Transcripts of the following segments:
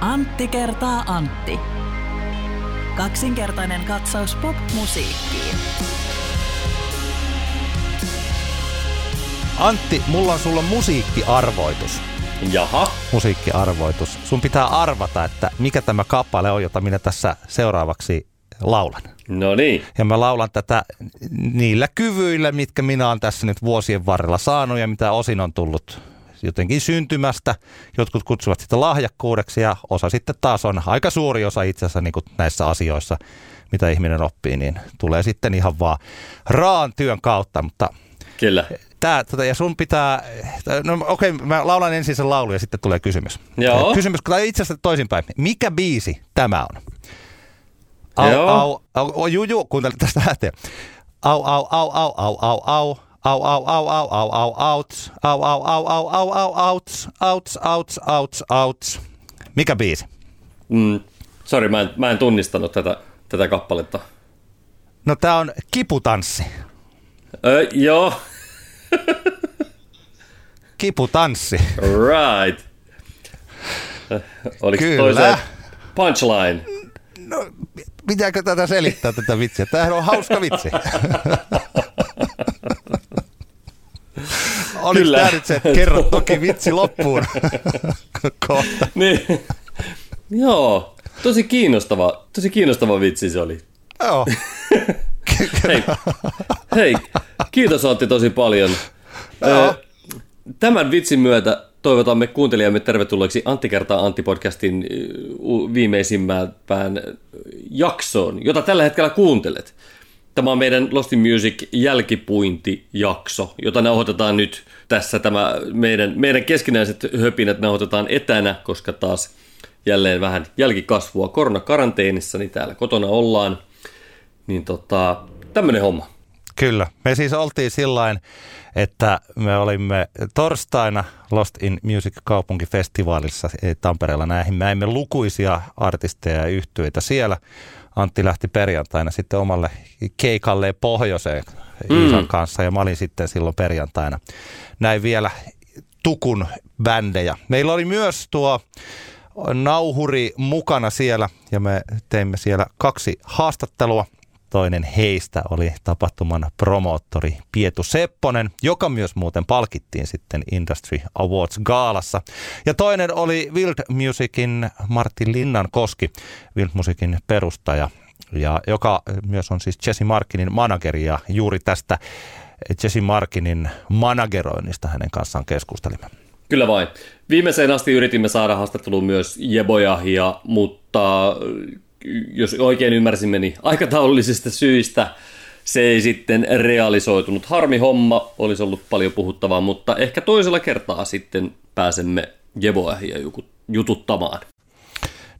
Antti kertaa Antti. Kaksinkertainen katsaus pop-musiikkiin. Antti, mulla on sulla musiikkiarvoitus. Jaha. Musiikkiarvoitus. Sun pitää arvata, että mikä tämä kappale on, jota minä tässä seuraavaksi laulan. No niin. Ja mä laulan tätä niillä kyvyillä, mitkä minä olen tässä nyt vuosien varrella saanut ja mitä osin on tullut jotenkin syntymästä. Jotkut kutsuvat sitä lahjakkuudeksi ja osa sitten taas on aika suuri osa itse asiassa niin kuin näissä asioissa, mitä ihminen oppii, niin tulee sitten ihan vaan raan työn kautta, mutta Kyllä. Tää, tota, ja sun pitää, no okei, okay, mä laulan ensin sen laulu ja sitten tulee kysymys. Joo. Kysymys, tai itse asiassa toisinpäin. Mikä biisi tämä on? Au, Joo. au, au, au, juu, juu, kuuntele tästä lähtee. Au, au, au, au, au, au, au. Au, au, au, au, au, au, outs. Au, au, au, au, au, au, outs. Outs, outs, outs, outs. Mikä biisi? Mm, sori, mä en, mä en tunnistanut tätä, tätä kappaletta. No tää on Kiputanssi. Ö, joo, Kiputanssi. right. Oliko Kyllä. toiseen punchline? No, pitääkö tätä selittää tätä vitsiä? Tämähän on hauska vitsi. Oliko Kyllä. tämä nyt se, että kerro toki vitsi loppuun kohta? Niin. Joo, tosi kiinnostava, tosi kiinnostava vitsi se oli. Joo. Hei, hei kiitos Antti tosi paljon. Joo. Tämän vitsin myötä toivotamme kuuntelijamme tervetulleeksi Antti kertaa Antti podcastin ö, u- viimeisimmään jaksoon, jota tällä hetkellä kuuntelet. Tämä on meidän Lost in Music jälkipuintijakso, jota nauhoitetaan nyt tässä tämä meidän, meidän keskinäiset höpinät nauhoitetaan etänä, koska taas jälleen vähän jälkikasvua koronakaranteenissa, niin täällä kotona ollaan. Niin tota, tämmönen homma. Kyllä. Me siis oltiin sillain, että me olimme torstaina Lost in Music kaupunkifestivaalissa eh, Tampereella näihin. Näimme lukuisia artisteja ja yhtyeitä siellä. Antti lähti perjantaina sitten omalle keikalle pohjoiseen mm. Kanssa ja mä olin sitten silloin perjantaina. Näin vielä Tukun bändejä. Meillä oli myös tuo nauhuri mukana siellä ja me teimme siellä kaksi haastattelua. Toinen heistä oli tapahtuman promoottori Pietu Sepponen, joka myös muuten palkittiin sitten Industry Awards Gaalassa. Ja toinen oli Wild Musicin Martin Linnan Koski, Wild Musicin perustaja, ja joka myös on siis Jesse Markinin manageri ja juuri tästä Jesse Markinin manageroinnista hänen kanssaan keskustelimme. Kyllä vain. Viimeiseen asti yritimme saada haastatteluun myös Jebojahia, mutta äh, jos oikein ymmärsimme, niin aikataulullisista syistä se ei sitten realisoitunut. Harmi homma, olisi ollut paljon puhuttavaa, mutta ehkä toisella kertaa sitten pääsemme Jebojahia jututtamaan.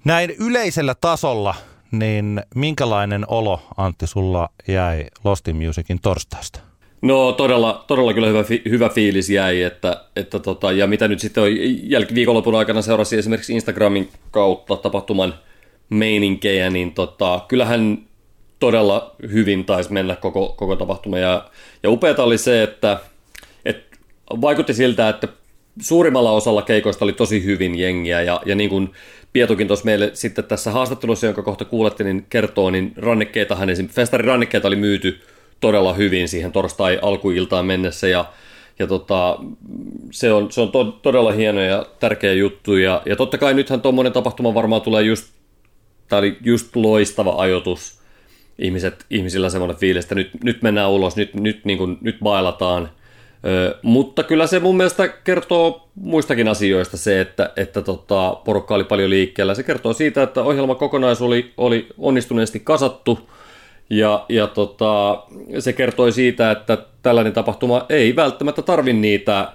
Näin yleisellä tasolla, niin minkälainen olo Antti sulla jäi Lost in Musicin torstaista? No todella, todella kyllä hyvä, fi- hyvä fiilis jäi, että, että tota, ja mitä nyt sitten on jäl- viikonlopun aikana seurasi esimerkiksi Instagramin kautta tapahtuman meininkejä, niin tota, kyllähän todella hyvin taisi mennä koko, koko tapahtuma. Ja, ja upeata oli se, että, että vaikutti siltä, että suurimmalla osalla keikoista oli tosi hyvin jengiä, ja, ja niin kuin Pietukin tuossa meille sitten tässä haastattelussa, jonka kohta kuulette, niin kertoo, niin rannekkeitahan esim. festarin rannekkeita oli myyty todella hyvin siihen torstai alkuiltaan mennessä, ja, ja tota, se on, se on to, todella hieno ja tärkeä juttu, ja, ja totta kai nythän tuommoinen tapahtuma varmaan tulee just, tämä oli just loistava ajoitus, ihmiset, ihmisillä semmoinen fiilis, että nyt, nyt mennään ulos, nyt, nyt, niin kuin, nyt bailataan, Ö, mutta kyllä se mun mielestä kertoo muistakin asioista se, että, että tota, porukka oli paljon liikkeellä. Se kertoo siitä, että ohjelma kokonaisuus oli, oli onnistuneesti kasattu ja, ja tota, se kertoi siitä, että tällainen tapahtuma ei välttämättä tarvi niitä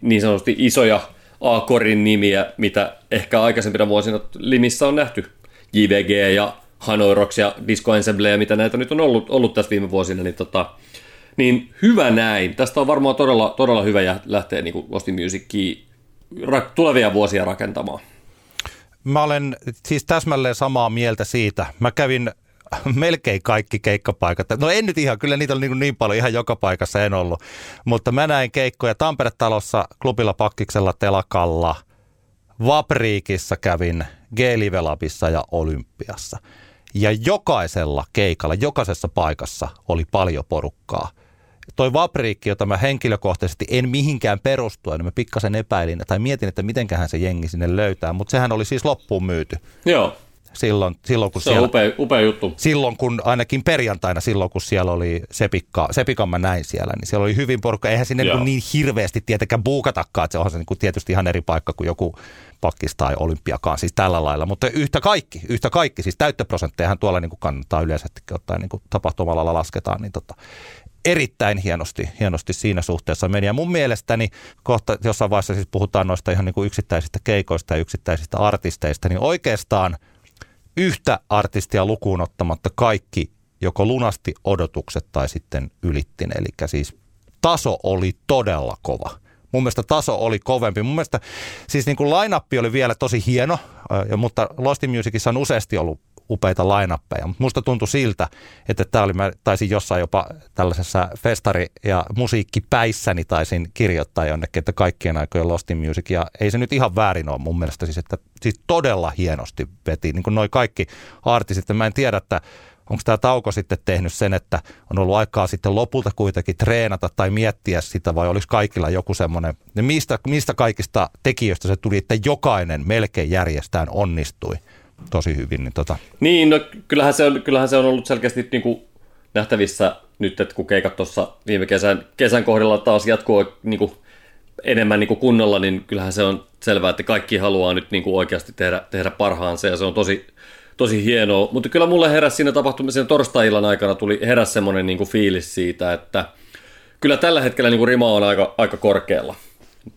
niin sanotusti isoja A-korin nimiä, mitä ehkä aikaisempina vuosina limissä on nähty. JVG ja Hanoi Rocks ja Disco Ensemble ja mitä näitä nyt on ollut, ollut tässä viime vuosina, niin tota, niin hyvä näin. Tästä on varmaan todella, todella hyvä jä- lähteä niin Lost tulevia vuosia rakentamaan. Mä olen siis täsmälleen samaa mieltä siitä. Mä kävin melkein kaikki keikkapaikat. No en nyt ihan, kyllä niitä oli niin, niin paljon, ihan joka paikassa en ollut. Mutta mä näin keikkoja Tampere-talossa, klubilla Pakkiksella, Telakalla, Vapriikissa kävin G-Live ja Olympiassa. Ja jokaisella keikalla, jokaisessa paikassa oli paljon porukkaa. Toi Vapriikki, jota mä henkilökohtaisesti en mihinkään perustuen, niin mä pikkasen epäilin tai mietin, että mitenköhän se jengi sinne löytää, mutta sehän oli siis loppuun myyty. Joo silloin, silloin kun se siellä, on upea, upea juttu. Silloin kun, ainakin perjantaina silloin kun siellä oli Sepikka, Sepikan mä näin siellä, niin siellä oli hyvin porukka. Eihän sinne niin, niin hirveästi tietenkään buukatakaan, että se onhan se niin kuin tietysti ihan eri paikka kuin joku pakkis tai olympiakaan, siis tällä lailla. Mutta yhtä kaikki, yhtä kaikki, siis täyttöprosenttejahan tuolla niin kuin kannattaa yleisesti ottaen niin kuin tapahtumalla lasketaan, niin tota, erittäin hienosti, hienosti siinä suhteessa meni. Ja mun mielestäni kohta jossain vaiheessa siis puhutaan noista ihan niin kuin yksittäisistä keikoista ja yksittäisistä artisteista, niin oikeastaan – yhtä artistia lukuun ottamatta kaikki joko lunasti odotukset tai sitten ylittin. Eli siis taso oli todella kova. Mun mielestä taso oli kovempi. Mun mielestä siis niin kuin line oli vielä tosi hieno, mutta Lost Musicissa on useasti ollut upeita lainappeja. Mutta musta tuntui siltä, että tämä oli, mä taisin jossain jopa tällaisessa festari- ja musiikkipäissäni taisin kirjoittaa jonnekin, että kaikkien aikojen Lost in Music. Ja ei se nyt ihan väärin ole mun mielestä, siis, että siis todella hienosti veti, niin kuin noi kaikki artistit. Mä en tiedä, että onko tämä tauko sitten tehnyt sen, että on ollut aikaa sitten lopulta kuitenkin treenata tai miettiä sitä, vai olisi kaikilla joku semmoinen, mistä, mistä kaikista tekijöistä se tuli, että jokainen melkein järjestään onnistui tosi hyvin. Niin, tota. niin no, kyllähän, se on, kyllähän se on ollut selkeästi niin kuin nähtävissä nyt, että kun keikat tuossa viime kesän, kesän kohdalla taas jatkuu niin kuin enemmän niin kuin kunnolla, niin kyllähän se on selvää, että kaikki haluaa nyt niin kuin oikeasti tehdä, tehdä parhaansa ja se on tosi, tosi hienoa. Mutta kyllä mulle heräsi siinä tapahtumisen torstai-illan aikana tuli heräs semmoinen niin kuin fiilis siitä, että kyllä tällä hetkellä niin kuin rima on aika, aika korkealla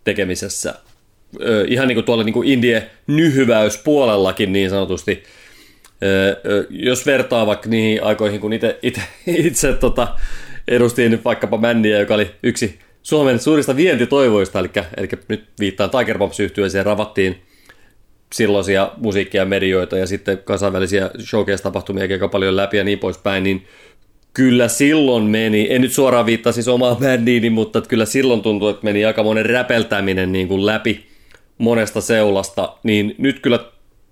tekemisessä ihan niin kuin tuolla niin kuin indie nyhyväyspuolellakin niin sanotusti, jos vertaa vaikka niihin aikoihin, kun itse, itse, itse tota, edustin vaikkapa bändiä, joka oli yksi Suomen suurista vientitoivoista, eli, eli nyt viittaan Tiger Bombs yhtyeeseen, ravattiin silloisia musiikkia medioita ja sitten kansainvälisiä showcase-tapahtumia aika paljon läpi ja niin poispäin, niin kyllä silloin meni, en nyt suoraan viittaa siis omaan bändiini, mutta kyllä silloin tuntui, että meni aika monen räpeltäminen niin kuin läpi monesta seulasta, niin nyt kyllä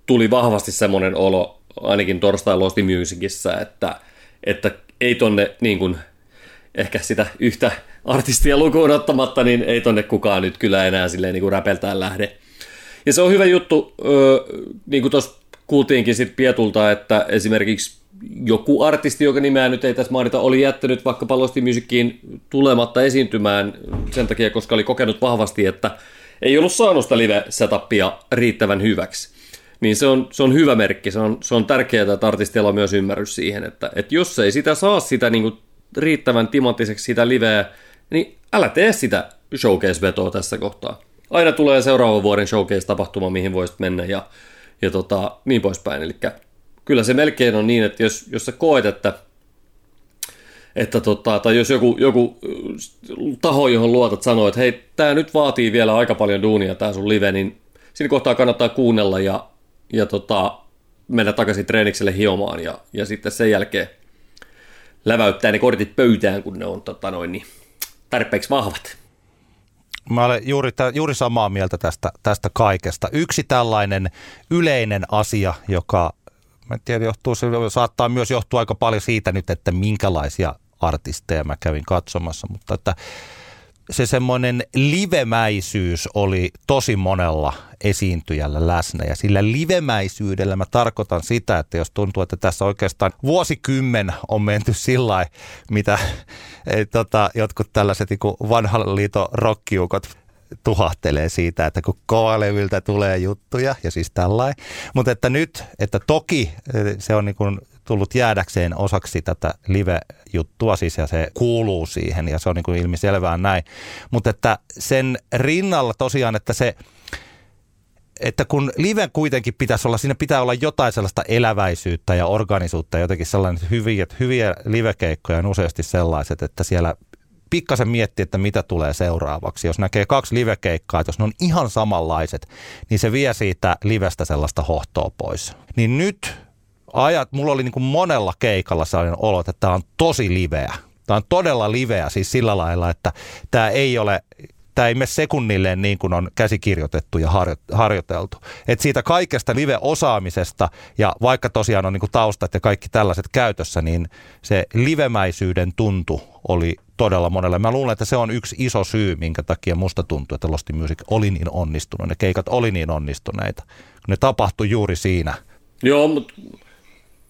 tuli vahvasti semmoinen olo, ainakin torstai Lost Musicissa, että, että ei tonne niin kuin, ehkä sitä yhtä artistia lukuun ottamatta, niin ei tonne kukaan nyt kyllä enää silleen niin kuin räpeltään lähde. Ja se on hyvä juttu, niin kuin tuossa kuultiinkin sit Pietulta, että esimerkiksi joku artisti, joka nimeä nyt ei tässä mainita, oli jättänyt vaikka Lost Musiciin tulematta esiintymään sen takia, koska oli kokenut vahvasti, että ei ollut saanut sitä live-setupia riittävän hyväksi. Niin se on, se on hyvä merkki, se on, se on tärkeää, että artistilla on myös ymmärrys siihen, että, että jos ei sitä saa sitä niin kuin riittävän timanttiseksi sitä liveä, niin älä tee sitä showcase-vetoa tässä kohtaa. Aina tulee seuraavan vuoden showcase-tapahtuma, mihin voisit mennä ja, ja tota, niin poispäin. Eli kyllä se melkein on niin, että jos, jos sä koet, että että tota, tai jos joku, joku taho, johon luotat, sanoo, että hei, tämä nyt vaatii vielä aika paljon duunia, tämä sun live, niin siinä kohtaa kannattaa kuunnella ja, ja tota, mennä takaisin treenikselle hiomaan ja, ja sitten sen jälkeen läväyttää ne kortit pöytään, kun ne on tota, noin, niin, tarpeeksi vahvat. Mä olen juuri, juuri samaa mieltä tästä, tästä kaikesta. Yksi tällainen yleinen asia, joka mä en tiedä, johtuu, se saattaa myös johtua aika paljon siitä nyt, että minkälaisia artisteja mä kävin katsomassa, mutta että se semmoinen livemäisyys oli tosi monella esiintyjällä läsnä. Ja sillä livemäisyydellä mä tarkoitan sitä, että jos tuntuu, että tässä oikeastaan vuosikymmen on menty sillä mitä ei, tota, jotkut tällaiset niin vanhan liiton rokkiukot tuhahtelee siitä, että kun kovalevyltä tulee juttuja ja siis tällainen. Mutta että nyt, että toki se on niin kuin tullut jäädäkseen osaksi tätä live-juttua siis ja se kuuluu siihen ja se on niin kuin ilmiselvää näin. Mutta että sen rinnalla tosiaan, että se että kun live kuitenkin pitäisi olla, siinä pitää olla jotain sellaista eläväisyyttä ja organisuutta, jotenkin sellainen hyviä, hyviä livekeikkoja on useasti sellaiset, että siellä pikkasen miettiä, että mitä tulee seuraavaksi. Jos näkee kaksi livekeikkaa, että jos ne on ihan samanlaiset, niin se vie siitä livestä sellaista hohtoa pois. Niin nyt ajat, mulla oli niin kuin monella keikalla sellainen olo, että tämä on tosi liveä. Tämä on todella liveä siis sillä lailla, että tämä ei ole tämä ei mene sekunnilleen niin kuin on käsikirjoitettu ja harjo- harjoiteltu. Et siitä kaikesta live-osaamisesta ja vaikka tosiaan on niin kuin taustat ja kaikki tällaiset käytössä, niin se livemäisyyden tuntu oli todella monelle. Mä luulen, että se on yksi iso syy, minkä takia musta tuntuu, että Lost Music oli niin onnistunut. Ne keikat oli niin onnistuneita. Ne tapahtui juuri siinä. Joo, mutta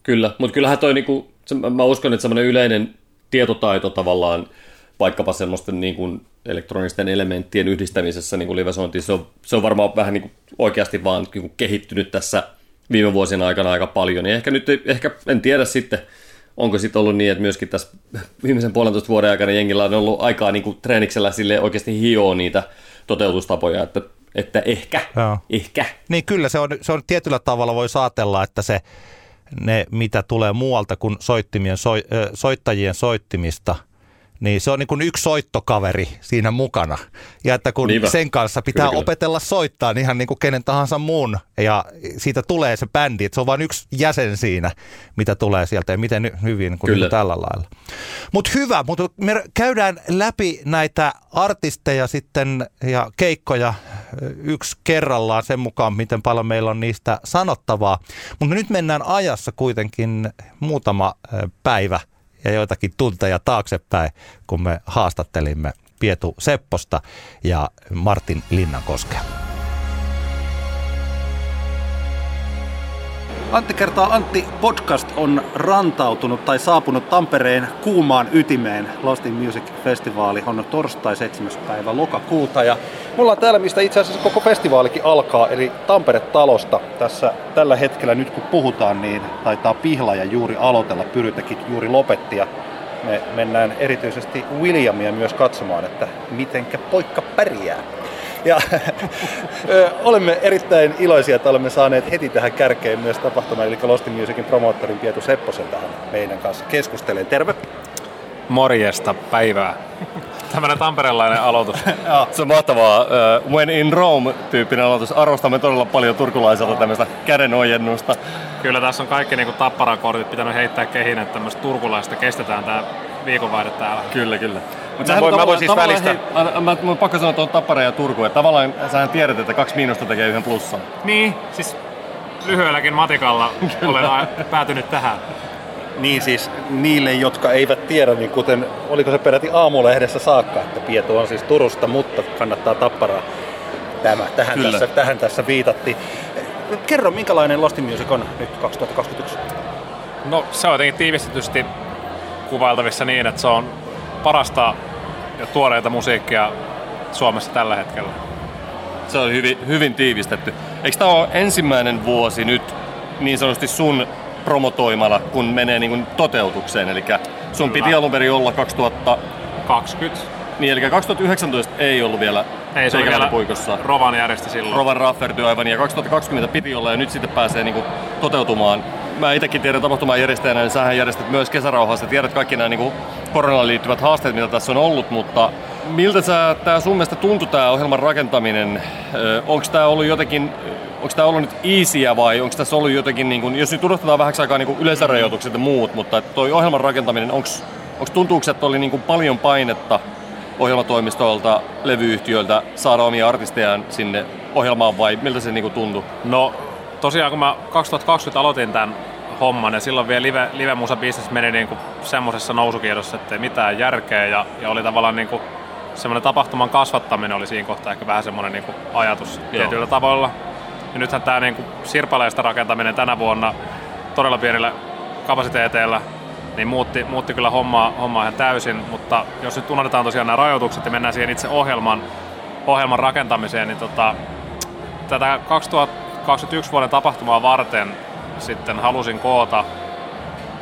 kyllä. Mutta kyllähän toi niinku, mä uskon, että semmoinen yleinen tietotaito tavallaan vaikkapa semmoisten niin kuin elektronisten elementtien yhdistämisessä niin kuin livesointiin, se on, se on varmaan vähän niin kuin oikeasti vaan niin kuin kehittynyt tässä viime vuosien aikana aika paljon. Niin ehkä nyt, ehkä en tiedä sitten, onko sitten ollut niin, että myöskin tässä viimeisen puolentoista vuoden aikana jengillä on ollut aikaa niin kuin treeniksellä sille oikeasti hioa niitä toteutustapoja, että, että ehkä, Joo. ehkä. Niin kyllä se on, se on tietyllä tavalla voi saatella, että se ne, mitä tulee muualta kuin soittimien, so, soittajien soittimista – niin se on niin kuin yksi soittokaveri siinä mukana. Ja että kun Niinpä. sen kanssa pitää kyllä, opetella kyllä. soittaa niin ihan niin kuin kenen tahansa muun, ja siitä tulee se bändi, että se on vain yksi jäsen siinä, mitä tulee sieltä ja miten hyvin kuin niin tällä lailla. Mutta hyvä, mutta me käydään läpi näitä artisteja sitten ja keikkoja yksi kerrallaan sen mukaan, miten paljon meillä on niistä sanottavaa. Mutta nyt mennään ajassa kuitenkin muutama päivä – ja joitakin tunteja taaksepäin, kun me haastattelimme Pietu Sepposta ja Martin Linnankoskea. Antti kertaa Antti podcast on rantautunut tai saapunut Tampereen kuumaan ytimeen. Lost in Music Festivaali on torstai 7. päivä lokakuuta ja me ollaan täällä, mistä itse asiassa koko festivaalikin alkaa, eli Tampere-talosta. Tässä tällä hetkellä nyt kun puhutaan, niin taitaa Pihlaja juuri aloitella, Pyrytäkin juuri lopetti ja me mennään erityisesti Williamia myös katsomaan, että mitenkä poikka pärjää. Ja olemme erittäin iloisia, että olemme saaneet heti tähän kärkeen myös tapahtumaan, eli Lost Musicin promoottorin Pietu Sepposen tähän meidän kanssa keskustelemaan. Terve! Morjesta päivää. Tämmöinen tamperelainen aloitus. Se on mahtavaa. Uh, when in Rome-tyyppinen aloitus. Arvostamme todella paljon turkulaiselta tämmöistä kädenojennusta. Kyllä tässä on kaikki niin tapparankortit pitänyt heittää kehin, että tämmöistä turkulaista kestetään tämä viikonvaihde täällä. Kyllä, kyllä. Mutta mä, voin, mä voin siis välistä... Hei, mä, mä pakko sanoa tuon Tappara ja Turku, että tavallaan sähän tiedät, että kaksi miinusta tekee yhden plussan. Niin, siis lyhyelläkin matikalla olen päätynyt tähän. Niin siis niille, jotka eivät tiedä, niin kuten oliko se peräti aamulehdessä saakka, että Pieto on siis Turusta, mutta kannattaa Tapparaa. Tämä, tähän, tässä, tähän tässä viitattiin. Kerro, minkälainen Lost Music on nyt 2021? No se on jotenkin tiivistetysti kuvailtavissa niin, että se on parasta ja tuoreita musiikkia Suomessa tällä hetkellä. Se on hyvin, hyvin tiivistetty. Eikö tämä ole ensimmäinen vuosi nyt niin sanotusti sun promotoimalla, kun menee niin kuin toteutukseen? Eli sun Kyllä. piti alun perin olla 2020. Niin, eli 2019 ei ollut vielä ei, se vielä puikossa. Rovan järjesti silloin. Rovan Rafferty aivan, ja 2020 piti olla, ja nyt sitten pääsee niin kuin toteutumaan. Mä itsekin tiedän tapahtuman järjestäjänä, niin sähän järjestät myös kesärauhassa, tiedät kaikki nämä niin kuin koronaan liittyvät haasteet, mitä tässä on ollut, mutta miltä tämä sun mielestä tuntui tämä ohjelman rakentaminen? Onko tämä ollut jotenkin onko tämä ollut nyt easyä vai onko tässä ollut jotenkin, niin kun, jos nyt unohdetaan vähäksi aikaa niin yleisörajoitukset ja muut, mutta toi ohjelman rakentaminen, onko tuntuuko, että oli niin paljon painetta ohjelmatoimistolta, levyyhtiöiltä saada omia artistejaan sinne ohjelmaan vai miltä se niin tuntui? No tosiaan kun mä 2020 aloitin tämän homman ja silloin vielä live, live musa business meni niin kuin semmoisessa nousukiedossa, että ei mitään järkeä ja, ja oli tavallaan niin kuin semmoinen tapahtuman kasvattaminen oli siinä kohtaa ehkä vähän semmoinen niin kuin ajatus Joo. tietyillä tavoilla. Ja nythän tämä niin kuin sirpaleista rakentaminen tänä vuonna todella pienillä kapasiteeteilla niin muutti, muutti kyllä hommaa, hommaa ihan täysin, mutta jos nyt unohdetaan tosiaan nämä rajoitukset ja mennään siihen itse ohjelman, ohjelman rakentamiseen, niin tota, tätä 2021 vuoden tapahtumaa varten sitten halusin koota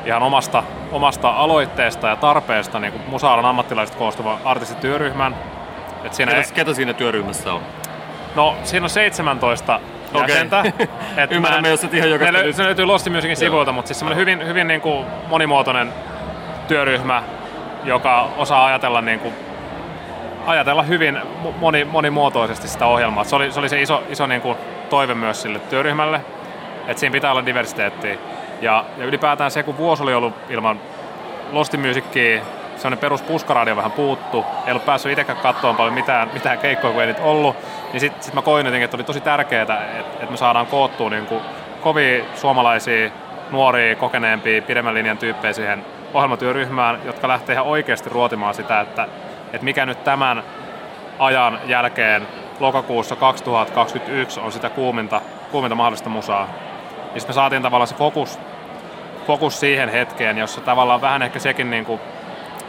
ihan omasta, omasta aloitteesta ja tarpeesta niin musaalan ammattilaiset koostuva artistityöryhmän. Et siinä ketä, ei... ketä siinä työryhmässä on? No siinä on 17 jäsentä. Et Ymmärrän mä, jos ihan joka... Se löytyy Lost Musicin sivuilta, mutta siis semmoinen hyvin, hyvin niin kuin monimuotoinen työryhmä, joka osaa ajatella niin kuin ajatella hyvin moni, monimuotoisesti sitä ohjelmaa. Se oli se, oli se iso, iso niin kuin toive myös sille työryhmälle, että siinä pitää olla diversiteettiä. Ja, ja ylipäätään se, kun vuosi oli ollut ilman Lost Musicia sellainen perus puskaradio vähän puuttu. Ei ollut päässyt itsekään katsomaan paljon mitään, mitään keikkoja, kun ei niitä ollut. Niin sitten sit mä koin jotenkin, että oli tosi tärkeää, että, että me saadaan koottua niin kuin kovia suomalaisia, nuoria, kokeneempia, pidemmän linjan tyyppejä siihen ohjelmatyöryhmään, jotka lähtee ihan oikeasti ruotimaan sitä, että, että mikä nyt tämän ajan jälkeen lokakuussa 2021 on sitä kuuminta, kuuminta mahdollista musaa. Ja sitten me saatiin tavallaan se fokus, fokus siihen hetkeen, jossa tavallaan vähän ehkä sekin, niin kuin,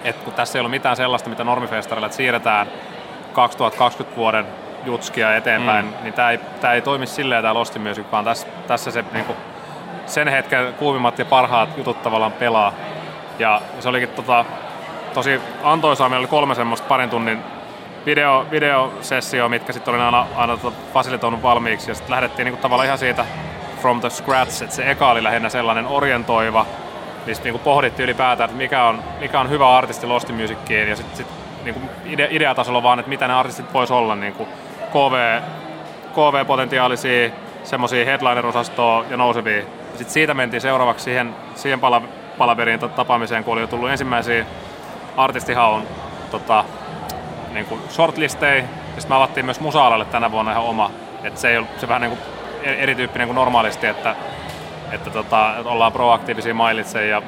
että kun tässä ei ollut mitään sellaista, mitä normifestarilla, että siirretään 2020 vuoden jutskia eteenpäin, mm. niin tämä ei, tämä ei toimi silleen tämä Lost Music, vaan tässä, tässä se niin kuin, sen hetken kuumimmat ja parhaat jutut tavallaan pelaa. Ja se olikin tota, tosi antoisaa, meillä oli kolme semmoista parin tunnin video, videosessio, mitkä sitten olin aina, aina tota fasilitoinut valmiiksi. Ja sitten lähdettiin niinku tavallaan ihan siitä from the scratch, että se eka oli lähinnä sellainen orientoiva. Niin niinku pohdittiin ylipäätään, että mikä on, mikä on hyvä artisti Lost Musiciin. Ja sitten sit, niinku ide, ideatasolla vaan, että mitä ne artistit vois olla. Niinku KV, KV-potentiaalisia, semmoisia headliner-osastoa ja nousevia. Sitten siitä mentiin seuraavaksi siihen, siihen pala, palaveriin tapaamiseen, kun oli jo tullut ensimmäisiä artistihaun tota, niin kuin. Ja sitten me avattiin myös musa tänä vuonna ihan oma. Että se ei se vähän niin kuin erityyppinen kuin normaalisti, että, että, tota, että ollaan proaktiivisia mailitse ja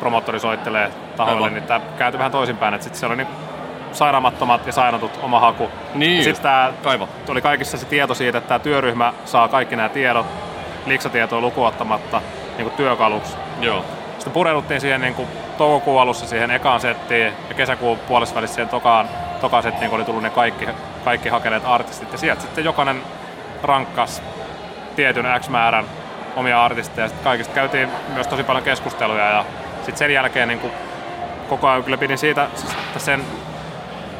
promottori soittelee tahoille, Aivan. niin tämä kääntyi vähän toisinpäin. Että sitten se oli niin sairaamattomat ja sainatut oma haku. Niin sitten tämä oli kaikissa se tieto siitä, että tämä työryhmä saa kaikki nämä tiedot, liksatietoa lukuottamatta niin kuin työkaluksi. Joo. Sitten pureuduttiin siihen niin kuin toukokuun alussa siihen ekaan settiin ja kesäkuun puolessa siihen tokaan, tokaan settiin, kun oli tullut ne kaikki, kaikki hakeneet artistit. Ja sieltä sitten jokainen rankkas tietyn X määrän omia artisteja. Sitten kaikista käytiin myös tosi paljon keskusteluja ja sitten sen jälkeen niin kuin koko ajan kyllä pidin siitä että sen,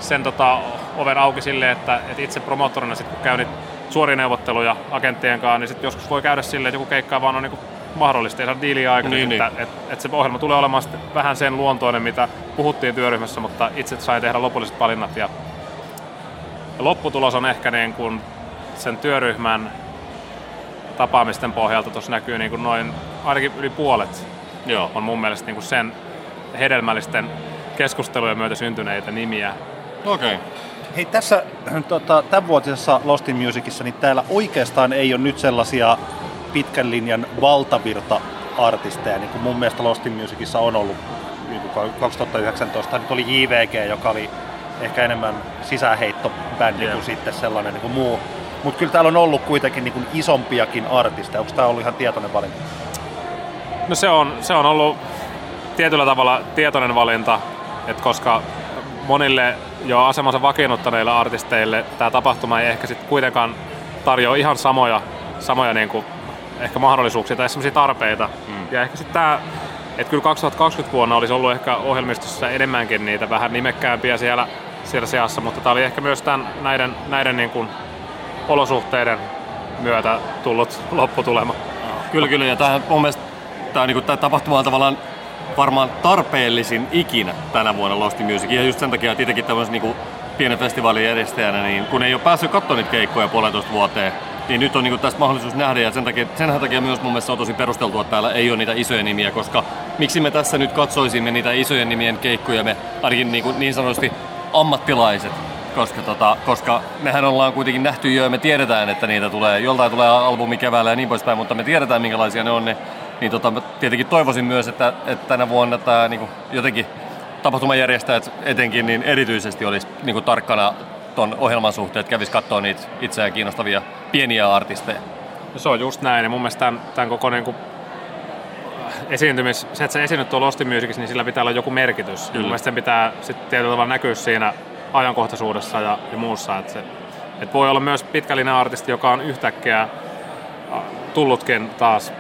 sen tota, oven auki silleen, että, että itse promottorina sitten kun käyn suoria neuvotteluja agenttien kanssa, niin sitten joskus voi käydä silleen, että joku keikka vaan on niin kuin mahdollista, ei saa diiliä aikana, niin, että, niin. että, että, se ohjelma tulee olemaan vähän sen luontoinen, mitä puhuttiin työryhmässä, mutta itse sain tehdä lopulliset valinnat ja, ja lopputulos on ehkä niin kuin sen työryhmän tapaamisten pohjalta tuossa näkyy niin kuin noin ainakin yli puolet Joo. on mun mielestä niin kuin sen hedelmällisten keskustelujen myötä syntyneitä nimiä. Okei. Okay. Hei, tässä tota, tämänvuotisessa Lost in Musicissa, niin täällä oikeastaan ei ole nyt sellaisia pitkän linjan valtavirta artisteja, niin kuin mun mielestä Lost in Musicissa on ollut niin kuin 2019. Nyt oli JVG, joka oli ehkä enemmän sisäänheittobändi yeah. kuin sitten sellainen niin kuin muu. Mutta kyllä täällä on ollut kuitenkin niin kuin isompiakin artisteja. Onko tämä ollut ihan tietoinen valinta? No se on, se on ollut tietyllä tavalla tietoinen valinta, että koska monille jo asemansa vakiinnuttaneille artisteille tämä tapahtuma ei ehkä sitten kuitenkaan tarjoa ihan samoja, samoja niin kuin ehkä mahdollisuuksia tai sellaisia tarpeita. Mm. Ja ehkä sitten tämä, että kyllä 2020 vuonna olisi ollut ehkä ohjelmistossa enemmänkin niitä vähän nimekkäämpiä siellä, siellä seassa, mutta tämä oli ehkä myös tämän, näiden, näiden niin kuin olosuhteiden myötä tullut lopputulema. Kyllä, kyllä. Ja tähän mun mielestä tämä, niin tämä tapahtuma on tavallaan varmaan tarpeellisin ikinä tänä vuonna Lost Music. Ja just sen takia, että itsekin tämmöisen niin pienen festivaalin järjestäjänä, niin kun ei ole päässyt katsomaan niitä keikkoja puolentoista vuoteen, niin nyt on niin tästä mahdollisuus nähdä ja sen takia, sen takia myös mun mielestä on tosi perusteltua, että täällä ei ole niitä isoja nimiä, koska miksi me tässä nyt katsoisimme niitä isojen nimien keikkoja, me ainakin niin, kuin, niin sanotusti ammattilaiset, koska, tota, koska mehän ollaan kuitenkin nähty jo ja me tiedetään, että niitä tulee, joltain tulee albumi keväällä ja niin poispäin, mutta me tiedetään minkälaisia ne on ne, niin tota, mä tietenkin toivoisin myös, että, että tänä vuonna tämä niin kuin, jotenkin tapahtumajärjestäjät etenkin niin erityisesti olisi niin kuin, tarkkana ton ohjelman suhteen, että kävisi katsoa niitä itseään kiinnostavia pieniä artisteja. No se on just näin, ja mun mielestä tämän, tämän koko niin kuin esiintymis, se, että sä esiinnyt tuolla Lost Musicissa, niin sillä pitää olla joku merkitys. Kyllä. Mun mielestä sen pitää sitten tietyllä tavalla näkyä siinä ajankohtaisuudessa ja, ja muussa. Että se, että voi olla myös pitkällinen artisti, joka on yhtäkkiä tullutkin taas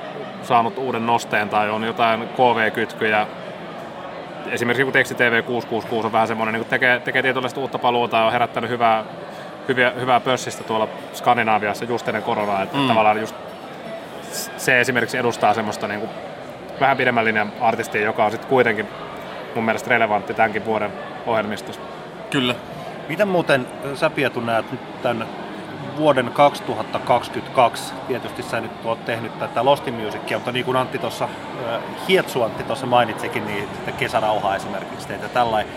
saanut uuden nosteen tai on jotain KV-kytkyjä. Esimerkiksi kun Teksti TV 666 on vähän semmoinen, niin tekee, tekee tietynlaista uutta paluuta ja on herättänyt hyvää, hyviä, hyvää pörssistä tuolla Skandinaaviassa just ennen koronaa. Että mm. tavallaan just se esimerkiksi edustaa semmoista niin kuin vähän pidemmän linjan artistia, joka on sitten kuitenkin mun mielestä relevantti tämänkin vuoden ohjelmistosta. Kyllä. Miten muuten sä Pietu näet nyt tämän vuoden 2022. Tietysti sä nyt oot tehnyt tätä Lost Musicia, mutta niin kuin Antti tuossa, Hietsu Antti tuossa mainitsikin, niin kesärauhaa esimerkiksi teitä tällainen.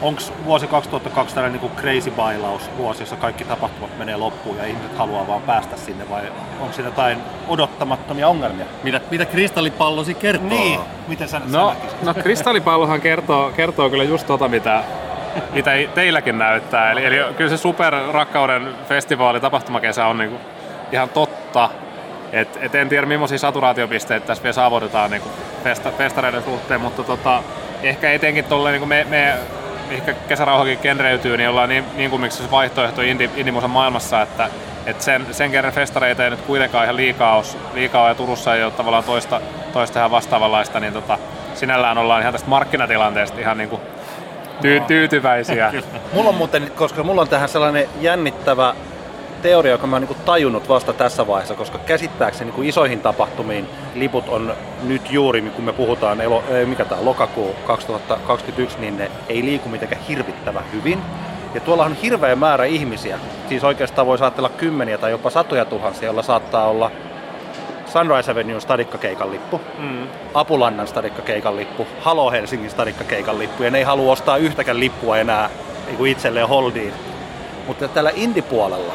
Onko vuosi 2002 tällainen niin crazy bailaus vuosi, jossa kaikki tapahtumat menee loppuun ja ihmiset haluaa vaan päästä sinne, vai onko siinä jotain odottamattomia ongelmia? Mitä, mitä kristallipallosi kertoo? Niin, miten sä No, sä no kristallipallohan kertoo, kertoo kyllä just tota, mitä, mitä teilläkin näyttää. Eli, eli kyllä se superrakkauden festivaali tapahtumakesä on niinku ihan totta. Et, et en tiedä, millaisia saturaatiopisteitä tässä vielä saavutetaan niinku festa, festareiden suhteen, mutta tota, ehkä etenkin tolleen niinku me, me mihinkä kesärauhakin genreytyy, niin ollaan niin, niin kuin miksi se vaihtoehto indie maailmassa, että, että sen, sen kerran festareita ei nyt kuitenkaan ihan liikaa ole, liikaa ole ja Turussa ei ole tavallaan toista, toista ihan vastaavanlaista, niin tota, sinällään ollaan ihan tästä markkinatilanteesta ihan niin kuin ty, tyytyväisiä. mulla on muuten, koska mulla on tähän sellainen jännittävä teoria, joka mä oon niin tajunnut vasta tässä vaiheessa, koska käsittääkseni niin isoihin tapahtumiin liput on nyt juuri, kun me puhutaan, elo, mikä tämä lokakuu 2021, niin ne ei liiku mitenkään hirvittävän hyvin. Ja tuolla on hirveä määrä ihmisiä, siis oikeastaan voi ajatella kymmeniä tai jopa satoja tuhansia, joilla saattaa olla Sunrise Avenue stadikkakeikan lippu, mm. Apulannan stadikkakeikan lippu, Halo Helsingin stadikkakeikan lippu, ja ne ei halua ostaa yhtäkään lippua enää niin itselleen holdiin. Mutta tällä indipuolella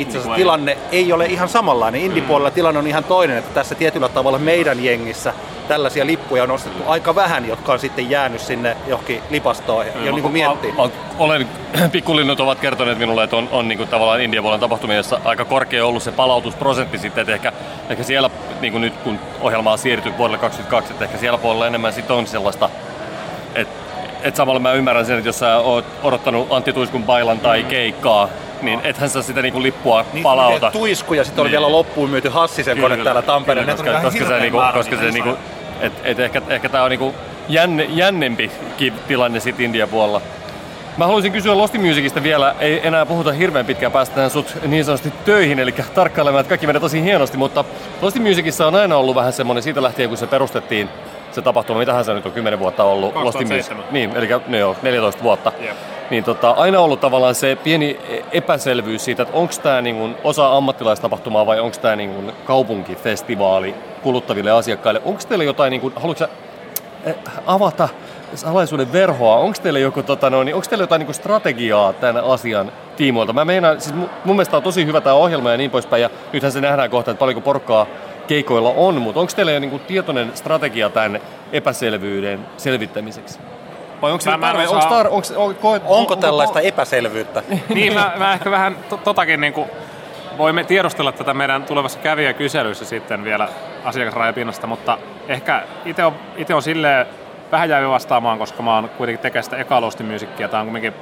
itse asiassa tilanne ei ole ihan samanlainen. Indipuolella tilanne on ihan toinen, että tässä tietyllä tavalla meidän jengissä tällaisia lippuja on ostettu aika vähän, jotka on sitten jäänyt sinne johonkin lipastoon ja, ja niin kuin miettii. Olen, pikkulinnut ovat kertoneet minulle, että on, on niin kuin tavallaan Indian puolen tapahtumissa aika korkea ollut se palautusprosentti sitten, että ehkä, ehkä siellä niin kuin nyt kun ohjelma on siirtynyt vuodelle 2022, että ehkä siellä puolella enemmän sitten on sellaista, että et samalla mä ymmärrän sen, että jos sä oot odottanut Antti Tuiskun bailan tai mm. keikkaa, niin ethän sä sitä niinku lippua niin, palauta. Tuisku ja sitten oli niin. vielä loppuun myyty Hassisen kone täällä Tampereella. Koska, koska, se, niinku, koska se niinku, et, et ehkä, ehkä tää on niinku jänne, jännempi tilanne sit India puolella. Mä haluaisin kysyä Lost Musicista vielä, ei enää puhuta hirveän pitkään, päästään sut niin sanotusti töihin, eli tarkkailemaan, että kaikki menee tosi hienosti, mutta Lost Musicissa on aina ollut vähän semmoinen siitä lähtien, kun se perustettiin, se tapahtuma, mitähän se nyt on 10 vuotta ollut. 2007. Niin, eli no joo, 14 vuotta. Yep. Niin tota, aina ollut tavallaan se pieni epäselvyys siitä, että onko tämä niin osa ammattilaistapahtumaa vai onko tämä niin kaupunkifestivaali kuluttaville asiakkaille. Onko teillä jotain, niin kuin, haluatko eh, avata salaisuuden verhoa? Onko teillä, joku, tota, no, niin, onko teillä jotain niin strategiaa tämän asian tiimoilta? Mä meinaan, siis mun mielestä on tosi hyvä tämä ohjelma ja niin poispäin, ja nythän se nähdään kohta, että paljonko porkkaa keikoilla on, mutta onko teillä jo niin kuin tietoinen strategia tämän epäselvyyden selvittämiseksi? Vai onko, mä, tarve, onko, tar, onko, onko, onko, onko tällaista epäselvyyttä? niin, mä, mä ehkä vähän to, totakin niin kuin, voimme tiedustella tätä meidän tulevassa kävijäkyselyssä sitten vielä asiakasrajapinnasta, mutta ehkä itse on, ite on silleen vähän jäävi vastaamaan, koska mä oon kuitenkin tekemään sitä ekalustimiusikkia. Tämä on kuitenkin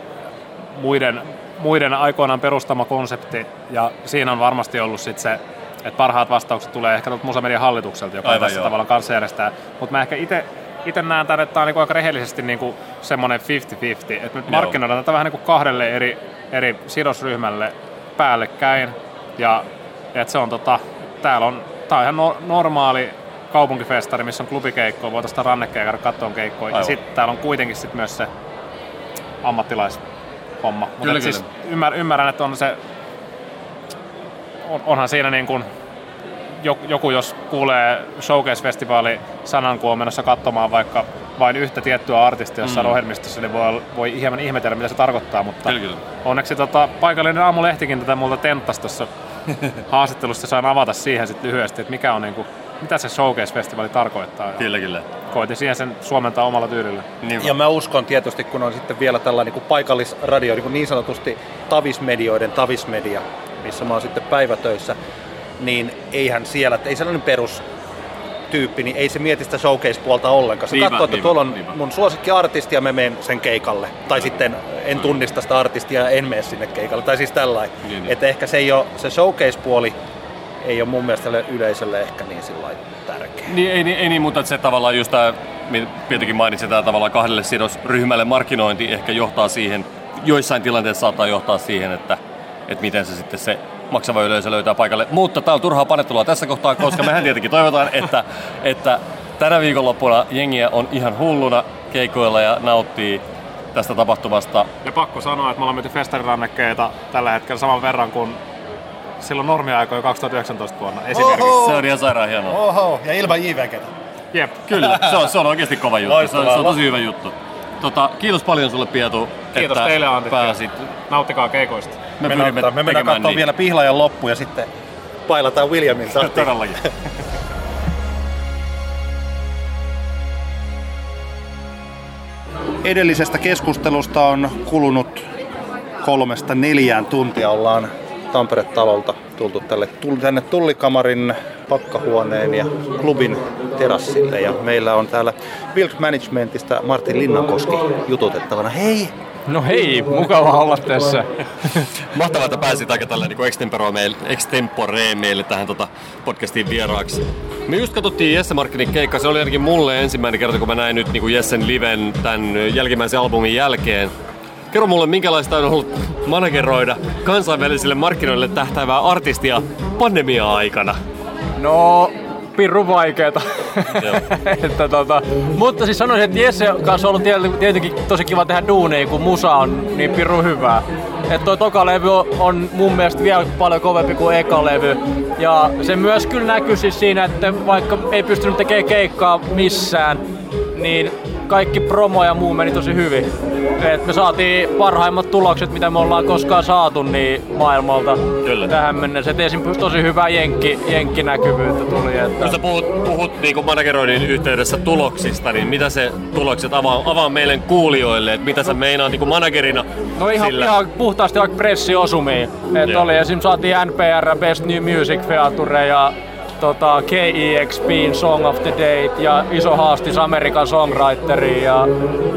muiden, muiden aikoinaan perustama konsepti, ja siinä on varmasti ollut sitten se että parhaat vastaukset tulee ehkä tuolta Musamedian hallitukselta, joka Aivan tässä joo. tavallaan kanssa järjestää. Mutta mä ehkä itse näen tämän, että tämä on niinku aika rehellisesti niinku semmoinen 50-50, että nyt markkinoidaan tätä vähän niinku kahdelle eri, eri sidosryhmälle päällekkäin. Ja että se on tota, täällä on, tää on ihan no, normaali kaupunkifestari, missä on klubikeikkoja, voi tuosta rannekkeja käydä kattoon keikkoja. Ja sitten täällä on kuitenkin sit myös se ammattilais-homma. Mutta siis ymmärrän, että on se on, onhan siinä niin kuin, joku, jos kuulee Showcase-festivaali sanan, kun on menossa katsomaan vaikka vain yhtä tiettyä artistia jossain mm. ohjelmistossa, niin voi, voi hieman ihmetellä, mitä se tarkoittaa, mutta kyllä, kyllä. onneksi tota, paikallinen aamulehtikin tätä multa tenttasi tuossa haastattelussa, saan avata siihen sitten lyhyesti, että mikä on niin kuin, mitä se Showcase-festivaali tarkoittaa. Kyllä, kyllä. Koitin siihen sen suomentaa omalla tyylillä. Niin ja mä uskon tietysti, kun on sitten vielä tällainen niin paikallisradio, niin, kuin niin sanotusti tavismedioiden tavismedia, missä mä oon sitten päivätöissä, niin eihän siellä, ei sellainen perus tyyppi, niin ei se mieti sitä showcase-puolta ollenkaan. Se katsoo, että tuolla on niinpä. mun suosikki-artisti ja mä menen sen keikalle. Tai sitten en tunnista sitä artistia ja en mene sinne keikalle. Tai siis tällainen. Niin, niin. Että ehkä se, ei ole, se showcase-puoli ei ole mun mielestä yleisölle ehkä niin sillä tärkeä. Niin, ei, ei, ei niin, mutta se tavallaan just tämä, Pietikin mainitsi, tämä tavallaan kahdelle sidosryhmälle markkinointi ehkä johtaa siihen, joissain tilanteissa saattaa johtaa siihen, että että miten se sitten se maksava yleisö löytää paikalle. Mutta tämä on turhaa panettelua tässä kohtaa, koska mehän tietenkin toivotaan, että, että tänä viikonloppuna jengiä on ihan hulluna keikoilla ja nauttii tästä tapahtumasta. Ja pakko sanoa, että me ollaan myyty festarirannekkeita tällä hetkellä saman verran kuin silloin normiaikoja 2019 vuonna esimerkiksi. Oho! Se on ihan sairaan hienoa. Oho, ja ilman JVGtä. Jep. Kyllä, se on, se on oikeasti kova juttu. Se on, se on tosi hyvä juttu. Tota, kiitos paljon sulle Pietu, Kiitos että teille Antti. pääsit. Nauttikaa keikoista. Me Mennään, pyrimme me mennään katsomaan niin. vielä Pihlajan loppu ja sitten pailataan Williamin tahtiin. Todellakin. Edellisestä keskustelusta on kulunut kolmesta neljään tuntia. Ollaan Tampere-talolta tultu tälle, tänne Tullikamarin pakkahuoneen ja klubin terassille. Ja meillä on täällä Wilk Managementista Martin Linnankoski jututettavana. Hei! No hei, mukava olla tässä. Mahtavaa, että pääsit aika tällä niin extempore meille, extempore meille tähän tota podcastiin vieraaksi. Me just katsottiin Jesse Markkinin keikka. Se oli ainakin mulle ensimmäinen kerta, kun mä näin nyt niin Jessen liven tämän jälkimmäisen albumin jälkeen. Kerro mulle, minkälaista on ollut manageroida kansainvälisille markkinoille tähtäävää artistia pandemia-aikana. No, pirru vaikeeta. Että tota, mutta siis sanoisin, että Jesse kanssa on ollut tietenkin tosi kiva tehdä duuneja, kun musa on niin pirru hyvää. Että toi toka levy on, on mun mielestä vielä paljon kovempi kuin eka levy. Ja se myös kyllä näkyy siis siinä, että vaikka ei pystynyt tekemään keikkaa missään, niin kaikki promo ja muu meni tosi hyvin. Et me saatiin parhaimmat tulokset, mitä me ollaan koskaan saatu niin maailmalta Kyllä. tähän mennessä. Et esim. tosi hyvää jenkki, jenkkinäkyvyyttä tuli. Että... Kun sä puhut, puhut niin manageroinnin yhteydessä tuloksista, niin mitä se tulokset avaa, avaa meille kuulijoille, että mitä sä meinaat niin managerina No ihan, sillä? ihan puhtaasti vaikka pressiosumiin. Et Joo. oli esim. saatiin NPR Best New Music Feature ja tota, KEXPin Song of the Date ja iso haastis Amerikan Songwriteriin ja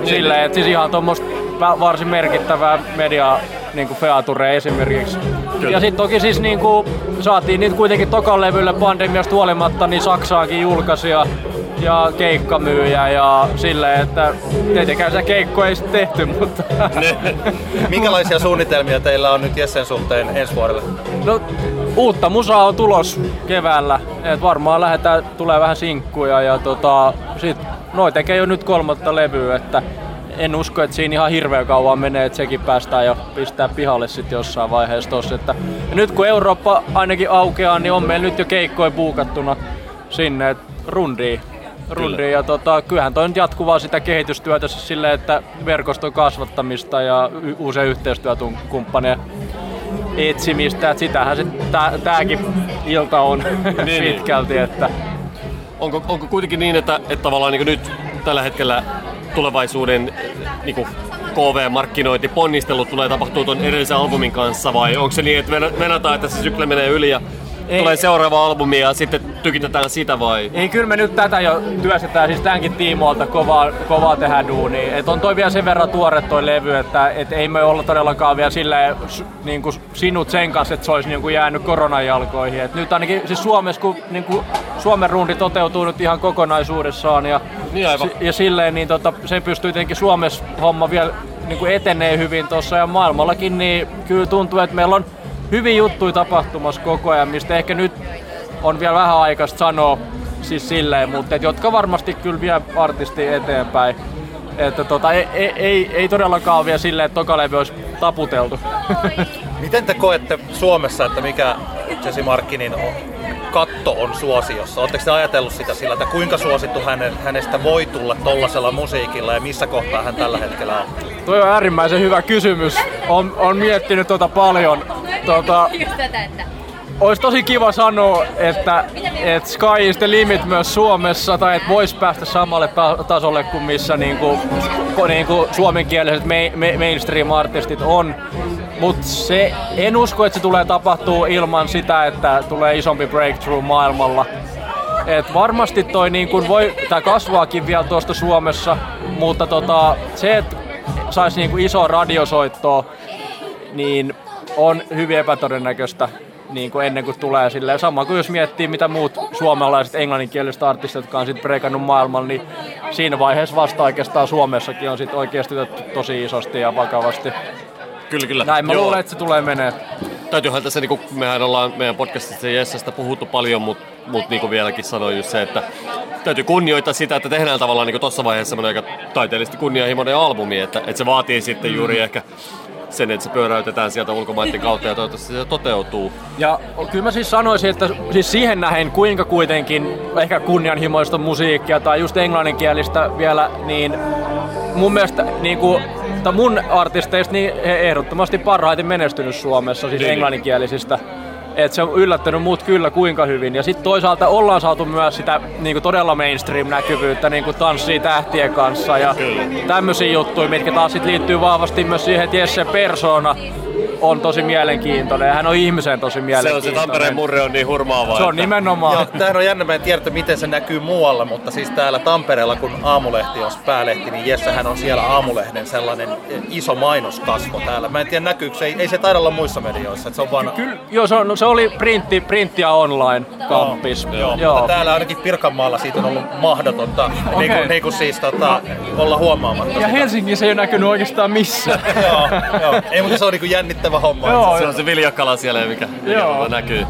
silleen, että siis ihan tuommoista varsin merkittävää media niinku feature esimerkiksi. Kyllä. Ja sitten toki siis niinku, saatiin niitä kuitenkin tokan levylle pandemiasta huolimatta, niin Saksaankin julkaisija ja keikkamyyjä ja silleen, että tietenkään sitä keikkoa ei sitten tehty, mutta Minkälaisia suunnitelmia teillä on nyt Jessen suhteen ensi vuodelle? No, uutta musaa on tulos keväällä. Et varmaan lähdetään, tulee vähän sinkkuja ja tota, sit, noi tekee jo nyt kolmatta levyä, että en usko, että siinä ihan hirveän kauan menee, että sekin päästään jo pistää pihalle sitten jossain vaiheessa tossa. Että ja nyt kun Eurooppa ainakin aukeaa, niin on meillä nyt jo keikkoja buukattuna sinne, että rundiin. Rundiin. Ja tota, kyllähän toi nyt jatkuvaa sitä kehitystyötä siis silleen, että verkoston kasvattamista ja y- uusia yhteistyökumppaneja etsimistä, että sitähän se tää, tääkin ilta on Niin, niin. pitkälti, että Onko, onko kuitenkin niin, että, että tavallaan niin nyt tällä hetkellä tulevaisuuden niin KV-markkinointi, ponnistelut tulee tapahtua tuon edellisen albumin kanssa vai onko se niin, että ven- venataan, että se sykle menee yli ja Ei. tulee seuraava albumi ja sitten tykitetään sitä vai? ei kyllä me nyt tätä jo työstetään siis tämänkin tiimoilta kovaa, kovaa tehdä duunia. Et on toi vielä sen verran tuore toi levy, että et ei me olla todellakaan vielä silleen niin kuin sinut sen kanssa, että se olisi niin kuin jäänyt koronan jalkoihin. Et nyt ainakin siis Suomessa, kun niin kuin Suomen rundi toteutuu nyt ihan kokonaisuudessaan ja, Niin aivan. ja silleen, niin tota, se pystyy tietenkin Suomessa homma vielä niin kuin etenee hyvin tuossa ja maailmallakin, niin kyllä tuntuu, että meillä on hyviä juttuja tapahtumassa koko ajan, mistä ehkä nyt on vielä vähän aikaista sanoa siis silleen, mutta et, jotka varmasti kyllä vie artisti eteenpäin. Että tota, ei, ei, ei, ei todellakaan ole vielä silleen, että toka levy olisi taputeltu. Miten te koette Suomessa, että mikä Jesse Markkinin on, katto on suosiossa? Oletteko te ajatellut sitä sillä, että kuinka suosittu hänen, hänestä voi tulla tollasella musiikilla ja missä kohtaa hän tällä hetkellä on? Toi on äärimmäisen hyvä kysymys. On, on miettinyt tota paljon. Että olisi tosi kiva sanoa, että, että sky is the limit myös Suomessa, tai että voisi päästä samalle ta- tasolle kuin missä niinku, ko- niinku suomenkieliset me- me- mainstream-artistit on. Mutta se, en usko, että se tulee tapahtuu ilman sitä, että tulee isompi breakthrough maailmalla. Et varmasti toi niin kun voi, tää kasvaakin vielä tuosta Suomessa, mutta tota, se, että saisi niin iso radiosoittoa, niin on hyvin epätodennäköistä niin kuin ennen kuin tulee silleen. Sama kuin jos miettii, mitä muut suomalaiset englanninkieliset artistit, jotka on sitten breikannut maailmalla, niin siinä vaiheessa vasta oikeastaan Suomessakin on sit oikeasti tosi isosti ja vakavasti. Kyllä, kyllä. Näin mä Joo. luulen, että se tulee menee. Täytyyhän tässä, niin kuin, mehän ollaan meidän podcastissa Jessestä puhuttu paljon, mutta mut niin kuin vieläkin sanoin just se, että täytyy kunnioittaa sitä, että tehdään tavallaan niin tuossa vaiheessa semmoinen aika taiteellisesti kunnianhimoinen albumi, että, että se vaatii sitten juuri ehkä sen, että se pyöräytetään sieltä ulkomaiden kautta ja toivottavasti se toteutuu. Ja kyllä mä siis sanoisin, että siis siihen nähen kuinka kuitenkin ehkä kunnianhimoista musiikkia tai just englanninkielistä vielä, niin mun mielestä niin kuin, tai mun artisteista niin he ehdottomasti parhaiten menestynyt Suomessa, siis Niin. englanninkielisistä. Et se on yllättänyt mut kyllä kuinka hyvin. Ja sitten toisaalta ollaan saatu myös sitä niinku todella mainstream-näkyvyyttä niinku tanssii tähtien kanssa ja tämmöisiä juttuja, mitkä taas sit liittyy vahvasti myös siihen, että Jesse persona on tosi mielenkiintoinen ja hän on ihmisen tosi Se on mielenkiintoinen. se Tampereen murre on niin hurmaava. Se on että- nimenomaan. Joo, tämähän on jännä, mä en tiedä, että miten se näkyy muualla, mutta siis täällä Tampereella, kun Aamulehti on päälehti, niin Jessähän on siellä Aamulehden sellainen eh, iso mainoskasvo täällä. Mä en tiedä, näkyykö se, ei, ei se taida olla muissa medioissa, että se on vaan... Kyllä, joo, se, on, no, se oli printti, printti ja online kampis. Joo, mutta täällä ainakin Pirkanmaalla siitä on ollut mahdotonta niin kuin, niin kuin siis tota, olla huomaamatta. Ja Helsingissä ei ole näkynyt oikeastaan missään. joo, joo. Ei, mutta se on niin kuin jännittävä homma. Joo, Se on se viljakala siellä, mikä, mikä Joo. näkyy.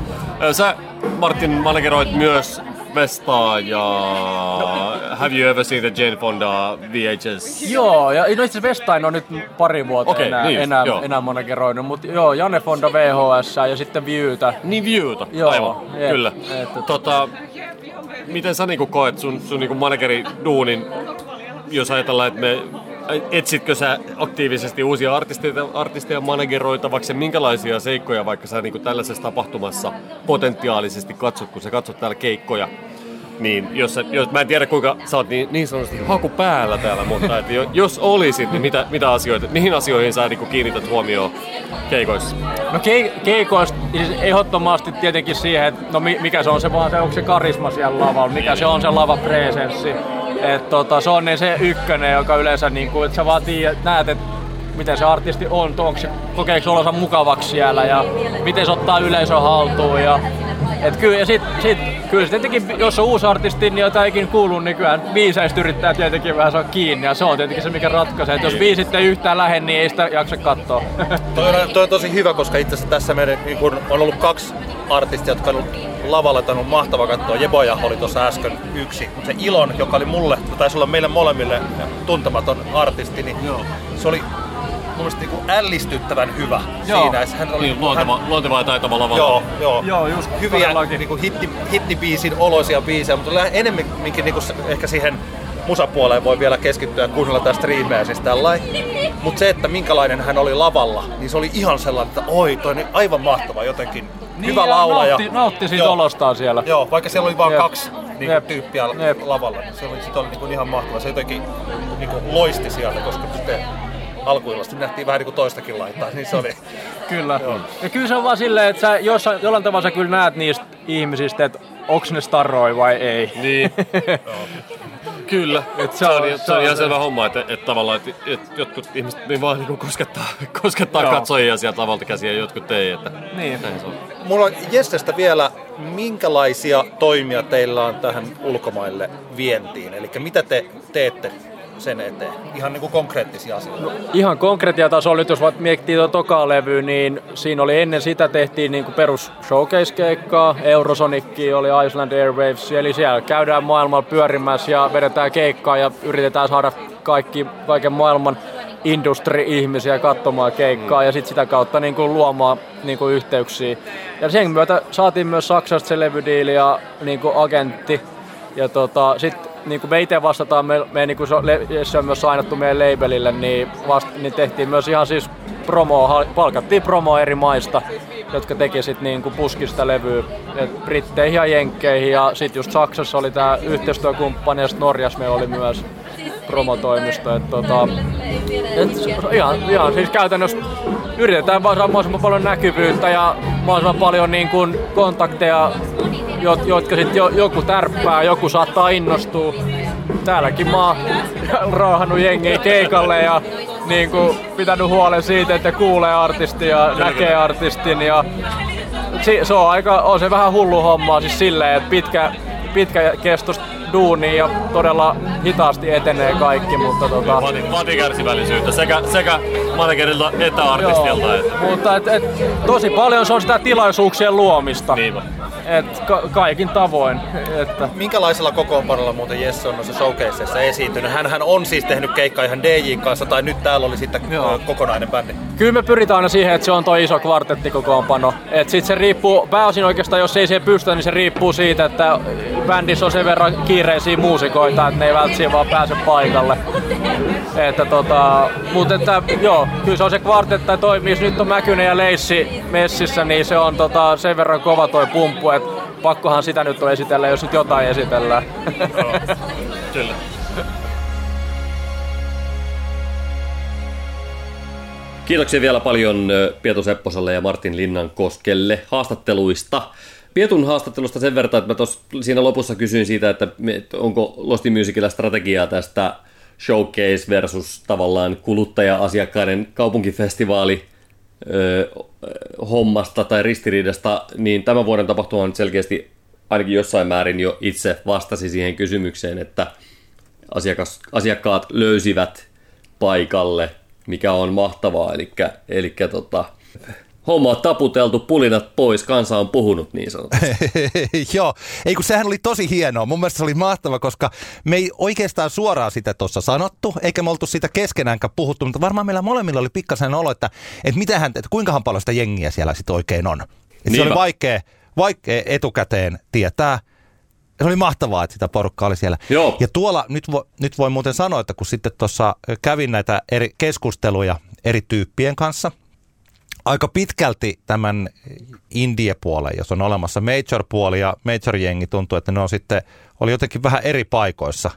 Sä, Martin, manageroit myös Vestaa ja Have you ever seen the Jane Fonda VHS? Joo, ja no itse Vestain on nyt pari vuotta Okei, enää, niin enää, joo. enää manageroinut, mutta joo, Janne Fonda VHS ja sitten Viewtä. Niin Viewta, Joo, aivan, jep, kyllä. että- Tota, miten sä niinku koet sun, sun niinku manageri duunin, jos ajatellaan, että me etsitkö sä aktiivisesti uusia artisteja, artisteja manageroitavaksi? Ja minkälaisia seikkoja vaikka sä niinku tällaisessa tapahtumassa potentiaalisesti katsot, kun sä katsot täällä keikkoja, niin jos, jos mä en tiedä kuinka sä oot niin, niin sanotusti haku päällä täällä, mutta että jo- jos olisit, niin mitä, mitä asioita, mihin asioihin sä niinku kiinnität huomioon keikoissa? No ke- keikoista siis ehdottomasti tietenkin siihen, että no mi- mikä se on se vaan se, onko se karisma siellä lavalla, mikä se on se lavapresenssi. Et tota, se on niin se ykkönen, joka yleensä niin kuin, että sä vaan tiedät, näet, että miten se artisti on, onko se, kokeeko olonsa mukavaksi siellä ja miten se ottaa yleisön haltuun. Ja, et kyllä, ja sit, sit, kyllä se tietenkin, jos on uusi artisti, niin jota ei ikinä kuulu, niin kyllähän biiseistä yrittää tietenkin vähän saa kiinni. Ja se on tietenkin se, mikä ratkaisee. Et jos biisit ei yhtään lähde, niin ei sitä jaksa katsoa. Toi on, toi on tosi hyvä, koska itse asiassa tässä meidän niin kun on ollut kaksi artistia, jotka on ollut lavalla, että on ollut mahtava katsoa. Jeboja oli tuossa äsken yksi. Mutta se Ilon, joka oli mulle, taisi olla meille molemmille tuntematon artisti, niin Joo. se oli mielestä niin kuin ällistyttävän hyvä Joo. siinä. Hän oli, Niin, luonteva, luonteva ja taitava lavalla. Joo, joo. Joo, just Hyviä todellakin. niin kuin hitti, hittibiisin oloisia biisejä, mutta enemmänkin niin kuin ehkä siihen musapuoleen voi vielä keskittyä ja kuunnella tästä striimeä siis tällainen. Mutta se, että minkälainen hän oli lavalla, niin se oli ihan sellainen, että oi, toi on aivan mahtava jotenkin. Hyvä ja laulaja. Nautti, nautti siitä Joo. olostaan siellä. Joo, vaikka siellä oli vain kaksi niin Jep. tyyppiä Jep. lavalla, niin se oli, sit oli niin kuin ihan mahtava. Se jotenkin niin kuin loisti sieltä, koska sitten alkuillasta nähtiin vähän niin kuin toistakin laitaa, niin se oli... Kyllä. Ja kyllä se on vaan silleen, että sä jossain, jollain tavalla sä kyllä näet niistä ihmisistä, että onks ne starroi vai ei. Niin. Kyllä, Et se, on, se se, on- ihan se. selvä homma, että, että tavallaan että, että jotkut ihmiset niin vaan niin koskettaa, koskettaa Joo. katsojia sieltä lavalta käsiä ja jotkut ei. Että, Niin. se on. Mulla on Jessestä vielä, minkälaisia toimia teillä on tähän ulkomaille vientiin? Eli mitä te teette sen eteen? Ihan niin kuin konkreettisia asioita. Ihan konkretiatasolla nyt jos miettii tuota tokaa levyä, niin siinä oli ennen sitä tehtiin niin perus showcase-keikkaa, Eurosonicki oli Iceland Airwaves, eli siellä käydään maailmalla pyörimässä ja vedetään keikkaa ja yritetään saada kaikki, kaiken maailman industri-ihmisiä katsomaan keikkaa ja sitten sitä kautta niin kuin luomaan niin kuin yhteyksiä. Ja sen myötä saatiin myös Saksasta se levydiili ja niin kuin agentti. Ja tota, sitten niin kuin me itse vastataan, me, me niin kuin se, on- se on myös sainattu meidän labelille, niin, vast, niin tehtiin myös ihan siis promo, palkattiin promo eri maista, jotka teki sitten niin kuin puski sitä levyä et Britteihin ja Jenkkeihin ja sitten just Saksassa oli tämä yhteistyökumppani ja sitten Norjassa meillä oli myös promotoimisto. Et tota, et ihan, ihan siis käytännössä yritetään vaan saada mahdollisimman paljon näkyvyyttä ja mahdollisimman paljon niin kuin kontakteja, jot, jotka sitten jo, joku tärppää, joku saattaa innostua. Täälläkin mä oon raahannut jengiä keikalle ja niin kuin pitänyt huolen siitä, että kuulee artistin ja näkee artistin ja se on aika, on se vähän hullu homma siis silleen, että pitkä, pitkä kestos duuni ja todella hitaasti etenee kaikki, mutta tota, vaatii kärsivällisyyttä sekä, sekä managerilta että artistilta. Joo, Että, mutta et, et, tosi paljon se on sitä tilaisuuksien luomista. niin, et ka- kaikin tavoin. Että Minkälaisella kokoonpanolla muuten Jesse on noissa showcaseissa esiintynyt? Hän on siis tehnyt keikkaa ihan DJ kanssa, tai nyt täällä oli sitten Joo. kokonainen bändi. Kyllä me pyritään aina siihen, että se on tuo iso kvartettikokoonpano. Et sit se riippuu, pääosin oikeastaan jos ei siihen pystytä, niin se riippuu siitä, että bändissä on sen verran kiireisiä muusikoita, että ne ei välttämättä vaan pääse paikalle. Että tota, mutta että joo, kyllä se on se kvartetta toimii. Nyt on Mäkynen ja Leissi messissä, niin se on tota, sen verran kova toi pumppu, että pakkohan sitä nyt on esitellä, jos nyt jotain esitellään. Kyllä. Kiitoksia vielä paljon Pietu Sepposelle ja Martin Linnankoskelle haastatteluista. Pietun haastattelusta sen verran, että mä tos, siinä lopussa kysyin siitä, että onko Losti Musicilla strategiaa tästä showcase versus tavallaan kuluttaja-asiakkaiden kaupunkifestivaali hommasta tai ristiriidasta, niin tämän vuoden tapahtuma on selkeästi ainakin jossain määrin jo itse vastasi siihen kysymykseen, että asiakas, asiakkaat löysivät paikalle, mikä on mahtavaa, eli, eli tota, homma on taputeltu, pulinat pois, kansa on puhunut niin sanotusti. Joo, ei kun sehän oli tosi hienoa. Mun mielestä se oli mahtava, koska me ei oikeastaan suoraan sitä tuossa sanottu, eikä me oltu siitä keskenäänkään puhuttu, mutta varmaan meillä molemmilla oli pikkasen olo, että, että, mitähän, että kuinkahan paljon sitä jengiä siellä sitten oikein on. Että se oli vaikea, vaikea etukäteen tietää, se oli mahtavaa, että sitä porukkaa oli siellä. Joo. Ja tuolla, nyt, vo, nyt voi muuten sanoa, että kun sitten tuossa kävin näitä eri keskusteluja eri tyyppien kanssa – aika pitkälti tämän indie-puolen, jos on olemassa major-puoli ja major-jengi tuntuu, että ne on sitten, oli jotenkin vähän eri paikoissa.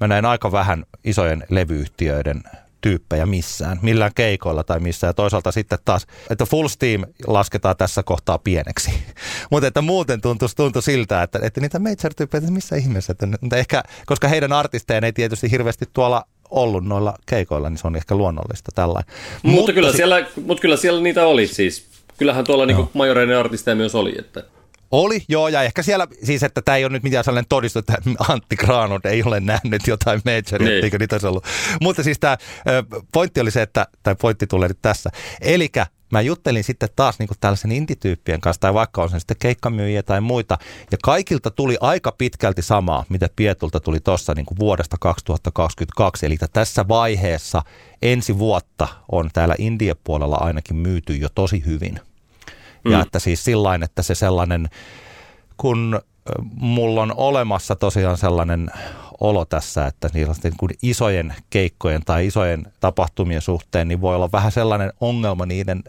Mä näin aika vähän isojen levyyhtiöiden tyyppejä missään, millään keikoilla tai missään. Ja toisaalta sitten taas, että Full Steam lasketaan tässä kohtaa pieneksi. Mutta että muuten tuntui, tuntui siltä, että, että niitä major-tyyppejä, missä ihmeessä. Että, että ehkä, koska heidän artisteen ei tietysti hirveästi tuolla ollut noilla keikoilla, niin se on ehkä luonnollista tällainen. Mutta, mutta, kyllä, si- siellä, mutta kyllä siellä niitä oli siis. Kyllähän tuolla niinku majoreiden artisteja myös oli. Että. Oli, joo, ja ehkä siellä, siis että tämä ei ole nyt mitään sellainen todistus, että Antti Granot ei ole nähnyt jotain majoria, niin. eikö niitä olisi ollut. Mutta siis tämä pointti oli se, että, tai pointti tulee nyt tässä. Eli mä juttelin sitten taas niin tällaisen indityyppien kanssa, tai vaikka on se sitten keikkamyyjiä tai muita, ja kaikilta tuli aika pitkälti samaa, mitä Pietulta tuli tuossa niin vuodesta 2022, eli tässä vaiheessa ensi vuotta on täällä India-puolella ainakin myyty jo tosi hyvin. Mm. Ja että siis sillain, että se sellainen, kun mulla on olemassa tosiaan sellainen olo tässä, että niin kuin isojen keikkojen tai isojen tapahtumien suhteen, niin voi olla vähän sellainen ongelma niiden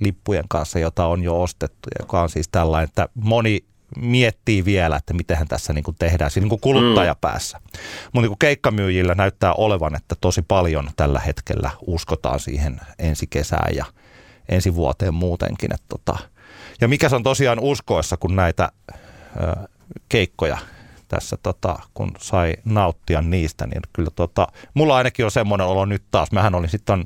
lippujen kanssa, jota on jo ostettu, joka on siis tällainen, että moni miettii vielä, että miten tässä niin kuin tehdään siinä niin kuluttajapäässä. Mm. Mutta niin keikkamyyjillä näyttää olevan, että tosi paljon tällä hetkellä uskotaan siihen ensi kesään ja ensi vuoteen muutenkin. Että tota. Ja mikä se on tosiaan uskoessa, kun näitä ö, keikkoja tässä, tota, kun sai nauttia niistä, niin kyllä tota, mulla ainakin on semmoinen olo nyt taas. Mähän olin sitten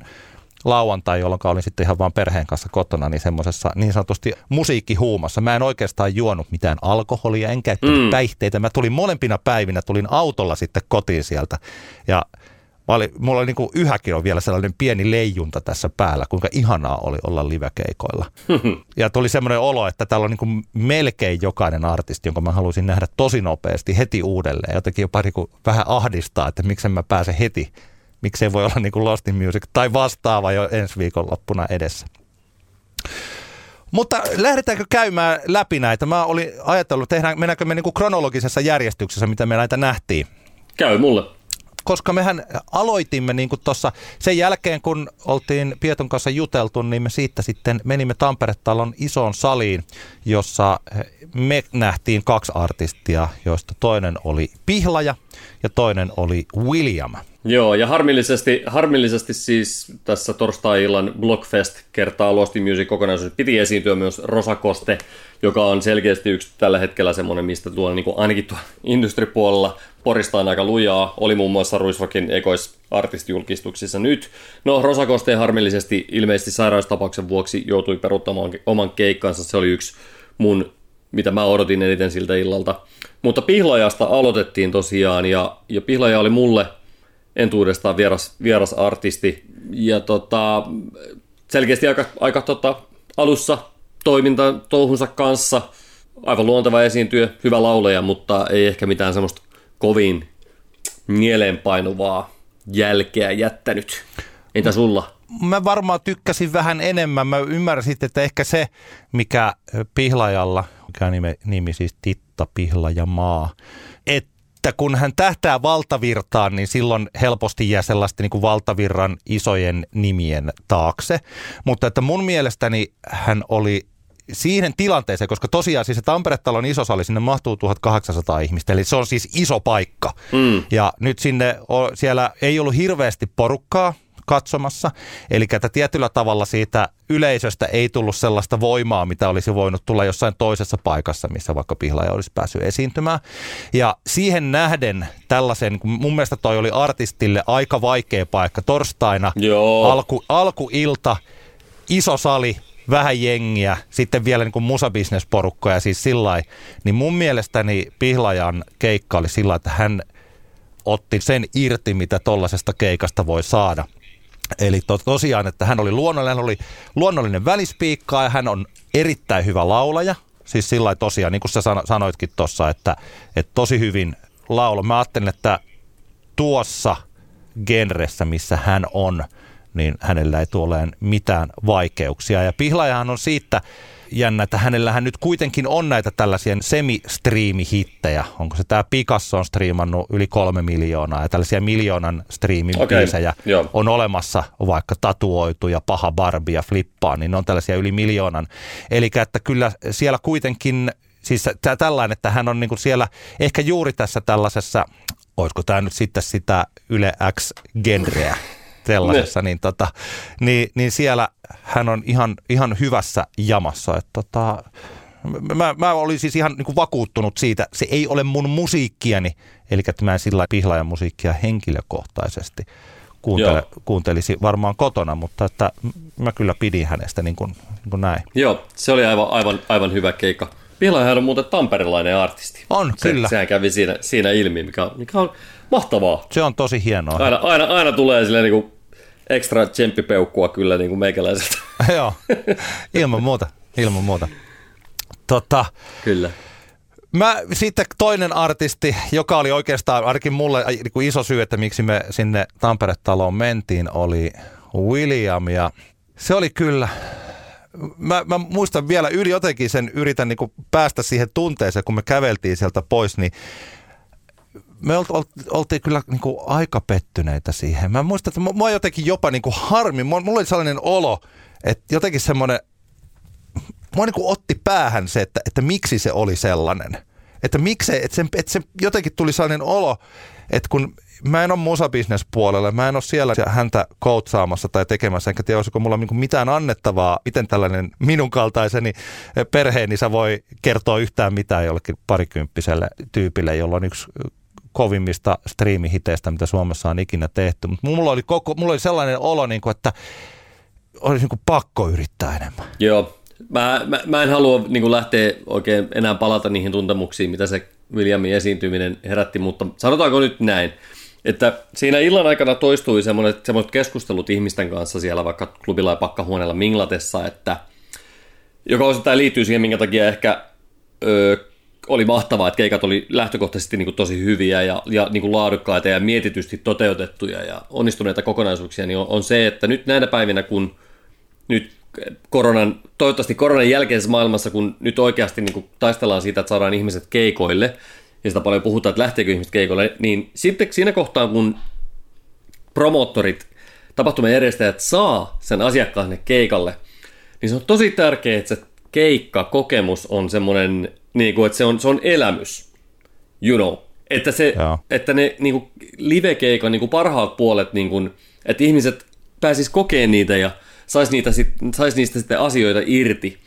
lauantai, jolloin olin sitten ihan vaan perheen kanssa kotona, niin semmoisessa niin sanotusti musiikkihuumassa. Mä en oikeastaan juonut mitään alkoholia, en käyttänyt mm. päihteitä. Mä tulin molempina päivinä, tulin autolla sitten kotiin sieltä ja Mä olin, mulla oli niin kuin yhäkin on vielä sellainen pieni leijunta tässä päällä, kuinka ihanaa oli olla livekeikoilla. ja tuli semmoinen olo, että täällä on niin kuin melkein jokainen artisti, jonka mä haluaisin nähdä tosi nopeasti heti uudelleen. Jotenkin jopa niin kuin vähän ahdistaa, että miksen mä pääsen heti. Miksei voi olla niin kuin Lost in Music tai vastaava jo ensi viikonloppuna edessä. Mutta lähdetäänkö käymään läpi näitä? Mä olin ajatellut, tehdään, mennäänkö me niin kuin kronologisessa järjestyksessä, mitä me näitä nähtiin? Käy mulle koska mehän aloitimme niin kuin tuossa sen jälkeen, kun oltiin Pietun kanssa juteltu, niin me siitä sitten menimme Tampere-talon isoon saliin, jossa me nähtiin kaksi artistia, joista toinen oli Pihlaja ja toinen oli William. Joo, ja harmillisesti, harmillisesti siis tässä torstai-illan Blockfest kertaa Lost Music kokonaisuus piti esiintyä myös Rosakoste, joka on selkeästi yksi tällä hetkellä semmoinen, mistä tuolla niin kuin ainakin tuolla industripuolella Porista on aika lujaa. Oli muun muassa Ruisrokin ekoisartistijulkistuksissa nyt. No, Rosakoste harmillisesti ilmeisesti sairaustapauksen vuoksi joutui peruuttamaan oman keikkansa. Se oli yksi mun, mitä mä odotin eniten siltä illalta. Mutta Pihlajasta aloitettiin tosiaan, ja, ja Pihlaja oli mulle entuudestaan vieras, vieras artisti. Ja tota, selkeästi aika, aika tota, alussa toiminta touhunsa kanssa – aivan luonteva esiintyjä, hyvä laulaja, mutta ei ehkä mitään semmoista kovin mieleenpainuvaa jälkeä jättänyt. Entä sulla? Mä varmaan tykkäsin vähän enemmän. Mä ymmärsin, että ehkä se, mikä Pihlajalla, mikä nimi, nimi siis Titta Pihlaja Maa, että kun hän tähtää valtavirtaan, niin silloin helposti jää sellaista niin kuin valtavirran isojen nimien taakse. Mutta että mun mielestäni hän oli siihen tilanteeseen, koska tosiaan siis se Tampere-talon isosali, sinne mahtuu 1800 ihmistä, eli se on siis iso paikka. Mm. Ja nyt sinne, siellä ei ollut hirveästi porukkaa, katsomassa. Eli että tietyllä tavalla siitä yleisöstä ei tullut sellaista voimaa, mitä olisi voinut tulla jossain toisessa paikassa, missä vaikka Pihlaja olisi päässyt esiintymään. Ja siihen nähden tällaisen, mun mielestä toi oli artistille aika vaikea paikka. Torstaina Joo. Alku, alkuilta, iso sali, vähän jengiä, sitten vielä niin kuin musabisnesporukkoja siis sillä niin mun mielestäni Pihlajan keikka oli sillä että hän otti sen irti, mitä tollaisesta keikasta voi saada. Eli to, tosiaan, että hän oli luonnollinen, hän oli luonnollinen välispiikkaa ja hän on erittäin hyvä laulaja. Siis sillä tosiaan, niin kuin sä sanoitkin tuossa, että, että tosi hyvin laulu. Mä ajattelin, että tuossa genressä, missä hän on, niin hänellä ei tule mitään vaikeuksia. Ja Pihlajahan on siitä jännä, että hänellähän nyt kuitenkin on näitä tällaisia semi-striimihittejä. Onko se tämä Picasso on striimannut yli kolme miljoonaa ja tällaisia miljoonan striimibiisejä okay, on olemassa, vaikka tatuoitu ja paha Barbie ja flippaa, niin ne on tällaisia yli miljoonan. Eli että kyllä siellä kuitenkin, siis tällainen, että hän on niinku siellä ehkä juuri tässä tällaisessa, olisiko tämä nyt sitten sitä Yle X-genreä, sellaisessa, niin, tota, niin, niin siellä hän on ihan, ihan hyvässä jamassa. Että tota, mä, mä olin siis ihan niin kuin vakuuttunut siitä, se ei ole mun musiikkiani, eli että mä en sillä pihlaajan musiikkia henkilökohtaisesti kuuntele, kuuntelisi varmaan kotona, mutta että mä kyllä pidin hänestä niin kuin, niin kuin näin. Joo, se oli aivan, aivan, aivan hyvä keikka. Pihlaajahan on muuten tamperilainen artisti. On, se, kyllä. Sehän kävi siinä, siinä ilmi, mikä, mikä on mahtavaa. Se on tosi hienoa. Aina, aina, aina tulee silleen niin kuin ekstra tsemppipeukkua kyllä niin kuin meikäläiseltä. Joo, ilman muuta, ilman muuta. Tota, kyllä. Mä sitten toinen artisti, joka oli oikeastaan ainakin mulle niin iso syy, että miksi me sinne Tampere-taloon mentiin, oli William. Ja se oli kyllä, mä, mä muistan vielä yli jotenkin sen, yritän niin päästä siihen tunteeseen, kun me käveltiin sieltä pois, niin me oltiin kyllä niin kuin aika pettyneitä siihen. Mä muistan, että mua jotenkin jopa niin kuin harmi. Mulla oli sellainen olo, että jotenkin semmoinen, mua niin kuin otti päähän se, että, että miksi se oli sellainen. Että miksi, että se, että se jotenkin tuli sellainen olo, että kun mä en ole musabisnespuolella, mä en ole siellä häntä koutsaamassa tai tekemässä, enkä tiedä, olisiko mulla niinku mitään annettavaa, miten tällainen minun kaltaiseni perheeni sä voi kertoa yhtään mitään jollekin parikymppiselle tyypille, jolla on yksi kovimmista striimihiteistä, mitä Suomessa on ikinä tehty. Mutta mulla oli, koko, mulla oli sellainen olo, niin kuin, että olisi niin kuin pakko yrittää enemmän. Joo, mä, mä, mä en halua niin kuin lähteä oikein enää palata niihin tuntemuksiin, mitä se Williamin esiintyminen herätti, mutta sanotaanko nyt näin, että siinä illan aikana toistui semmoiset, semmoiset keskustelut ihmisten kanssa siellä vaikka klubilla ja pakkahuoneella minglatessa, että joka osittain liittyy siihen, minkä takia ehkä öö, oli mahtavaa, että keikat oli lähtökohtaisesti niin kuin tosi hyviä ja, ja niin kuin laadukkaita ja mietitysti toteutettuja ja onnistuneita kokonaisuuksia, niin on, on se, että nyt näinä päivinä, kun nyt koronan, toivottavasti koronan jälkeisessä maailmassa, kun nyt oikeasti niin kuin taistellaan siitä, että saadaan ihmiset keikoille, ja sitä paljon puhutaan, että lähteekö ihmiset keikoille, niin sitten siinä kohtaa, kun promoottorit, tapahtumien järjestäjät saa sen asiakkaan sinne keikalle, niin se on tosi tärkeää, että se keikka, kokemus on semmoinen niin kuin, että se on, se on elämys, you know. Että, se, että ne niin kuin live-keikan niin kuin parhaat puolet, niin kuin, että ihmiset pääsis kokeen niitä ja sais, niitä sit, sais niistä sitten asioita irti.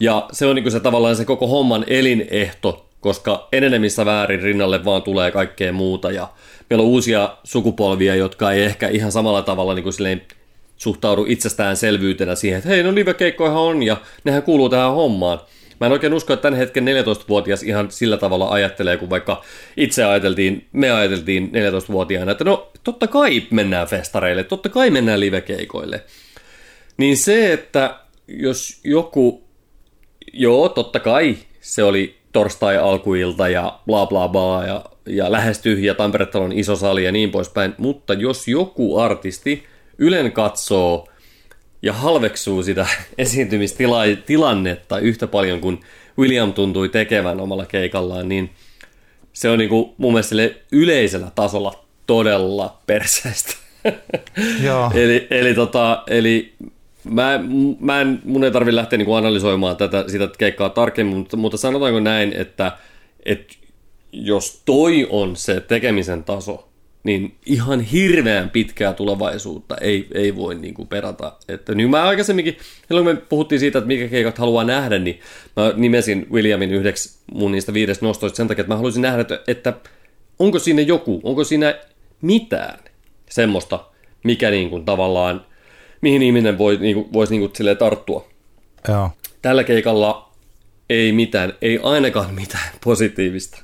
Ja se on niin kuin se tavallaan se koko homman elinehto, koska enenemissä väärin rinnalle vaan tulee kaikkea muuta ja meillä on uusia sukupolvia, jotka ei ehkä ihan samalla tavalla niin kuin silleen suhtaudu itsestäänselvyytenä siihen, että hei, no live-keikkoihan on ja nehän kuuluu tähän hommaan. Mä en oikein usko, että tämän hetken 14-vuotias ihan sillä tavalla ajattelee, kun vaikka itse ajateltiin, me ajateltiin 14-vuotiaana, että no totta kai mennään festareille, totta kai mennään livekeikoille. Niin se, että jos joku, joo totta kai, se oli torstai alkuilta ja bla bla bla ja, ja lähes tyhjä Tampere-talon iso sali ja niin poispäin. Mutta jos joku artisti Ylen katsoo ja halveksuu sitä esiintymistilannetta yhtä paljon kuin William tuntui tekevän omalla keikallaan, niin se on niinku mun mielestä yleisellä tasolla todella perseestä. Joo. eli, eli, tota, eli mä, mä en, mun ei tarvitse lähteä niinku analysoimaan tätä, sitä keikkaa tarkemmin, mutta, mutta sanotaanko näin, että, että jos toi on se tekemisen taso, niin ihan hirveän pitkää tulevaisuutta ei, ei voi niin kuin perata. Että niin mä aikaisemminkin, silloin me puhuttiin siitä, että mikä keikat haluaa nähdä, niin mä nimesin Williamin yhdeksi mun niistä viidestä nostoista sen takia, että mä haluaisin nähdä, että, että onko siinä joku, onko siinä mitään semmoista, mikä niin kuin tavallaan, mihin ihminen voi, niin kuin, voisi niin kuin tarttua. Joo. Tällä keikalla ei mitään, ei ainakaan mitään positiivista.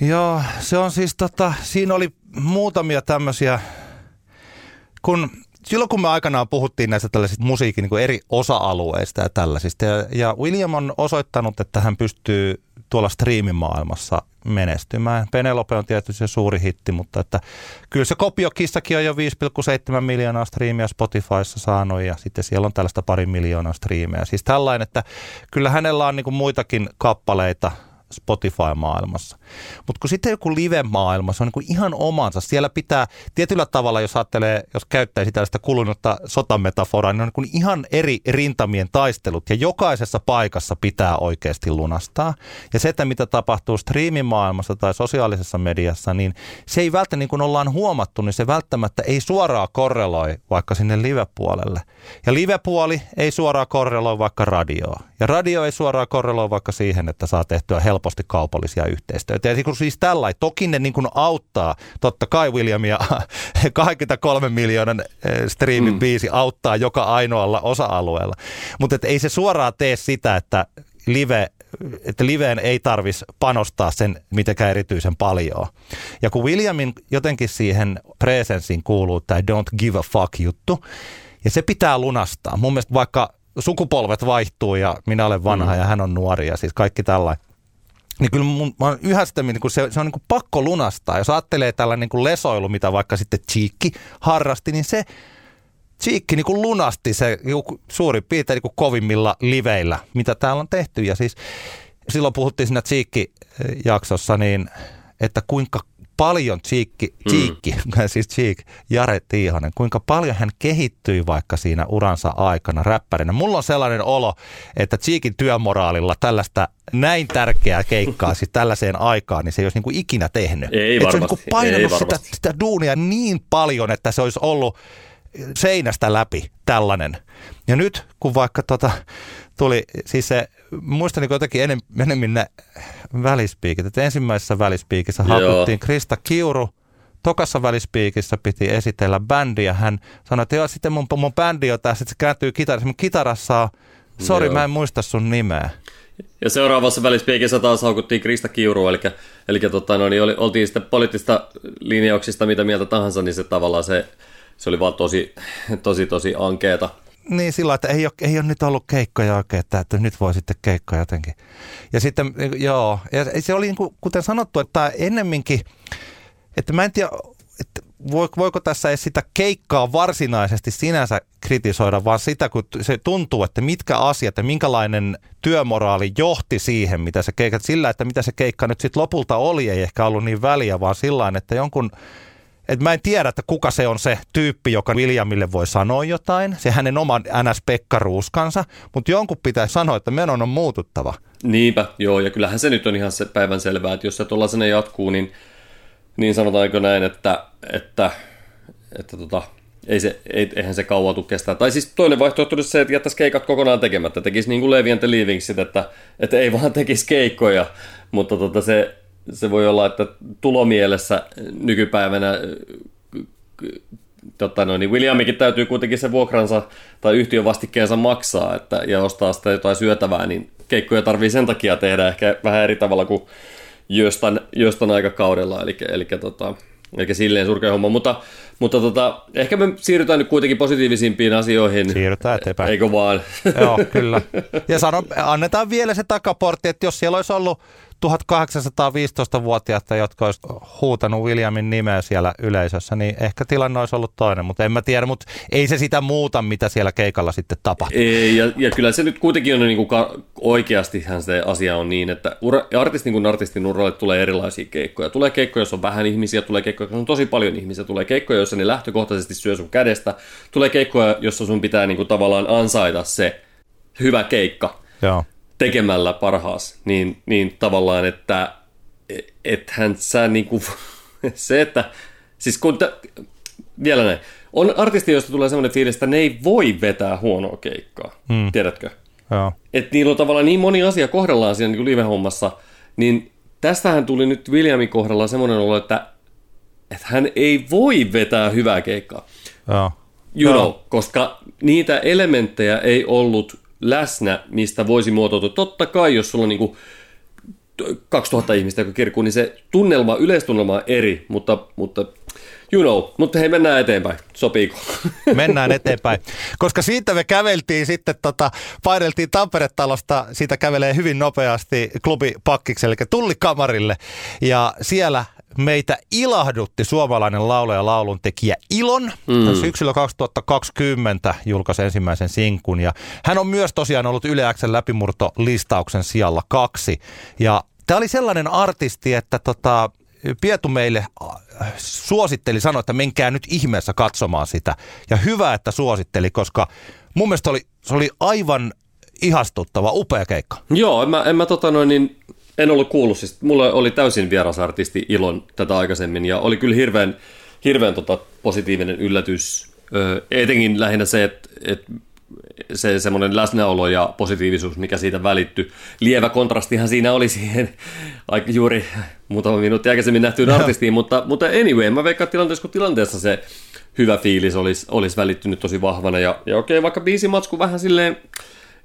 Joo, se on siis tota, siinä oli muutamia tämmöisiä, kun silloin kun me aikanaan puhuttiin näistä tällaisista musiikin niin eri osa-alueista ja tällaisista, ja, ja William on osoittanut, että hän pystyy tuolla striimimaailmassa menestymään. Penelope on tietysti se suuri hitti, mutta että kyllä se kopiokissakin on jo 5,7 miljoonaa striimiä Spotifyssa saanut ja sitten siellä on tällaista pari miljoonaa striimejä. Siis tällainen, että kyllä hänellä on niin muitakin kappaleita – Spotify-maailmassa. Mutta kun sitten joku live-maailma, se on niin ihan omansa. Siellä pitää tietyllä tavalla, jos ajattelee, jos käyttäisi tällaista kulunutta sotametaforaa, niin on niin ihan eri rintamien taistelut ja jokaisessa paikassa pitää oikeasti lunastaa. Ja se, että mitä tapahtuu striimimaailmassa tai sosiaalisessa mediassa, niin se ei välttämättä, niin kuin ollaan huomattu, niin se välttämättä ei suoraan korreloi vaikka sinne live-puolelle. Ja live-puoli ei suoraan korreloi vaikka radioa. Ja radio ei suoraan korreloi vaikka siihen, että saa tehtyä helposti kaupallisia yhteistyötä. Ja siis tällä, toki ne niin kuin auttaa, totta kai Williamia 23 miljoonan eh, streamin mm. biisi auttaa joka ainoalla osa-alueella. Mutta ei se suoraan tee sitä, että live että liveen ei tarvitsisi panostaa sen mitenkään erityisen paljon. Ja kun Williamin jotenkin siihen presenssiin kuuluu tämä don't give a fuck juttu, ja se pitää lunastaa. Mun mielestä vaikka sukupolvet vaihtuu ja minä olen vanha mm. ja hän on nuori ja siis kaikki tällainen. Niin kyllä mun, mä oon yhä sitä, niin se, se on niin kuin pakko lunastaa. Jos ajattelee tällainen niin lesoilu, mitä vaikka sitten Cheekki harrasti, niin se Cheekki niin kuin lunasti se suurin piirtein niin kuin kovimmilla liveillä, mitä täällä on tehty. Ja siis silloin puhuttiin siinä Cheekki-jaksossa, niin että kuinka paljon Cheekki, Cheekki mm. siis Cheek, Jare Tiihonen, kuinka paljon hän kehittyi vaikka siinä uransa aikana räppärinä. Mulla on sellainen olo, että Cheekin työmoraalilla tällaista näin tärkeää keikkaa siis tällaiseen aikaan, niin se ei olisi niin kuin ikinä tehnyt. Ei varmasti. se on niin painanut ei sitä, sitä duunia niin paljon, että se olisi ollut seinästä läpi tällainen. Ja nyt kun vaikka tota, tuli, siis se, muistan niin jotenkin enem, enemmän ne välispiikit, että ensimmäisessä välispiikissä hakuttiin Krista Kiuru, tokassa välispiikissä piti esitellä bändiä. Hän sanoi, että joo, sitten mun, mun bändi on tässä, että se kääntyy kitarassa. Mun kitarassa on, sori, mä en muista sun nimeä. Ja seuraavassa välispiikissä taas haukuttiin Krista Kiuru, eli, eli tota, no, niin oli, oltiin sitten poliittista linjauksista mitä mieltä tahansa, niin se tavallaan se, se oli vaan tosi, tosi, tosi ankeeta. Niin sillä että ei ole, ei ole nyt ollut keikkoja oikein, että, että nyt voi sitten keikkoja jotenkin. Ja sitten, joo, ja se oli niin kuin, kuten sanottu, että ennemminkin, että mä en tiedä, että voiko tässä edes sitä keikkaa varsinaisesti sinänsä kritisoida, vaan sitä, kun se tuntuu, että mitkä asiat ja minkälainen työmoraali johti siihen, mitä se keikka, sillä, että mitä se keikka nyt sitten lopulta oli, ei ehkä ollut niin väliä, vaan sillä että jonkun et mä en tiedä, että kuka se on se tyyppi, joka Williamille voi sanoa jotain. Se hänen oman NS-pekkaruuskansa, mutta jonkun pitää sanoa, että menon on muututtava. Niinpä, joo, ja kyllähän se nyt on ihan se päivän selvää, että jos se tuollaisena jatkuu, niin, niin sanotaanko näin, että, että, että tota, ei se, ei, eihän se kauan tule kestää. Tai siis toinen vaihtoehto olisi se, että jättäisi keikat kokonaan tekemättä, tekisi niin kuin Levi and the Leavingsit, että, että ei vaan tekisi keikkoja, mutta tota se, se voi olla, että tulomielessä nykypäivänä totta noin, niin Williamikin täytyy kuitenkin se vuokransa tai yhtiön vastikkeensa maksaa että, ja ostaa sitä jotain syötävää, niin keikkoja tarvii sen takia tehdä ehkä vähän eri tavalla kuin jostain, jostain aikakaudella. Eli, eli tota, Eikä silleen surkea homma, mutta, mutta tota, ehkä me siirrytään nyt kuitenkin positiivisimpiin asioihin. Siirrytään eteenpäin. Eikö vaan? Joo, kyllä. Ja sano, annetaan vielä se takaportti, että jos siellä olisi ollut 1815-vuotiaita, jotka olisi huutanut Williamin nimeä siellä yleisössä, niin ehkä tilanne olisi ollut toinen, mutta en mä tiedä, mutta ei se sitä muuta, mitä siellä keikalla sitten tapahtuu. Ei, ja, ja kyllä se nyt kuitenkin on niin kuin ka- oikeastihan se asia on niin, että ura, artistin kuin artistin uralle tulee erilaisia keikkoja. Tulee keikkoja, joissa on vähän ihmisiä, tulee keikkoja, joissa on tosi paljon ihmisiä, tulee keikkoja, joissa ne lähtökohtaisesti syö sun kädestä, tulee keikkoja, joissa sun pitää niin kuin tavallaan ansaita se hyvä keikka. Joo tekemällä parhaas, niin, niin tavallaan, että ethän sä niinku, se, että siis kun, te, vielä näin, on artisti, josta tulee semmoinen fiilis, että ne ei voi vetää huonoa keikkaa, mm. tiedätkö? Joo. Että niillä on tavallaan niin moni asia kohdallaan siinä niin live-hommassa, niin tästähän tuli nyt Williamin kohdalla semmoinen olo, että, että hän ei voi vetää hyvää keikkaa. Joo. You know, koska niitä elementtejä ei ollut läsnä, mistä voisi muotoutua. Totta kai, jos sulla on niin kuin 2000 ihmistä, joka kirkkuu, niin se tunnelma, yleistunnelma on eri, mutta, mutta you know. Mutta hei, mennään eteenpäin. Sopiiko? Mennään eteenpäin. Koska siitä me käveltiin sitten, tota, paineltiin Tampere-talosta, siitä kävelee hyvin nopeasti klubi Pakkiksi, eli Tullikamarille. Ja siellä meitä ilahdutti suomalainen laulaja laulun tekijä Ilon. Mm. Syksyllä 2020 julkaisi ensimmäisen sinkun ja hän on myös tosiaan ollut Yle Xn läpimurto listauksen sijalla kaksi. Ja tämä oli sellainen artisti, että tota, Pietu meille äh, suositteli, sanoi, että menkää nyt ihmeessä katsomaan sitä. Ja hyvä, että suositteli, koska mun mielestä oli, se oli aivan ihastuttava, upea keikka. Joo, en mä, en mä tota noin, niin en ollut kuullut, siis mulla oli täysin vieras artisti Ilon tätä aikaisemmin ja oli kyllä hirveän, hirveän tota positiivinen yllätys. Öö, etenkin lähinnä se, että, että se semmoinen läsnäolo ja positiivisuus, mikä siitä välittyi. Lievä kontrastihan siinä oli siihen aika juuri muutama minuutti aikaisemmin nähtyyn artistiin, mutta, mutta anyway, mä veikkaan tilanteessa kun tilanteessa se hyvä fiilis olisi, olisi välittynyt tosi vahvana. Ja, ja okei, vaikka biisimatsku vähän silleen,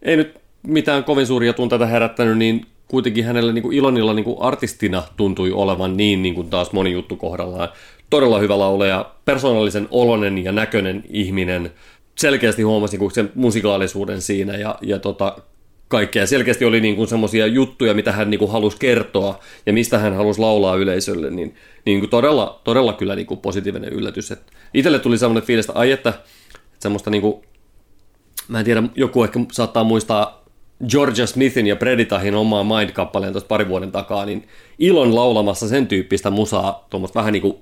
ei nyt mitään kovin suuria tunteita herättänyt, niin kuitenkin hänellä niin kuin Ilonilla niin kuin artistina tuntui olevan niin, niin kuin taas moni juttu kohdallaan. Todella hyvä laulaja, persoonallisen olonen ja näköinen ihminen. Selkeästi huomasi niin sen musikaalisuuden siinä ja, ja tota, kaikkea. Selkeästi oli niin semmoisia juttuja, mitä hän niin kuin halusi kertoa ja mistä hän halusi laulaa yleisölle, niin, niin kuin todella, todella kyllä niin kuin positiivinen yllätys. Et itselle tuli semmoinen fiilis, että ai että semmoista niin kuin, mä en tiedä, joku ehkä saattaa muistaa Georgia Smithin ja Preditahin omaa Mind-kappaleen tuossa pari vuoden takaa, niin Ilon laulamassa sen tyyppistä musaa, tuommoista vähän niin kuin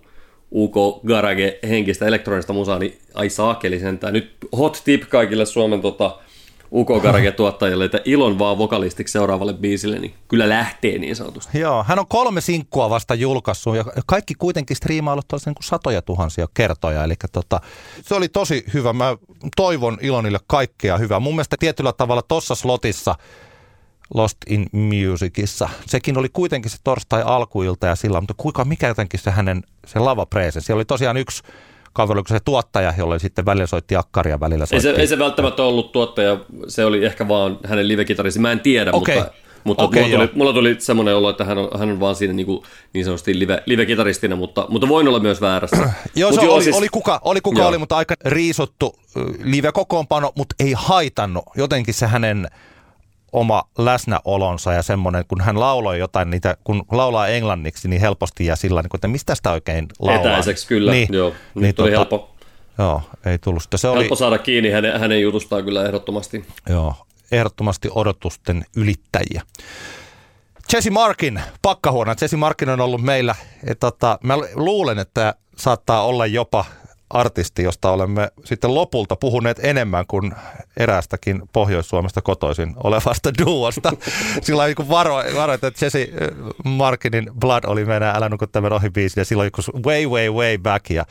UK Garage henkistä elektronista musaa, niin ai saakeli sentään. Nyt hot tip kaikille Suomen tota, UK Garage-tuottajille, että ilon vaan vokalistiksi seuraavalle biisille, niin kyllä lähtee niin sanotusti. Joo, hän on kolme sinkkua vasta julkaissut ja kaikki kuitenkin striimaillut niin kuin satoja tuhansia kertoja. Eli tota, se oli tosi hyvä. Mä toivon Ilonille kaikkea hyvää. Mun mielestä tietyllä tavalla tuossa slotissa Lost in Musicissa. Sekin oli kuitenkin se torstai alkuilta ja sillä, mutta kuinka mikä jotenkin se hänen se lava Siellä oli tosiaan yksi kaveri, oliko se tuottaja, jolle sitten välillä soitti akkaria, välillä soitti. Ei se, ei se välttämättä ollut tuottaja, se oli ehkä vaan hänen live-kitaristi, mä en tiedä, okay. mutta, mutta okay, mulla, tuli, mulla tuli semmoinen olo, että hän on, hän on vaan siinä niin, kuin, niin sanotusti live, live-kitaristina, mutta, mutta voin olla myös väärässä. joo, se joo, oli, siis, oli kuka, oli, kuka oli, mutta aika riisuttu live-kokoonpano, mutta ei haitannut. Jotenkin se hänen oma läsnäolonsa ja semmoinen, kun hän lauloi jotain niitä, kun laulaa englanniksi, niin helposti ja sillä niin että mistä sitä oikein laulaa. Etäiseksi kyllä, niin, joo. Niin, oli tota, helppo. Joo, ei tullut sitä. Se helppo oli, saada kiinni hänen, hänen jutustaan kyllä ehdottomasti. Joo, ehdottomasti odotusten ylittäjiä. Jesse Markin, pakkahuona. Jesse Markin on ollut meillä, et, tota, mä luulen, että saattaa olla jopa artisti, josta olemme sitten lopulta puhuneet enemmän kuin eräästäkin Pohjois-Suomesta kotoisin olevasta duosta. Sillä niin varo, varo, että Jesse äh, Markinin Blood oli mennä Älä nuku tämän ohi biisi, ja silloin joku way, way, way back. Ja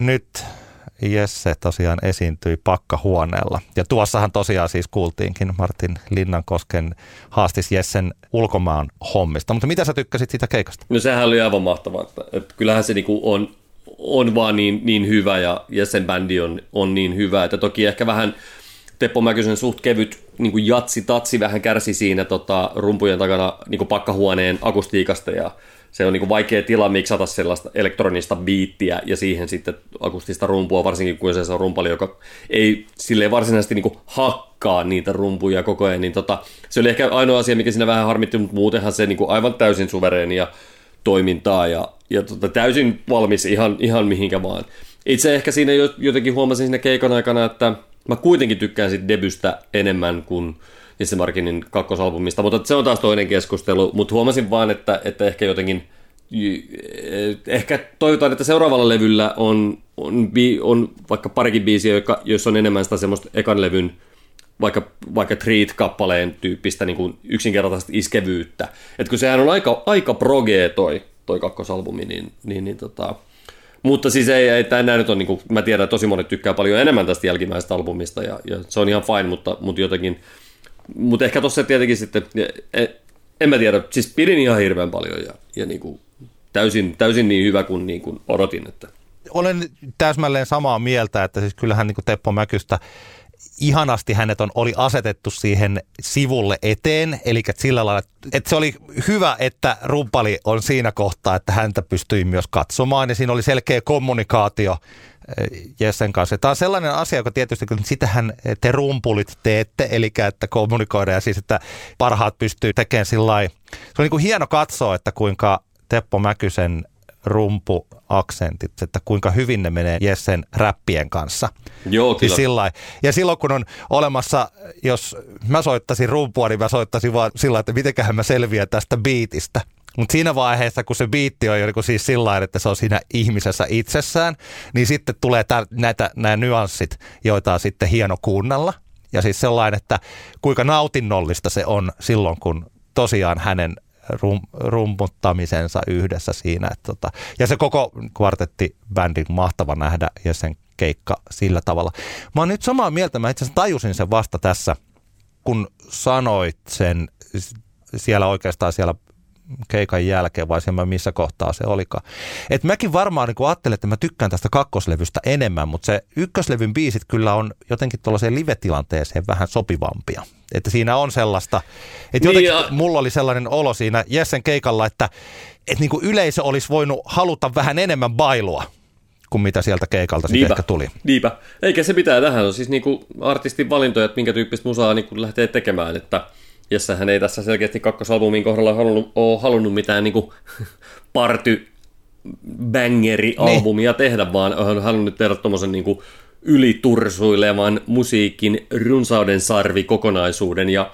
nyt Jesse tosiaan esiintyi pakkahuoneella. Ja tuossahan tosiaan siis kuultiinkin Martin Linnankosken haastis Jessen ulkomaan hommista. Mutta mitä sä tykkäsit siitä keikasta? No sehän oli aivan mahtavaa. Että kyllähän se niinku on on vaan niin, niin hyvä ja, ja sen bändi on, on niin hyvä, että toki ehkä vähän Teppo Mäkysen suht kevyt niin kuin jatsi, tatsi vähän kärsi siinä tota, rumpujen takana niin kuin pakkahuoneen akustiikasta ja se on niin kuin vaikea tila miksata sellaista elektronista biittiä ja siihen sitten akustista rumpua, varsinkin kun se on rumpali, joka ei silleen varsinaisesti niin kuin hakkaa niitä rumpuja koko ajan, niin tota, se oli ehkä ainoa asia, mikä siinä vähän harmitti, mutta muutenhan se niin kuin aivan täysin suvereenia toimintaa ja, ja tota, täysin valmis ihan, ihan mihinkä vaan. Itse ehkä siinä jotenkin huomasin siinä keikan aikana, että mä kuitenkin tykkään siitä debystä enemmän kuin Jesse Markinin kakkosalbumista, mutta se on taas toinen keskustelu, mutta huomasin vaan, että, että ehkä jotenkin ehkä toivotaan, että seuraavalla levyllä on, on, on vaikka parikin biisiä, joissa on enemmän sitä semmoista ekan levyn vaikka, vaikka Treat-kappaleen tyyppistä niin kuin yksinkertaisesti iskevyyttä. Et kun sehän on aika, aika progee toi, toi kakkosalbumi, niin, niin, niin tota, mutta siis ei, ei tämä nyt on, niin kuin, mä tiedän, että tosi monet tykkää paljon enemmän tästä jälkimmäisestä albumista ja, ja se on ihan fine, mutta, mutta jotenkin, mutta ehkä tuossa tietenkin sitten, en, en mä tiedä, siis pidin ihan hirveän paljon ja, ja niin kuin täysin, täysin niin hyvä kuin, niin kuin odotin. Että. Olen täsmälleen samaa mieltä, että siis kyllähän niin Teppo Mäkystä ihanasti hänet on, oli asetettu siihen sivulle eteen, eli sillä lailla, että se oli hyvä, että rumpali on siinä kohtaa, että häntä pystyi myös katsomaan, ja siinä oli selkeä kommunikaatio eh, Jessen kanssa. Tämä on sellainen asia, joka tietysti, kun sitähän te rumpulit teette, eli että kommunikoida ja siis, että parhaat pystyy tekemään sillä Se on niin kuin hieno katsoa, että kuinka Teppo Mäkysen rumpuaksentit, että kuinka hyvin ne menee Jessen räppien kanssa. Joo, kyllä. Siis sillai. Ja silloin kun on olemassa, jos mä soittaisin rumpua, niin mä soittaisin vaan sillä että mitenköhän mä selviän tästä biitistä. Mutta siinä vaiheessa, kun se biitti on jo niin siis sillä että se on siinä ihmisessä itsessään, niin sitten tulee tär, näitä, nämä nyanssit, joita on sitten hieno kuunnella. Ja siis sellainen, että kuinka nautinnollista se on silloin, kun tosiaan hänen rum, rumputtamisensa yhdessä siinä. Että tota, ja se koko kvartetti bändin mahtava nähdä ja sen keikka sillä tavalla. Mä oon nyt samaa mieltä, mä itse asiassa tajusin sen vasta tässä, kun sanoit sen siellä oikeastaan siellä keikan jälkeen vai siellä missä kohtaa se olikaan. Et mäkin varmaan niin ajattelin, että mä tykkään tästä kakkoslevystä enemmän, mutta se ykköslevyn biisit kyllä on jotenkin tuollaiseen live-tilanteeseen vähän sopivampia. Että siinä on sellaista, että niin jotenkin ja... mulla oli sellainen olo siinä Jessen keikalla, että, että niin kuin yleisö olisi voinut haluta vähän enemmän bailua kuin mitä sieltä keikalta sitten ehkä tuli. Niipä. Eikä se pitää tähän. On siis niinku artistin valintoja, että minkä tyyppistä musaa niinku lähtee tekemään. Että hän ei tässä selkeästi kakkosalbumin kohdalla halunnut, ole halunnut mitään niinku party bangeri-albumia niin. tehdä, vaan on halunnut tehdä tuommoisen niinku ylitursuilevan musiikin runsauden sarvi kokonaisuuden ja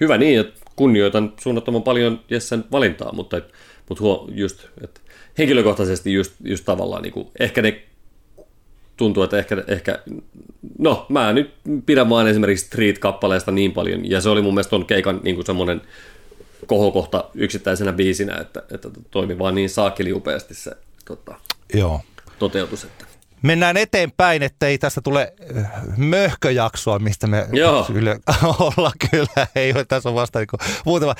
hyvä niin, että kunnioitan suunnattoman paljon Jessen valintaa, mutta, mutta huo, just, että henkilökohtaisesti just, just tavallaan niin kuin, ehkä ne tuntuu, että ehkä, ehkä, no mä nyt pidän vaan esimerkiksi Street-kappaleesta niin paljon, ja se oli mun mielestä ton keikan niin kuin semmoinen kohokohta yksittäisenä biisinä, että, että toimi vaan niin saakeli upeasti se tota, Joo. toteutus. Että. Mennään eteenpäin, ettei tästä tule äh, möhköjaksoa, mistä me Joo. Yle, olla kyllä. Ei ole tässä on vasta niin muutama.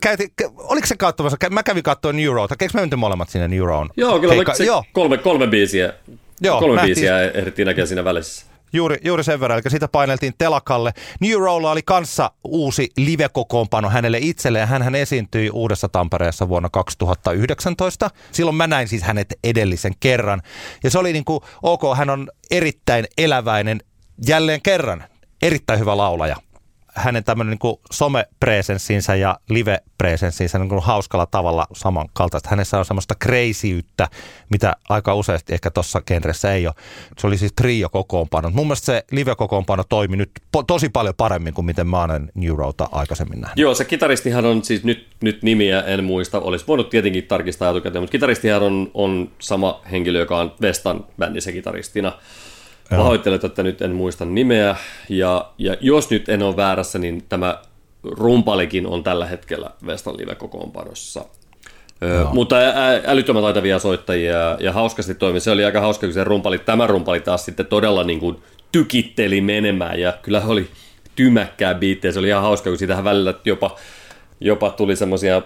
Käytin, oliko se katsomassa? Mä kävin katsoa New Road. Eikö me menty molemmat sinne New Road? Joo, kyllä Keikka, se Joo. Kolme, kolme biisiä. Joo, kolme nähtiin. biisiä ehdittiin näkemään siinä välissä. Juuri, juuri sen verran, eli sitä paineltiin telakalle. New Rolla oli kanssa uusi live-kokoonpano hänelle itselleen. Hän esiintyi Uudessa Tampereessa vuonna 2019. Silloin mä näin siis hänet edellisen kerran. Ja se oli niin kuin, ok, hän on erittäin eläväinen jälleen kerran. Erittäin hyvä laulaja hänen tämmöinen niin some-presenssinsä ja live-presenssinsä niin hauskalla tavalla samankaltaista. Hänessä on semmoista kreisiyttä, mitä aika useasti ehkä tuossa genressä ei ole. Se oli siis trio-kokoonpano. Mun mielestä se live-kokoonpano toimi nyt po- tosi paljon paremmin kuin miten mä olen New Roadta aikaisemmin nähnyt. Joo, se kitaristihan on siis nyt, nyt nimiä en muista, olisi voinut tietenkin tarkistaa etukäteen, mutta kitaristihan on, on sama henkilö, joka on Vestan bändissä kitaristina. Pahoittelen, että nyt en muista nimeä. Ja, ja jos nyt en ole väärässä, niin tämä rumpalikin on tällä hetkellä Vestan live-kokoonpanossa. Ö, mutta ä- älyttömän taitavia soittajia ja hauskasti toimi. Se oli aika hauska, kun se rumpali, tämä rumpali taas sitten todella niin kuin tykitteli menemään ja kyllä oli tymäkkää biittejä. Se oli ihan hauska, kun siitähän välillä jopa, jopa tuli semmoisia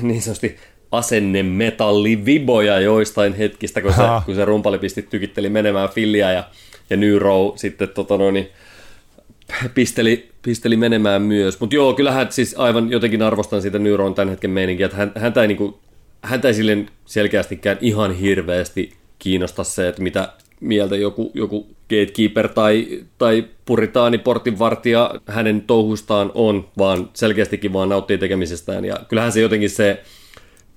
niin sanotusti asennemetalliviboja joistain hetkistä, kun se, kun se rumpali pisti tykitteli menemään Filliä ja, ja New Row sitten tota noin, pisteli, pisteli menemään myös. Mutta joo, kyllähän siis aivan jotenkin arvostan siitä Nyron tämän hetken meininkiä, että hän, häntä ei, niinku, häntä ei silleen selkeästikään ihan hirveästi kiinnosta se, että mitä mieltä joku, joku gatekeeper tai, tai puritaani portinvartija hänen touhustaan on, vaan selkeästikin vaan nauttii tekemisestään. Ja kyllähän se jotenkin se,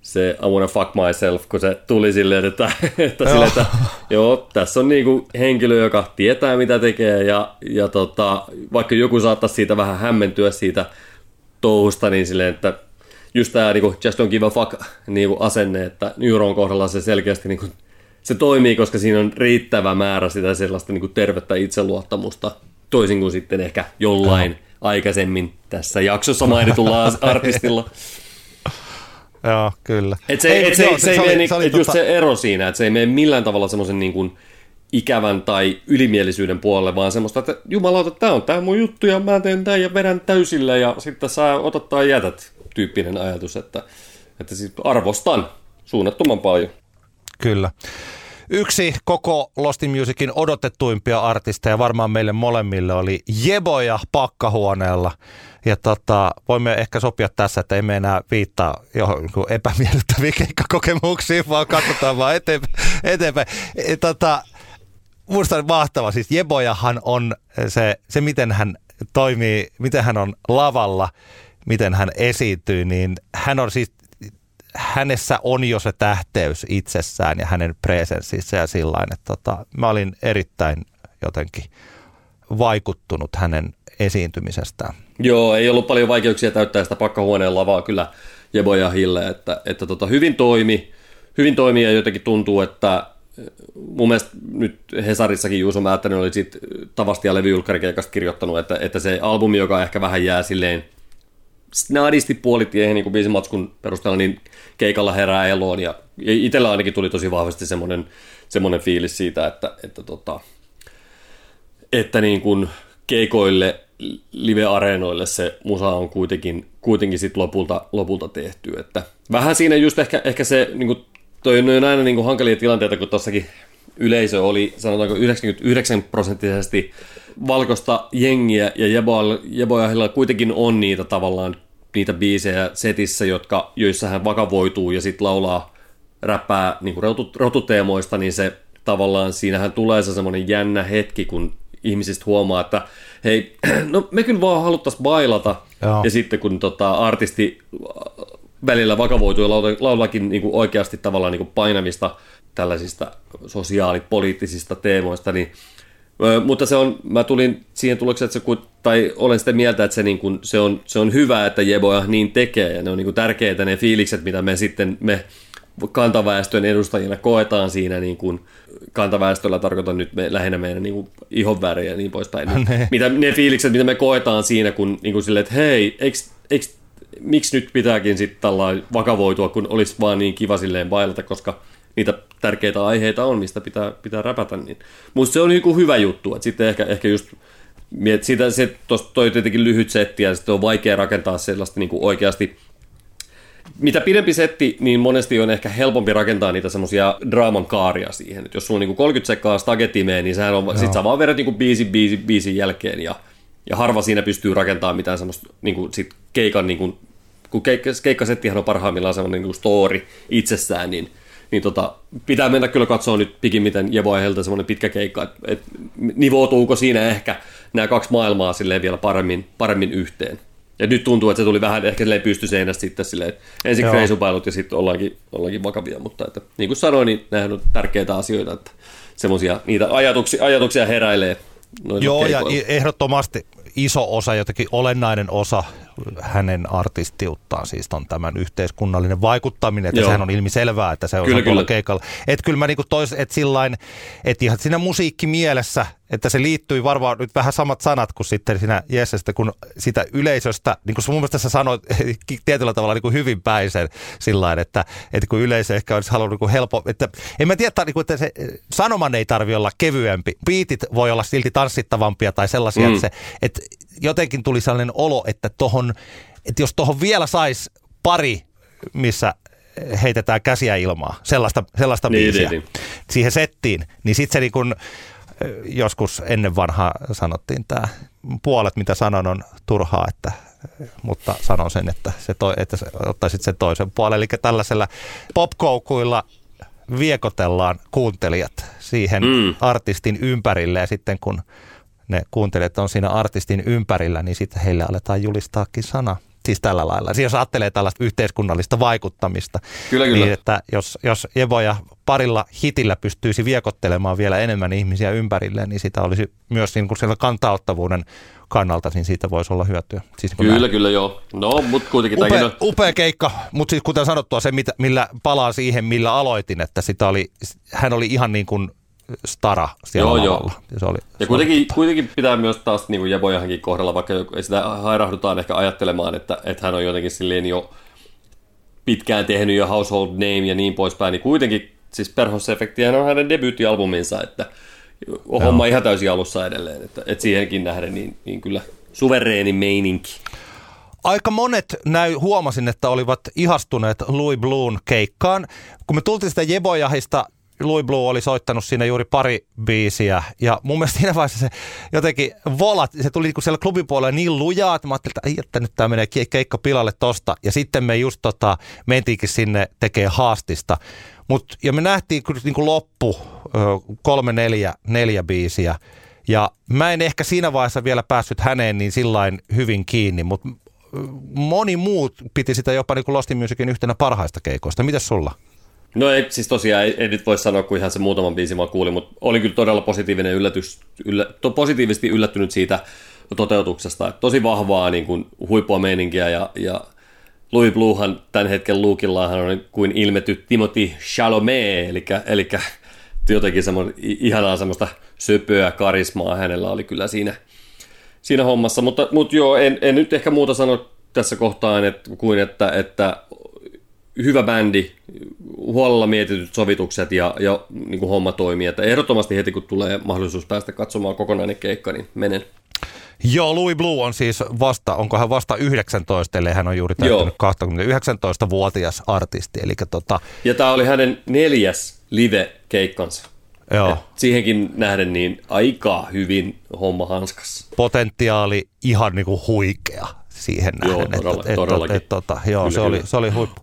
se I wanna fuck myself, kun se tuli silleen, että, että, joo. Silleen, että joo, tässä on niinku henkilö, joka tietää mitä tekee ja, ja tota, vaikka joku saattaa siitä vähän hämmentyä siitä touhusta, niin silleen, että just tämä niinku, just don't give a fuck niinku asenne, että Neuron kohdalla se selkeästi niinku, se toimii, koska siinä on riittävä määrä sitä sellaista niinku tervettä itseluottamusta, toisin kuin sitten ehkä jollain oh. aikaisemmin tässä jaksossa mainitulla artistilla. Joo, kyllä. Et se, ei, et se, joo, se, se, se, niin, et just tota... se ero siinä, että se ei mene millään tavalla semmoisen niin kuin ikävän tai ylimielisyyden puolelle, vaan semmoista, että jumalauta, tämä on tämä mun juttu ja mä teen tämän ja vedän täysille ja sitten sä otat tai jätät tyyppinen ajatus, että, että sit arvostan suunnattoman paljon. Kyllä. Yksi koko Lost in Musicin odotettuimpia artisteja varmaan meille molemmille oli Jeboja pakkahuoneella. Tota, voimme ehkä sopia tässä, että emme enää viittaa johonkin epämiellyttäviin keikkakokemuksiin, vaan katsotaan vaan eteenpäin. eteenpäin. E, tota, Minusta on mahtava. Siis Jebojahan on se, se, miten hän toimii, miten hän on lavalla, miten hän esiintyy, niin hän on siis hänessä on jo se tähteys itsessään ja hänen presenssissä ja sillä että tota, mä olin erittäin jotenkin vaikuttunut hänen esiintymisestään. Joo, ei ollut paljon vaikeuksia täyttää sitä pakkahuoneen lavaa kyllä Jebo ja Hille, että, että tota, hyvin toimi, hyvin toimi ja jotenkin tuntuu, että mun mielestä nyt Hesarissakin Juuso Määttänen oli sit tavasti ja levyjulkkarikeikasta kirjoittanut, että, että se albumi, joka ehkä vähän jää silleen snadisti puolitiehen niin biisimatskun perusteella, niin keikalla herää eloon. Ja itsellä ainakin tuli tosi vahvasti semmoinen, semmoinen fiilis siitä, että, että, tota, että niin kuin keikoille, live-areenoille se musa on kuitenkin, kuitenkin sit lopulta, lopulta tehty. Että vähän siinä just ehkä, ehkä se, niin kuin, toi on aina niin kuin hankalia tilanteita, kun tuossakin yleisö oli sanotaanko 99 prosenttisesti valkoista jengiä ja Jeboahilla kuitenkin on niitä tavallaan niitä biisejä setissä, jotka, joissa hän vakavoituu ja sitten laulaa, räppää niin kuin rotuteemoista, niin se tavallaan siinähän tulee se semmoinen jännä hetki, kun ihmisistä huomaa, että hei, no me kyllä vaan haluttaisiin bailata, Joo. ja sitten kun tota, artisti välillä vakavoituu ja laulakin niin kuin oikeasti tavallaan niin kuin painavista tällaisista sosiaalipoliittisista teemoista, niin mutta se on, mä tulin siihen tulokseen, että se, tai olen sitä mieltä, että se, niin kuin, se, on, se on hyvä, että Jeboja niin tekee, ja ne on niin kuin tärkeitä ne fiilikset, mitä me sitten, me kantaväestön edustajina koetaan siinä, niin kuin, kantaväestöllä tarkoitan nyt me, lähinnä meidän niin kuin, ihonväriä ja niin poispäin. Niin, ne. Mitä, ne fiilikset, mitä me koetaan siinä, kun niin kuin silleen, että hei, eikö, eikö, miksi nyt pitääkin sitten vakavoitua, kun olisi vaan niin kiva silleen bailata, koska niitä tärkeitä aiheita on, mistä pitää, pitää räpätä. Niin. Mutta se on niin hyvä juttu, että sitten ehkä, ehkä just miet, se, tosta, toi tietenkin lyhyt setti ja sitten on vaikea rakentaa sellaista niin oikeasti mitä pidempi setti, niin monesti on ehkä helpompi rakentaa niitä semmoisia draaman kaaria siihen. Et jos sulla on niin 30 sekkaa stagetimeen, niin sehän on, sit sä vaan vedät niin biisi, biisi, biisin jälkeen ja, ja harva siinä pystyy rakentamaan mitään semmoista niin kuin sit keikan, niin kuin, kun keikka, keikkasettihän on parhaimmillaan semmoinen niin story itsessään, niin niin tota, pitää mennä kyllä katsoa nyt pikimmiten Jevo Aihelta semmoinen pitkä keikka, että et, nivoutuuko siinä ehkä nämä kaksi maailmaa silleen vielä paremmin, paremmin yhteen. Ja nyt tuntuu, että se tuli vähän ehkä silleen pystyseinästä sitten silleen, ensin kreisupailut ja sitten ollaankin, ollaankin vakavia, mutta että, niin kuin sanoin, niin nämähän on tärkeitä asioita, että semmoisia niitä ajatuksia, ajatuksia heräilee. Joo, keikoilla. ja ehdottomasti iso osa, jotenkin olennainen osa hänen artistiuttaan, siis on tämän yhteiskunnallinen vaikuttaminen, että Joo. sehän on ilmiselvää, että se on kyllä, kyllä. keikalla. Että kyllä mä niinku tois, että sillain, että ihan siinä musiikki mielessä, että se liittyy varmaan nyt vähän samat sanat kuin sitten siinä Jessestä, kun sitä yleisöstä, niin kuin mun mielestä sä sanoit tietyllä tavalla niin kuin hyvin päin sen sillä että, että kun yleisö ehkä olisi halunnut niin helppo, että en mä tiedä, niin kuin, että se sanoman ei tarvi olla kevyempi. Biitit voi olla silti tanssittavampia tai sellaisia, mm. että, se, että jotenkin tuli sellainen olo, että tohon, että jos tuohon vielä sais pari, missä heitetään käsiä ilmaa, sellaista, sellaista niin, biisiä niin, niin. siihen settiin, niin sitten se niin kun, joskus ennen vanhaa sanottiin tämä, puolet mitä sanon on turhaa, että, mutta sanon sen, että, se toi, että ottaisit sen toisen puolen. Eli tällaisella popkoukuilla viekotellaan kuuntelijat siihen mm. artistin ympärille ja sitten kun ne kuuntelijat on siinä artistin ympärillä, niin sitten heille aletaan julistaakin sana. Siis tällä lailla. Siis jos ajattelee tällaista yhteiskunnallista vaikuttamista, kyllä, kyllä. niin että jos, jos Evo ja parilla hitillä pystyisi viekottelemaan vielä enemmän ihmisiä ympärilleen, niin sitä olisi myös niin kuin siellä kantauttavuuden kannalta, niin siitä voisi olla hyötyä. Siis niin kyllä, näin. kyllä joo. No, mutta kuitenkin upea, on... upea keikka, mutta siis kuten sanottua, se mitä, millä palaa siihen, millä aloitin, että sitä oli, hän oli ihan niin kuin stara siellä joo, lavalla. Joo. Ja, se oli, ja kuitenkin, kuitenkin pitää myös taas niin kuin Jebojahankin kohdalla, vaikka sitä hairahdutaan ehkä ajattelemaan, että, että hän on jotenkin silleen jo pitkään tehnyt jo household name ja niin poispäin, niin kuitenkin siis Perhosse-efektihän on hänen debyyttialbuminsa, että on homma ihan täysin alussa edelleen, että, että siihenkin nähden niin, niin kyllä suvereeni meininki. Aika monet näy, huomasin, että olivat ihastuneet Louis Bluun keikkaan. Kun me tultiin sitä Jebojahista Louis Blue oli soittanut siinä juuri pari biisiä ja mun mielestä siinä vaiheessa se jotenkin volat, se tuli niinku siellä klubipuolella niin lujaa, että mä ajattelin, että, ei, että nyt tämä menee keikka pilalle tosta ja sitten me just tota, mentiinkin sinne tekee haastista. Mut, ja me nähtiin kyllä niin kuin loppu kolme, neljä, neljä biisiä. Ja mä en ehkä siinä vaiheessa vielä päässyt häneen niin sillain hyvin kiinni, mutta moni muut piti sitä jopa niin kuin Lost in Musicin yhtenä parhaista keikoista. Mitäs sulla? No ei, siis tosiaan ei, ei nyt voi sanoa, kun ihan se muutaman biisin mä kuulin, mutta oli kyllä todella positiivinen yllätys, yllä, to, positiivisesti yllättynyt siitä toteutuksesta. Että tosi vahvaa niin kuin huippua meininkiä ja, ja Louis Bluehan tämän hetken luukillaan on kuin ilmetty Timothy Chalamet, eli, eli jotenkin semmoinen ihanaa semmoista söpöä karismaa hänellä oli kyllä siinä, siinä hommassa, mutta, mutta joo, en, en nyt ehkä muuta sano tässä kohtaa että, kuin että, että hyvä bändi, huolella mietityt sovitukset ja, ja niin kuin homma toimii. Että ehdottomasti heti kun tulee mahdollisuus päästä katsomaan kokonainen keikka, niin menen. Joo, Louis Blue on siis vasta, onko hän vasta 19, eli hän on juuri täyttänyt 19-vuotias artisti. Eli tota... Ja tämä oli hänen neljäs live-keikkansa. Joo. Et siihenkin nähden niin aika hyvin homma hanskassa. Potentiaali ihan niinku huikea siihen joo, nähden. Todella, että, todellakin. Että, että, että, joo, kyllä, se, kyllä. Oli, se oli huippu.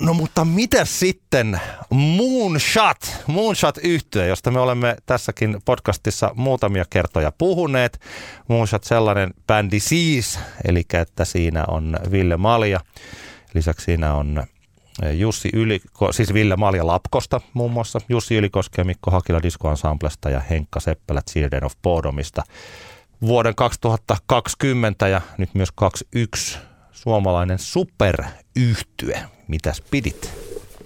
No mutta mitä sitten Moonshot, Moonshot yhtye, josta me olemme tässäkin podcastissa muutamia kertoja puhuneet. Moonshot sellainen bändi siis, eli että siinä on Ville Malja, lisäksi siinä on eh, Jussi Yliko, siis Ville Malja Lapkosta muun muassa, Jussi Ylikoski ja Mikko Hakila Disco Ensemblesta ja Henkka Seppälä Children of Boredomista vuoden 2020 ja nyt myös 2021 suomalainen superyhtye. Mitäs pidit?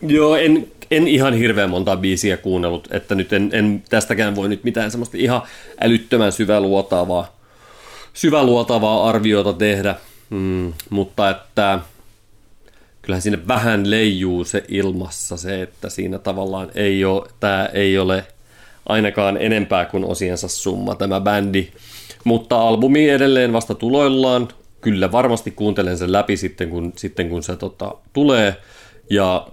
Joo, en, en ihan hirveän monta biisiä kuunnellut, että nyt en, en tästäkään voi nyt mitään semmoista ihan älyttömän syväluotavaa, syväluotavaa arviota tehdä, mm, mutta että kyllähän sinne vähän leijuu se ilmassa se, että siinä tavallaan ei ole, tämä ei ole ainakaan enempää kuin osiensa summa tämä bändi. Mutta albumi edelleen vasta tuloillaan. Kyllä varmasti kuuntelen sen läpi sitten, kun, sitten kun se tota, tulee ja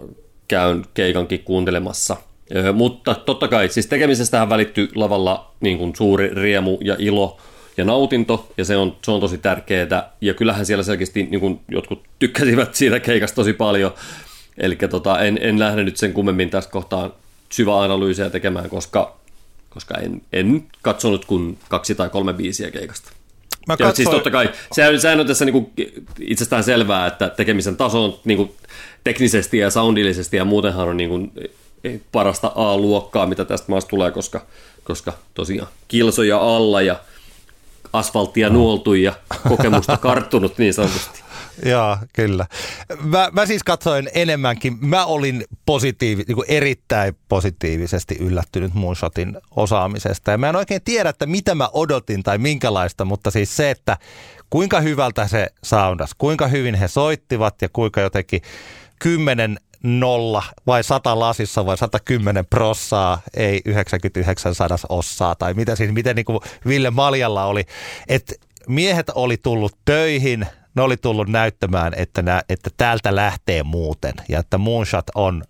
käyn keikankin kuuntelemassa. Ö, mutta totta kai, siis tekemisestähän välittyy lavalla niin kuin suuri riemu ja ilo ja nautinto, ja se on, se on tosi tärkeää. Ja kyllähän siellä selkeästi niin kuin jotkut tykkäsivät siitä keikasta tosi paljon. Eli tota, en, en lähde nyt sen kummemmin tässä kohtaa syvä analyysiä tekemään, koska koska en, en katsonut kuin kaksi tai kolme biisiä keikasta. Mä katsoin... ja siis totta kai, sehän, sehän on tässä niinku itsestään selvää, että tekemisen taso on niinku teknisesti ja soundillisesti ja muutenhan on niinku parasta A-luokkaa, mitä tästä maasta tulee, koska, koska tosiaan kilsoja alla ja asfalttia nuoltu ja kokemusta karttunut niin sanotusti. Joo, kyllä. Mä, mä siis katsoin enemmänkin, mä olin positiivi, niin kuin erittäin positiivisesti yllättynyt Moonshotin osaamisesta. Ja mä en oikein tiedä, että mitä mä odotin tai minkälaista, mutta siis se, että kuinka hyvältä se soundas, kuinka hyvin he soittivat ja kuinka jotenkin kymmenen nolla vai sata lasissa vai 110 prossaa, ei 99 sadas ossaa tai mitä siis, miten niin kuin Ville Maljalla oli, että miehet oli tullut töihin, ne oli tullut näyttämään, että, nä, että täältä lähtee muuten ja että Moonshot on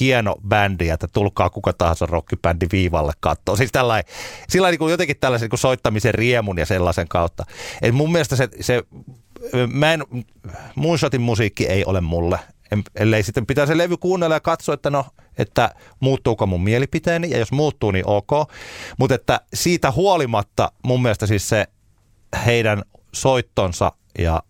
hieno bändi, että tulkaa kuka tahansa rockibändi viivalle katsoa. Siis tällainen, sillä niin kuin jotenkin tällaisen niin soittamisen riemun ja sellaisen kautta. Et mun mielestä se, se mä en, Moonshotin musiikki ei ole mulle ellei sitten pitää se levy kuunnella ja katsoa, että no, että muuttuuko mun mielipiteeni, ja jos muuttuu, niin ok. Mutta että siitä huolimatta mun mielestä siis se heidän soittonsa ja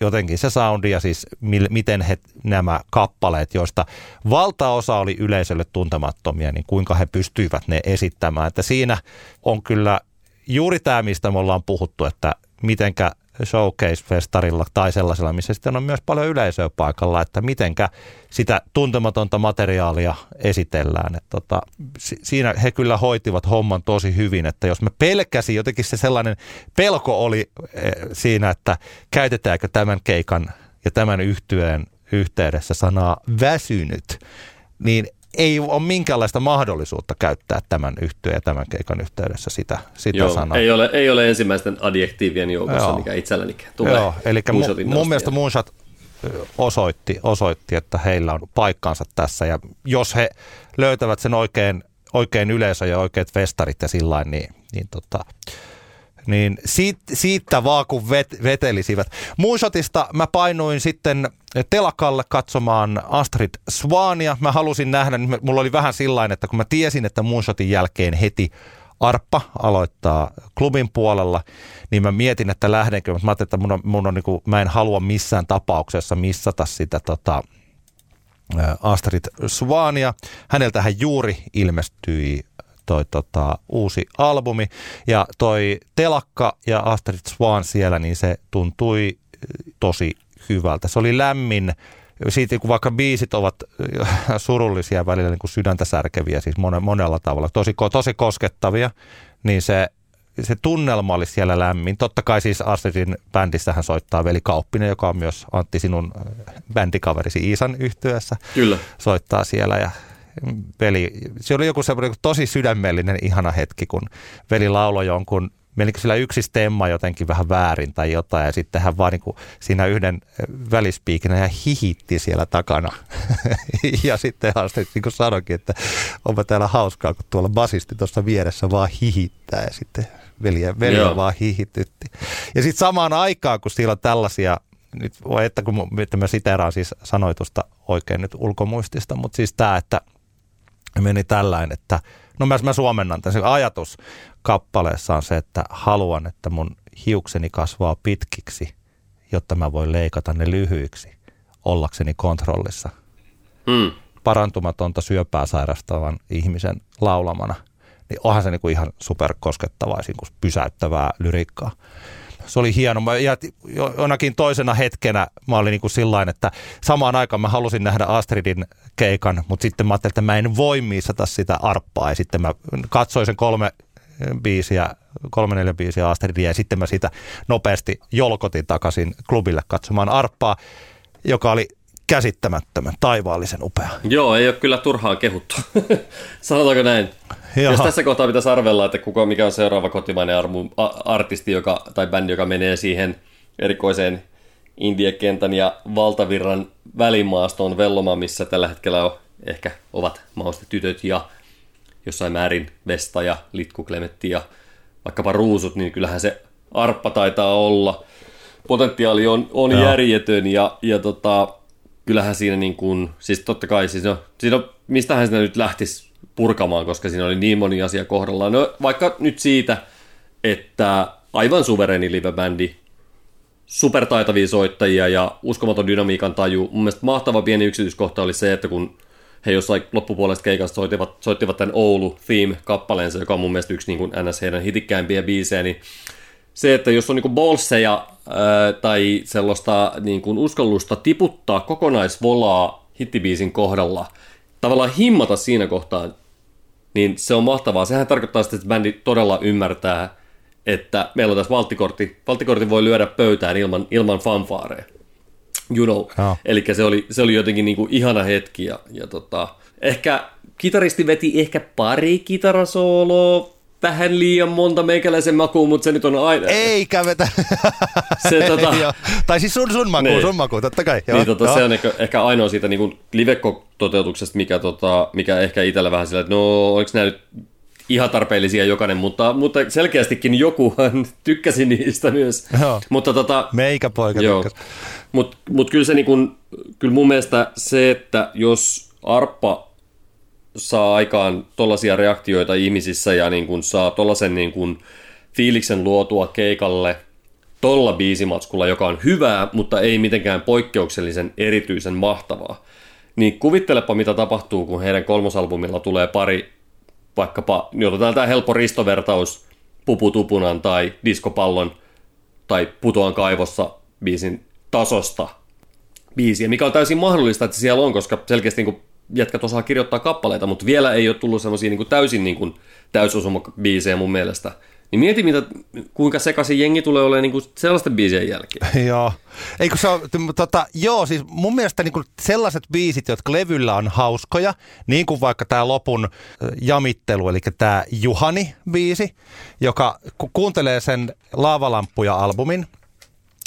jotenkin se soundi ja siis miten he, nämä kappaleet, joista valtaosa oli yleisölle tuntemattomia, niin kuinka he pystyivät ne esittämään. Että siinä on kyllä juuri tämä, mistä me ollaan puhuttu, että mitenkä showcase-festarilla tai sellaisella, missä sitten on myös paljon yleisöä paikalla, että mitenkä sitä tuntematonta materiaalia esitellään. Että tota, siinä he kyllä hoitivat homman tosi hyvin, että jos mä pelkäsin, jotenkin se sellainen pelko oli eh, siinä, että käytetäänkö tämän keikan ja tämän yhtyeen yhteydessä sanaa väsynyt, niin ei ole minkäänlaista mahdollisuutta käyttää tämän yhtyeen ja tämän keikan yhteydessä sitä, sitä Joo, sanaa. Ei ole, ei ole ensimmäisten adjektiivien joukossa, Joo. mikä itselläni tulee. Joo, eli mu- mun mielestä Moonshot osoitti, osoitti, että heillä on paikkansa tässä ja jos he löytävät sen oikein, oikein yleisö ja oikeat festarit ja sillä niin, niin tota, niin siitä, vaan kun vet, vetelisivät. Moonshotista mä painoin sitten telakalle katsomaan Astrid Swania. Mä halusin nähdä, mulla oli vähän sillain, että kun mä tiesin, että Moonshotin jälkeen heti Arppa aloittaa klubin puolella, niin mä mietin, että lähdenkö, mutta mä ajattelin, että mun on, mun on niin kuin, mä en halua missään tapauksessa missata sitä tota, Astrid Swania. Häneltähän juuri ilmestyi toi tota, uusi albumi. Ja toi Telakka ja Astrid Swan siellä, niin se tuntui tosi hyvältä. Se oli lämmin, siitä kun vaikka biisit ovat surullisia välillä niin kuin sydäntä särkeviä, siis monella tavalla, tosi, tosi koskettavia, niin se, se tunnelma oli siellä lämmin. Totta kai siis Astridin bändissähän soittaa Veli Kauppinen, joka on myös Antti sinun bändikaverisi Iisan yhtyessä. Kyllä. Soittaa siellä ja veli, se oli joku semmoinen tosi sydämellinen ihana hetki, kun veli lauloi jonkun menikö sillä yksi stemma jotenkin vähän väärin tai jotain, ja sitten hän vaan niin kuin siinä yhden välispiikinä ja hihitti siellä takana. ja sitten hän sitten niin kuin sanoikin, että onpa täällä hauskaa, kun tuolla basisti tuossa vieressä vaan hihittää, ja sitten veliä, veliä vaan hihitytti. Ja sitten samaan aikaan, kun siellä on tällaisia nyt voi että kun että mä siteraan siis sanoitusta oikein nyt ulkomuistista, mutta siis tämä, että meni tällainen, että no mä, mä suomennan tämän. Se ajatus kappaleessa on se, että haluan, että mun hiukseni kasvaa pitkiksi, jotta mä voin leikata ne lyhyiksi ollakseni kontrollissa. Mm. Parantumatonta syöpää sairastavan ihmisen laulamana. Niin onhan se niinku ihan superkoskettavaa, pysäyttävää lyriikkaa se oli hieno. Mä, ja jonakin toisena hetkenä mä olin niin kuin sillain, että samaan aikaan mä halusin nähdä Astridin keikan, mutta sitten mä ajattelin, että mä en voi missata sitä arppaa. Ja sitten mä katsoin sen kolme biisiä, kolme neljä biisiä Astridia ja sitten mä siitä nopeasti jolkotin takaisin klubille katsomaan arppaa, joka oli käsittämättömän, taivaallisen upea. Joo, ei ole kyllä turhaa kehuttu. Sanotaanko näin? Jaha. Jos tässä kohtaa pitäisi arvella, että kuka, mikä on seuraava kotimainen armu, a, artisti joka, tai bändi, joka menee siihen erikoiseen indiekentän ja valtavirran välimaastoon vellomaan, missä tällä hetkellä on, ehkä ovat mauste tytöt ja jossain määrin Vesta ja Litku Klemetti ja vaikkapa Ruusut, niin kyllähän se arppa taitaa olla. Potentiaali on, on järjetön ja, ja tota, kyllähän siinä niin kuin, siis totta kai siis no, siinä on, mistähän sitä nyt lähtisi purkamaan, koska siinä oli niin moni asia kohdallaan. No vaikka nyt siitä, että aivan suvereni livebändi, supertaitavia soittajia ja uskomaton dynamiikan taju. Mun mielestä mahtava pieni yksityiskohta oli se, että kun he jossain loppupuolesta keikasta soittivat, soittivat tämän Oulu Theme-kappaleensa, joka on mun mielestä yksi niin kuin NS heidän hitikkäimpiä biisejä, niin se, että jos on niin bolseja tai sellaista niin kuin uskallusta tiputtaa kokonaisvolaa hittibiisin kohdalla, tavallaan himmata siinä kohtaa, niin se on mahtavaa. Sehän tarkoittaa sitä, että bändi todella ymmärtää, että meillä on tässä valttikortti. Valttikortti voi lyödä pöytään ilman, ilman fanfaareja. You know. Oh. Eli se oli, se oli jotenkin niin kuin ihana hetki. Ja, ja tota, ehkä kitaristi veti ehkä pari kitarasooloa vähän liian monta meikäläisen makuun, mutta se nyt on aina... Eikä vetä. Se, tota... Joo. tai siis sun, sun maku, Niin. sun maku, totta kai. Joo, niin, tota, joo. se on ehkä, ehkä ainoa siitä niin live-toteutuksesta, mikä, tota, mikä ehkä itsellä vähän sillä, että no oliko nämä nyt ihan tarpeellisia jokainen, mutta, mutta selkeästikin jokuhan tykkäsi niistä myös. Joo. Mutta tota, Meikäpoika Joo. tykkäs. Mutta mut kyllä se niin kun, kyllä mun mielestä se, että jos arppa saa aikaan tollaisia reaktioita ihmisissä ja niin kun saa tollasen niin kun fiiliksen luotua keikalle tolla biisimatskulla, joka on hyvää, mutta ei mitenkään poikkeuksellisen erityisen mahtavaa, niin kuvittelepa mitä tapahtuu, kun heidän kolmosalbumilla tulee pari, vaikkapa, niin otetaan tämä helppo ristovertaus Puputupunan tai Diskopallon tai Putoan kaivossa biisin tasosta biisiä, mikä on täysin mahdollista, että siellä on, koska selkeästi niin jätkät osaa kirjoittaa kappaleita, mutta vielä ei ole tullut semmoisia niin täysin niin kuin täysosuma-biisejä mun mielestä. Niin mieti, mitä, kuinka sekaisin jengi tulee olemaan niin kuin sellaisten biisien jälkeen. Joo. Eikö se ole, tota, joo, siis mun mielestä niin kuin sellaiset biisit, jotka levyllä on hauskoja, niin kuin vaikka tämä lopun jamittelu, eli tämä Juhani-biisi, joka ku- kuuntelee sen Laavalamppuja-albumin,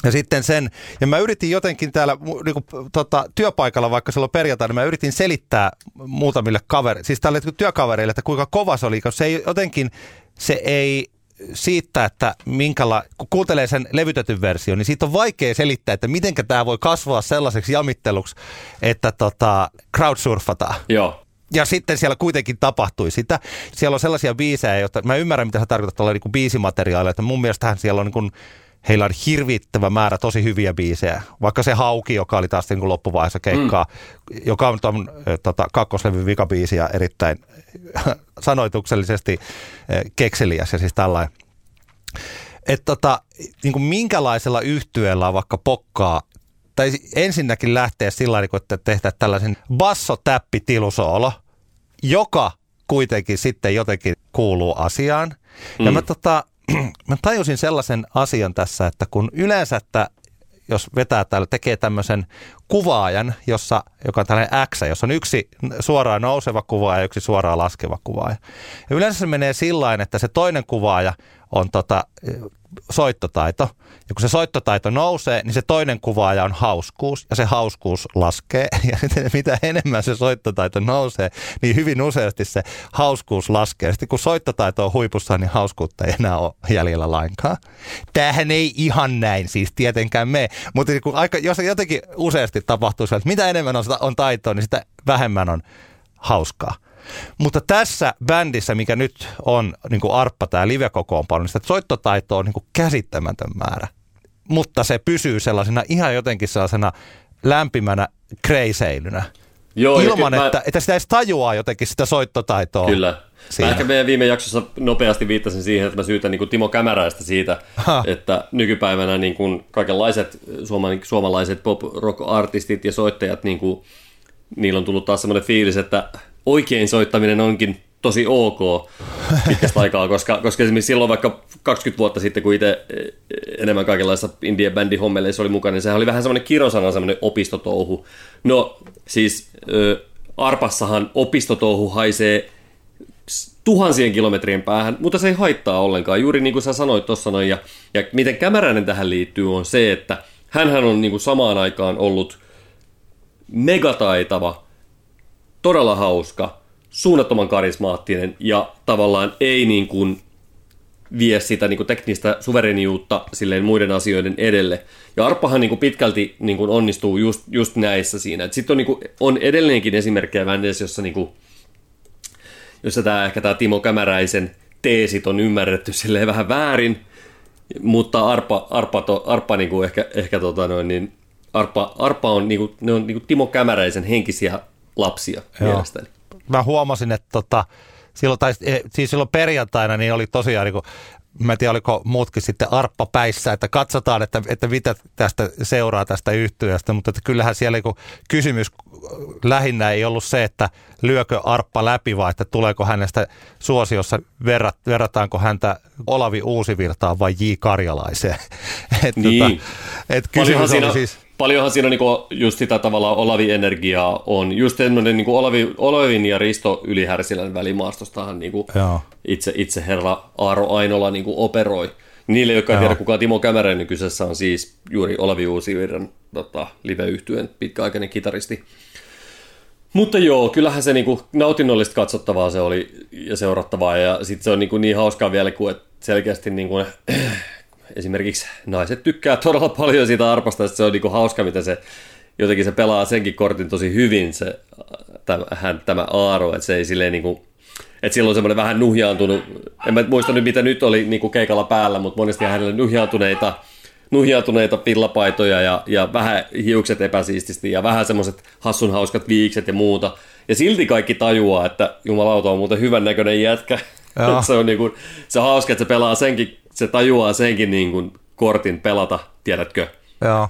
ja sitten sen, ja mä yritin jotenkin täällä mu- niinku, tota, työpaikalla, vaikka silloin perjantaina, mä yritin selittää muutamille kavereille, siis tälle työkavereille, että kuinka kova se oli, koska se ei jotenkin, se ei siitä, että minkäla, kun kuuntelee sen levytetyn version, niin siitä on vaikea selittää, että miten tämä voi kasvaa sellaiseksi jamitteluksi, että tota, crowdsurfataan. Joo. Ja sitten siellä kuitenkin tapahtui sitä. Siellä on sellaisia biisejä, joita mä ymmärrän, mitä sä tarkoitat tuolla niin biisimateriaalia, että mun mielestähän siellä on niin kuin, heillä on hirvittävä määrä tosi hyviä biisejä. Vaikka se Hauki, joka oli taas niin kuin loppuvaiheessa keikkaa, mm. joka on tuon tota, kakkoslevyn vikabiisi ja erittäin sanoituksellisesti kekseliäs ja siis tällainen. Että tota, niin kuin minkälaisella yhtyeellä on vaikka pokkaa tai ensinnäkin lähteä sillä tavalla, että tehdään tällaisen bassotäppitilusoolo, joka kuitenkin sitten jotenkin kuuluu asiaan. Mm. Ja mä, tota, mä tajusin sellaisen asian tässä, että kun yleensä, että jos vetää täällä, tekee tämmöisen kuvaajan, jossa, joka on tällainen X, jossa on yksi suoraan nouseva kuvaaja ja yksi suoraan laskeva kuvaaja. Ja yleensä se menee sillä että se toinen kuvaaja on tota, soittotaito. Ja kun se soittotaito nousee, niin se toinen kuvaaja on hauskuus ja se hauskuus laskee. Ja mitä enemmän se soittotaito nousee, niin hyvin useasti se hauskuus laskee. Sitten kun soittotaito on huipussa, niin hauskuutta ei enää ole jäljellä lainkaan. Tämähän ei ihan näin siis tietenkään me, mutta kun aika, jos jotenkin useasti tapahtuu että mitä enemmän on, on taitoa, niin sitä vähemmän on hauskaa. Mutta tässä bändissä, mikä nyt on niin kuin arppa tämä live-kokoonpano, niin sitä soittotaitoa on niin kuin käsittämätön määrä. Mutta se pysyy sellaisena ihan jotenkin sellaisena lämpimänä kreiseilynä. Joo, Ilman, mä- että, että sitä edes tajuaa jotenkin sitä soittotaitoa. Kyllä. Siinä. Mä ehkä meidän viime jaksossa nopeasti viittasin siihen, että mä syytän niin kuin Timo Kämäräistä siitä, Ha. että nykypäivänä niin kuin kaikenlaiset suoma- suomalaiset pop-rock-artistit ja soittajat, niin kuin, niillä on tullut taas semmoinen fiilis, että oikein soittaminen onkin tosi ok pitkästä aikaa, koska, koska esimerkiksi silloin vaikka 20 vuotta sitten, kun itse eh, enemmän kaikenlaisissa indie bändi hommeleissa oli mukana, niin sehän oli vähän semmoinen kirosana, semmoinen opistotouhu. No siis ö, Arpassahan opistotouhu haisee tuhansien kilometrien päähän, mutta se ei haittaa ollenkaan. Juuri niin kuin sä sanoit tuossa noin. Ja, ja miten kämäräinen tähän liittyy on se, että hänhän on niin kuin samaan aikaan ollut megataitava, todella hauska, suunnattoman karismaattinen ja tavallaan ei niin kuin vie sitä niin kuin teknistä suvereniutta silleen muiden asioiden edelle. Ja Arppahan niin kuin pitkälti niin kuin onnistuu just, just näissä siinä. Sitten on, niin kuin, on edelleenkin esimerkkejä bändeissä, jossa, niin kuin, jossa tämä, ehkä tämä Timo Kämäräisen teesit on ymmärretty silleen vähän väärin, mutta Arpa, Arpa, to, Arpa niin kuin ehkä, ehkä tota noin, niin Arpa, Arpa on, niin kuin, ne on niin kuin Timo Kämäräisen henkisiä lapsia Joo. mielestäni. Mä huomasin, että tota, silloin, tai, eh, siis silloin perjantaina niin oli tosiaan, niin kuin, mä en tiedä oliko muutkin sitten arppa päissä, että katsotaan, että, että mitä tästä seuraa tästä yhtyöstä, mutta että kyllähän siellä niin kysymys lähinnä ei ollut se, että lyökö arppa läpi, vaan että tuleeko hänestä suosiossa, verrat, verrataanko häntä Olavi Uusivirtaan vai J. Karjalaiseen. Et, Niin. tota, et Paljonhan kysymys siinä, oli siis, paljonhan siinä niinku just sitä tavalla Olavi-energiaa on. Just semmoinen niinku Olavi, Olavin ja Risto Ylihärsilän välimaastostahan niinku Joo. itse, itse herra Aaro Ainola niinku operoi. Niille, jotka ei tiedä kuka Timo Kämäräinen niin kyseessä on siis juuri Olavi Uusivirran tota, live-yhtyeen pitkäaikainen kitaristi. Mutta joo, kyllähän se niinku nautinnollista katsottavaa se oli ja seurattavaa ja sitten se on niinku niin hauskaa vielä, kun et selkeästi niinku, esimerkiksi naiset tykkää todella paljon siitä arpasta, että se on niinku hauska, miten se jotenkin se pelaa senkin kortin tosi hyvin se, tämä, hän, tämä Aaro, että se ei silleen niinku, että silloin on semmoinen vähän nuhjaantunut, en mä muista nyt mitä nyt oli niinku keikalla päällä, mutta monesti hänellä nuhjaantuneita nuhjautuneita pillapaitoja ja, ja vähän hiukset epäsiististi ja vähän semmoiset hassun hauskat viikset ja muuta. Ja silti kaikki tajuaa, että jumalauta on muuten hyvän näköinen jätkä. Se on niinku, se on hauska, että se pelaa senkin, se tajuaa senkin niinku kortin pelata, tiedätkö? Joo.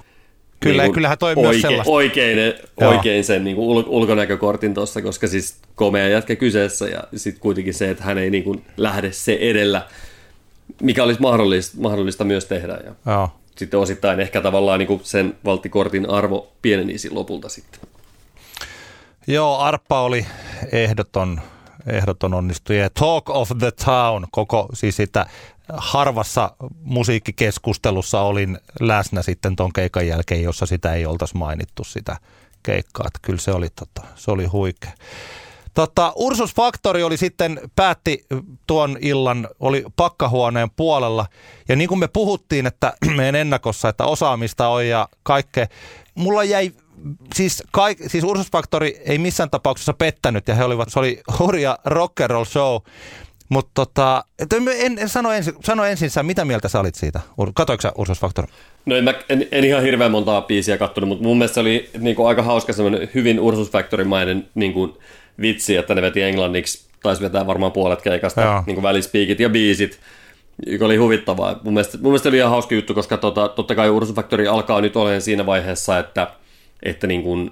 Kyllä, Niinku kyllähän toi oike, myös sellaista. Oikein, oikein sen niinku ul, ulkonäkökortin tuossa, koska siis komea jätkä kyseessä ja sitten kuitenkin se, että hän ei niinku lähde se edellä, mikä olisi mahdollista, mahdollista myös tehdä. Ja Joo. sitten osittain ehkä tavallaan niinku sen valttikortin arvo pienenisi lopulta sitten. Joo, Arppa oli ehdoton, ehdoton onnistuja. Talk of the Town, koko siis sitä harvassa musiikkikeskustelussa olin läsnä sitten ton keikan jälkeen, jossa sitä ei oltaisi mainittu sitä keikkaa. Että kyllä se oli, tota, se oli huikea. Tota, Ursus Factory oli sitten, päätti tuon illan, oli pakkahuoneen puolella. Ja niin kuin me puhuttiin, että meidän ennakossa, että osaamista on ja kaikkea. Mulla jäi, siis, kaik, siis Ursus Factory ei missään tapauksessa pettänyt ja he olivat, se oli hurja rock and roll show. Mutta tota, en, en sano, ensin, sano ensin sä, mitä mieltä sä olit siitä? Katoiko sä Ursus Factory? No en, mä, en, en ihan hirveän montaa biisiä kattonut, mutta mun mielestä se oli niinku aika hauska semmoinen hyvin Ursus Factory-mainen niinku vitsi, että ne veti englanniksi, taisi vetää varmaan puolet keikasta, Joo. niinku välispiikit ja biisit, joka oli huvittavaa. Mun mielestä, mun mielestä oli ihan hauska juttu, koska tota, totta kai Ursus Factory alkaa nyt olemaan siinä vaiheessa, että, että niinku,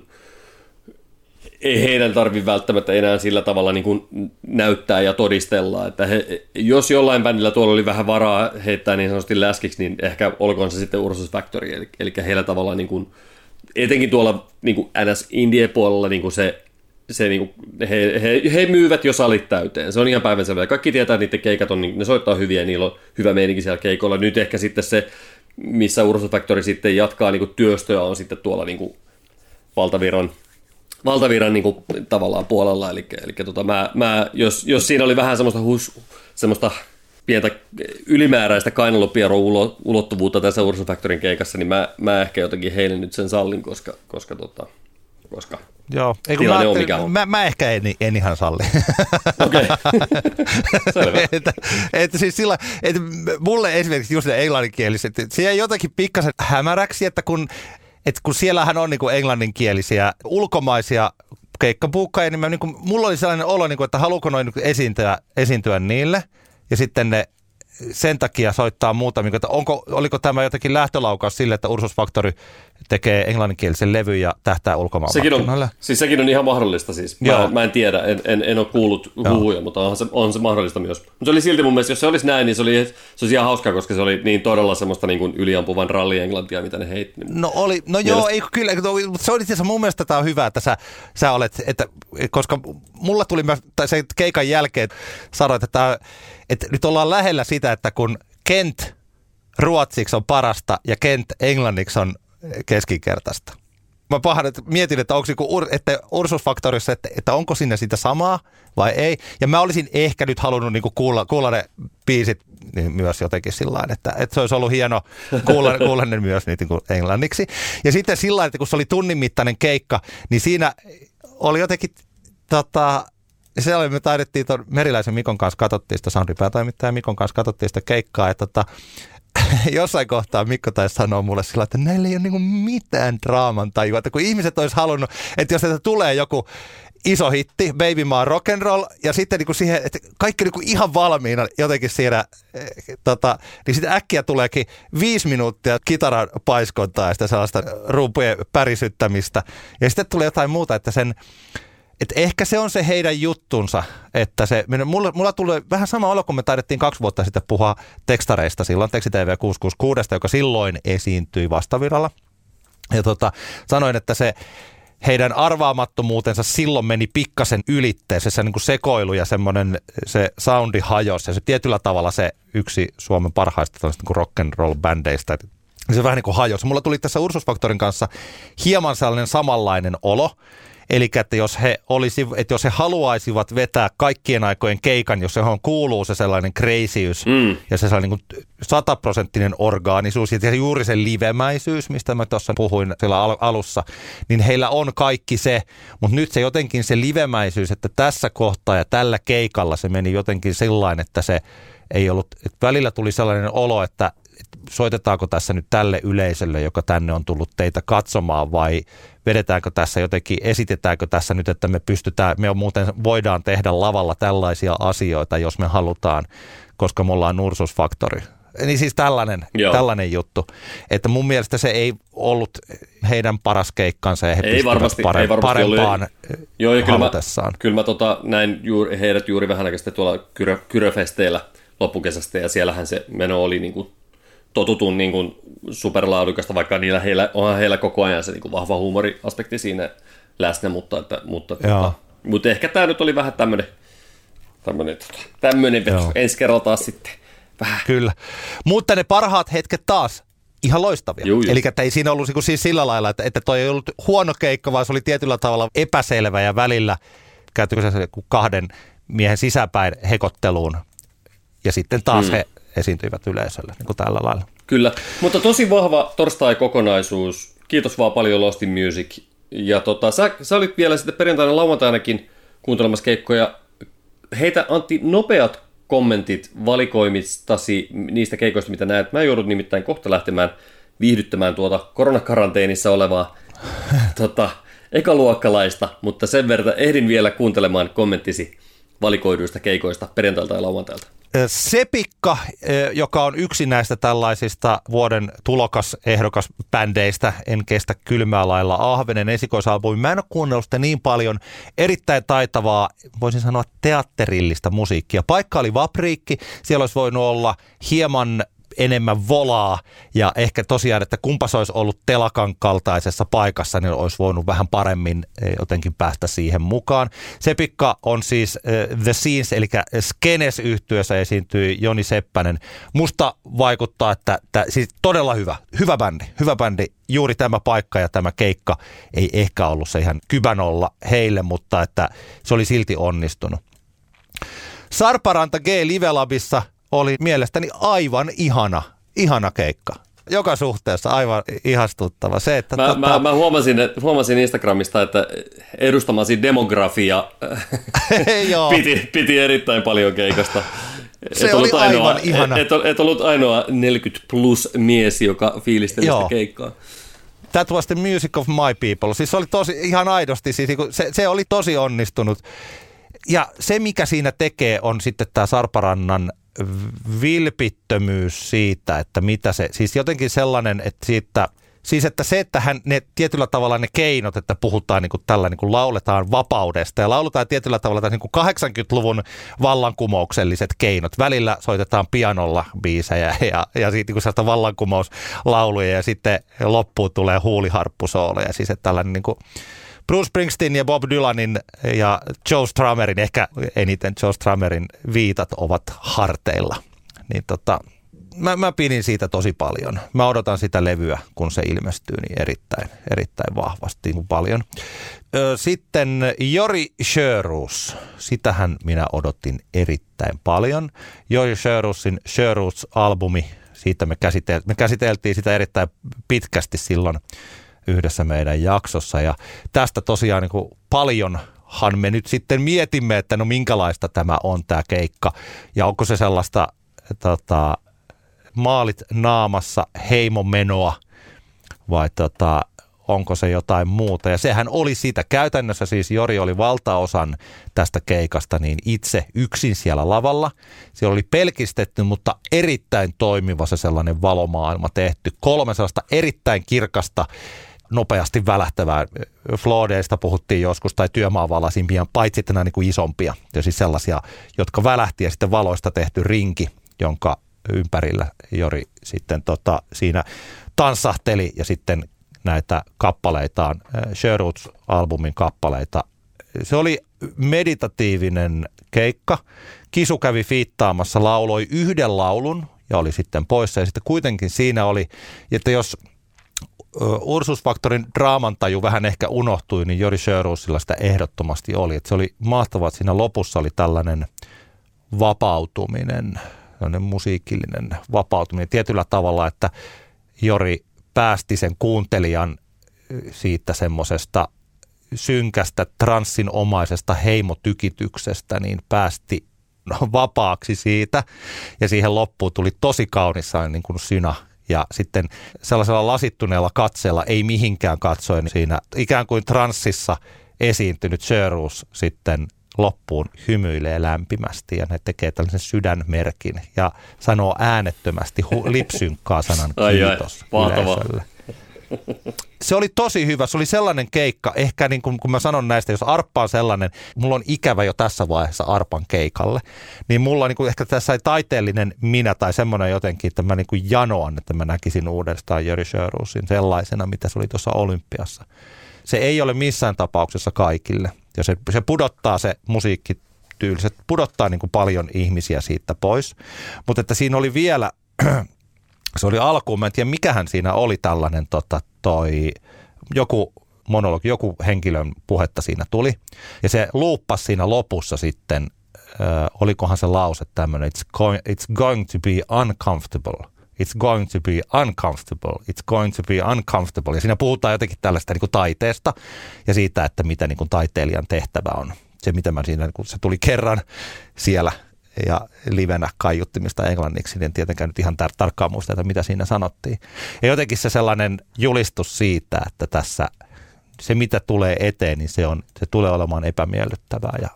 ei heidän tarvi välttämättä enää sillä tavalla niin kuin näyttää ja todistella, että he, jos jollain bändillä tuolla oli vähän varaa heittää niin sanotusti läskiksi, niin ehkä olkoon se sitten Ursus Factory, eli, eli heillä tavallaan niin kuin, etenkin tuolla niin kuin NS Indie-puolella niin kuin se, se niin kuin, he, he, he, myyvät jo salit täyteen, se on ihan päivänselvää. Kaikki tietää, että niiden keikat on, niin, ne soittaa hyviä ja niillä on hyvä meininki siellä keikolla. Nyt ehkä sitten se, missä Ursus Factory sitten jatkaa niin kuin työstöä, on sitten tuolla niin kuin valtaviran valtaviran niin kuin, tavallaan puolella, eli, eli tota, mä, mä, jos, jos siinä oli vähän semmoista, hus, semmoista pientä ylimääräistä kainalopieron ulo, ulottuvuutta tässä Ursus Factorin keikassa, niin mä, mä ehkä jotenkin heille nyt sen sallin, koska, koska, tota, koska Joo, ei, kun mä, on mikä on. Mä, mä ehkä en, en ihan salli. okei, selvä. että, että siis sillä, että mulle esimerkiksi just ne englanninkieliset, että se jäi jotenkin pikkasen hämäräksi, että kun, että kun siellähän on niinku englanninkielisiä ulkomaisia keikkapuukkaajia, niin mä, niinku, mulla oli sellainen olo, niinku, että haluuko noin niinku esiintyä, esiintyä niille, ja sitten ne sen takia soittaa muuta, että onko, oliko tämä jotenkin lähtölaukaus sille, että Ursus Factory tekee englanninkielisen levy ja tähtää ulkomaan Sekin on, siis sekin on ihan mahdollista siis. Mä, Joo. mä en tiedä, en, en, en ole kuullut huhuja, mutta onhan se, on se mahdollista myös. Mutta se oli silti mun mielestä, jos se olisi näin, niin se, oli, se olisi ihan hauskaa, koska se oli niin todella semmoista niin kuin yliampuvan ralli-englantia, mitä ne heitti. No oli, no joo, ei kyllä, mutta se oli itse asiassa mun mielestä tämä on hyvä, että sä, sä olet, että, koska mulla tuli mä, tai se keikan jälkeen sanoit, että, tää- että nyt ollaan lähellä sitä, että kun Kent ruotsiksi on parasta ja Kent englanniksi on keskinkertaista. Mä pahan, että mietin, että onko niinku että Ursus Factorissa, että, että onko sinne sitä samaa vai ei. Ja mä olisin ehkä nyt halunnut niinku kuulla, kuulla ne biisit niin myös jotenkin sillä että, että se olisi ollut hieno kuulla, kuulla ne myös niin kuin englanniksi. Ja sitten sillä että kun se oli tunnin mittainen keikka, niin siinä oli jotenkin tota, se oli, me taidettiin tuon Meriläisen Mikon kanssa, katsottiin sitä soundipäätoimittaja Mikon kanssa, katsottiin sitä keikkaa, että tota, jossain kohtaa Mikko taisi sanoa mulle sillä, että näillä ei ole niinku mitään draaman tajua, että kun ihmiset olisi halunnut, että jos tätä tulee joku iso hitti, Baby Ma Rock and Roll, ja sitten niinku siihen, että kaikki niinku ihan valmiina jotenkin siinä, eh, tota, niin sitten äkkiä tuleekin viisi minuuttia kitaran paiskontaa ja sitä sellaista rumpujen pärisyttämistä, ja sitten tulee jotain muuta, että sen, et ehkä se on se heidän juttunsa, että se, mulla, mulla tulee vähän sama olo, kun me taidettiin kaksi vuotta sitten puhua tekstareista silloin, Teksti TV 666, joka silloin esiintyi vastaviralla. Ja tota, sanoin, että se heidän arvaamattomuutensa silloin meni pikkasen ylitteeseen, se niin kuin sekoilu ja semmoinen se soundi hajos ja se tietyllä tavalla se yksi Suomen parhaista niin rock and roll bändeistä, se vähän niin kuin hajosi. Mulla tuli tässä Ursus Factorin kanssa hieman sellainen samanlainen olo, Eli että jos he, olisi, että jos he haluaisivat vetää kaikkien aikojen keikan, jos johon kuuluu se sellainen crazyys mm. ja se sellainen niin sataprosenttinen orgaanisuus ja juuri se livemäisyys, mistä mä tuossa puhuin sillä alussa, niin heillä on kaikki se, mutta nyt se jotenkin se livemäisyys, että tässä kohtaa ja tällä keikalla se meni jotenkin sillain, että se ei ollut, että välillä tuli sellainen olo, että soitetaanko tässä nyt tälle yleisölle, joka tänne on tullut teitä katsomaan vai vedetäänkö tässä jotenkin, esitetäänkö tässä nyt, että me pystytään, me muuten voidaan tehdä lavalla tällaisia asioita, jos me halutaan, koska me ollaan nursusfaktori. Niin siis tällainen, tällainen juttu. Että mun mielestä se ei ollut heidän paras keikkansa ja he ei varmasti, pare- ei varmasti parempaan oli. Joo, ja kyllä mä, kyllä mä tota, näin juuri, heidät juuri vähän aikaa tuolla kyrö, kyröfesteillä loppukesästä ja siellähän se meno oli niin kuin totutun niin kuin superlaadukasta, vaikka niillä heillä, onhan heillä koko ajan se niin kuin vahva huumoriaspekti siinä läsnä, mutta, että, mutta, tota, mutta ehkä tämä nyt oli vähän tämmöinen tämmöinen, tota, veto. Ensi kerralla taas sitten vähän. Kyllä. Mutta ne parhaat hetket taas ihan loistavia. Eli ei siinä ollut niinku siis sillä lailla, että, että toi ei ollut huono keikka, vaan se oli tietyllä tavalla epäselvä ja välillä käyttikö se kahden miehen sisäpäin hekotteluun. Ja sitten taas hmm. he esiintyivät yleisölle niin kuin tällä lailla. Kyllä, mutta tosi vahva torstai-kokonaisuus. Kiitos vaan paljon Lost in Music. Ja tota, sä, sä olit vielä sitten perjantaina lauantainakin kuuntelemassa keikkoja. Heitä Antti nopeat kommentit valikoimistasi niistä keikoista, mitä näet. Mä joudut nimittäin kohta lähtemään viihdyttämään tuota koronakaranteenissa olevaa tota, ekaluokkalaista, mutta sen verran ehdin vielä kuuntelemaan kommenttisi valikoiduista keikoista perjantailta ja lauantailta. Sepikka, joka on yksi näistä tällaisista vuoden tulokas ehdokas bändeistä, En kestä kylmää lailla Ahvenen esikoisalbumi. Mä en ole kuunnellut sitä niin paljon. Erittäin taitavaa, voisin sanoa teatterillista musiikkia. Paikka oli Vapriikki, siellä olisi voinut olla hieman enemmän volaa ja ehkä tosiaan, että kumpas olisi ollut telakan kaltaisessa paikassa, niin olisi voinut vähän paremmin eh, jotenkin päästä siihen mukaan. Sepikka on siis uh, The Scenes, eli Skenes yhtyössä esiintyi Joni Seppänen. Musta vaikuttaa, että, että siis todella hyvä, hyvä bändi, hyvä bändi. Juuri tämä paikka ja tämä keikka ei ehkä ollut se ihan kybänolla heille, mutta että se oli silti onnistunut. Sarparanta G Livelabissa – oli mielestäni aivan ihana, ihana keikka. Joka suhteessa aivan ihastuttava. Se, että mä, tota... mä, mä huomasin, huomasin Instagramista, että edustamasi demografia piti, piti erittäin paljon keikasta. Se et oli ainoa, aivan ihana. Et, et, et ollut ainoa 40 plus mies, joka fiilisteli sitä keikkaa. That was the music of my people. Siis se oli tosi, ihan aidosti, siis niinku se, se oli tosi onnistunut. Ja se, mikä siinä tekee, on sitten tämä Sarparannan vilpittömyys siitä, että mitä se, siis jotenkin sellainen, että siitä, siis että se, että hän, ne tietyllä tavalla ne keinot, että puhutaan niin kuin tällä, niin kuin lauletaan vapaudesta ja lauletaan tietyllä tavalla niin kuin 80-luvun vallankumoukselliset keinot. Välillä soitetaan pianolla biisejä ja, ja siitä niin kuin vallankumouslauluja ja sitten loppuun tulee huuliharppusooleja. Siis että tällainen niin kuin, Bruce Springsteen ja Bob Dylanin ja Joe Strummerin, ehkä eniten Joe Strummerin viitat ovat harteilla. Niin tota, mä, mä pidin siitä tosi paljon. Mä odotan sitä levyä, kun se ilmestyy, niin erittäin, erittäin vahvasti niin paljon. Sitten Jori Sjöruus, sitähän minä odotin erittäin paljon. Jori Sjöruusin Sjöruus-albumi, siitä me, käsitel- me käsiteltiin sitä erittäin pitkästi silloin yhdessä meidän jaksossa. Ja tästä tosiaan niin kuin paljonhan me nyt sitten mietimme, että no minkälaista tämä on tämä keikka. Ja onko se sellaista tota, maalit naamassa heimomenoa vai tota, onko se jotain muuta. Ja sehän oli sitä. Käytännössä siis Jori oli valtaosan tästä keikasta niin itse yksin siellä lavalla. Se oli pelkistetty, mutta erittäin toimiva se sellainen valomaailma tehty. Kolme sellaista erittäin kirkasta nopeasti välähtävää. Floodeista puhuttiin joskus tai työmaavalaisimpia, paitsi että nämä niin kuin isompia. Ja siis sellaisia, jotka välähti ja sitten valoista tehty rinki, jonka ympärillä Jori sitten tota, siinä tanssahteli ja sitten näitä kappaleitaan, Sherwoods-albumin kappaleita. Se oli meditatiivinen keikka. Kisu kävi fiittaamassa, lauloi yhden laulun ja oli sitten poissa. Ja sitten kuitenkin siinä oli, että jos Ursusfaktorin draamantaju vähän ehkä unohtui, niin Jori Sjöruusilla sitä ehdottomasti oli. Että se oli mahtavaa, että siinä lopussa oli tällainen vapautuminen, musiikillinen vapautuminen tietyllä tavalla, että Jori päästi sen kuuntelijan siitä semmoisesta synkästä transsinomaisesta heimotykityksestä, niin päästi vapaaksi siitä. Ja siihen loppuun tuli tosi kaunissa niin kuin syna ja sitten sellaisella lasittuneella katseella ei mihinkään katsoen siinä ikään kuin transsissa esiintynyt Sherus sitten loppuun hymyilee lämpimästi ja ne tekee tällaisen sydänmerkin ja sanoo äänettömästi hu- lipsynkkaa sanan kiitos ai, ai, yleisölle. Se oli tosi hyvä. Se oli sellainen keikka, ehkä niin kuin kun mä sanon näistä, jos Arppa on sellainen, mulla on ikävä jo tässä vaiheessa Arpan keikalle, niin mulla niin kuin ehkä tässä ei taiteellinen minä tai semmoinen jotenkin, että mä niin kuin janoan, että mä näkisin uudestaan Jörg Sjöruusin sellaisena, mitä se oli tuossa Olympiassa. Se ei ole missään tapauksessa kaikille. Ja se, se pudottaa se musiikki tyyli, se pudottaa niin kuin paljon ihmisiä siitä pois. Mutta että siinä oli vielä se oli alkuun, mä en tiedä mikähän siinä oli tällainen tota, toi, joku monologi, joku henkilön puhetta siinä tuli. Ja se luuppasi siinä lopussa sitten, äh, olikohan se lause tämmöinen, it's going, it's going to be uncomfortable. It's going to be uncomfortable. It's going to be uncomfortable. Ja siinä puhutaan jotenkin tällaista niin kuin taiteesta ja siitä, että mitä niin kuin taiteilijan tehtävä on. Se, mitä mä siinä, kun se tuli kerran siellä ja livenä kaiuttimista englanniksi, niin tietenkään nyt ihan tar- tarkkaan muista, että mitä siinä sanottiin. Ja jotenkin se sellainen julistus siitä, että tässä se mitä tulee eteen, niin se, on, se tulee olemaan epämiellyttävää ja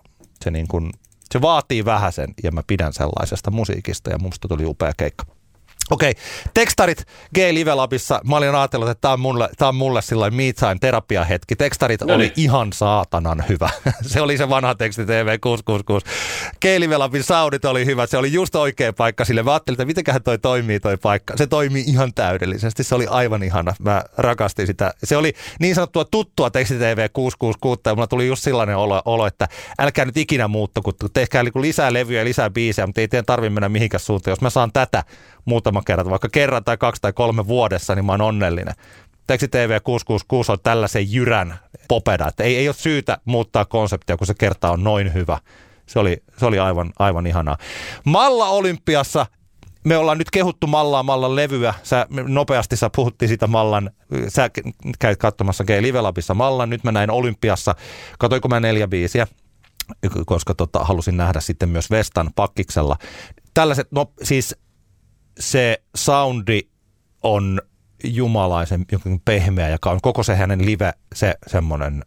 se, niin kuin, se vaatii vähäsen ja mä pidän sellaisesta musiikista ja musta tuli upea keikka. Okei, tekstarit G-Live Labissa. Mä olin ajatellut, että tämä on mulle, tää on mulle silloin me time terapiahetki. Tekstarit no oli ihan saatanan hyvä. se oli se vanha teksti TV 666. G-Live Labin saudit oli hyvä. Se oli just oikea paikka sille. Mä ajattelin, että mitenköhän toi toimii toi paikka. Se toimii ihan täydellisesti. Se oli aivan ihana. Mä rakastin sitä. Se oli niin sanottua tuttua teksti TV 666. Ja mulla tuli just sellainen olo, olo että älkää nyt ikinä muutto, kun tehkää niinku lisää levyjä ja lisää biisejä, mutta ei teidän tarvitse mennä mihinkään suuntaan. Jos mä saan tätä muutama kerta, vaikka kerran tai kaksi tai kolme vuodessa, niin mä oon onnellinen. Teksti TV 666 on tällaisen jyrän popeda, että ei, ei ole syytä muuttaa konseptia, kun se kerta on noin hyvä. Se oli, se oli aivan, aivan ihanaa. Malla Olympiassa me ollaan nyt kehuttu Mallaa Mallan levyä. Sä nopeasti sä puhuttiin sitä Mallan, sä käyt katsomassa Gay Live Labissa Mallan. Nyt mä näin Olympiassa. Katoinko mä neljä biisiä? koska tota, halusin nähdä sitten myös Vestan pakkiksella. Tällaiset, no siis se soundi on jumalaisen jokin pehmeä ja on koko se hänen live, se semmoinen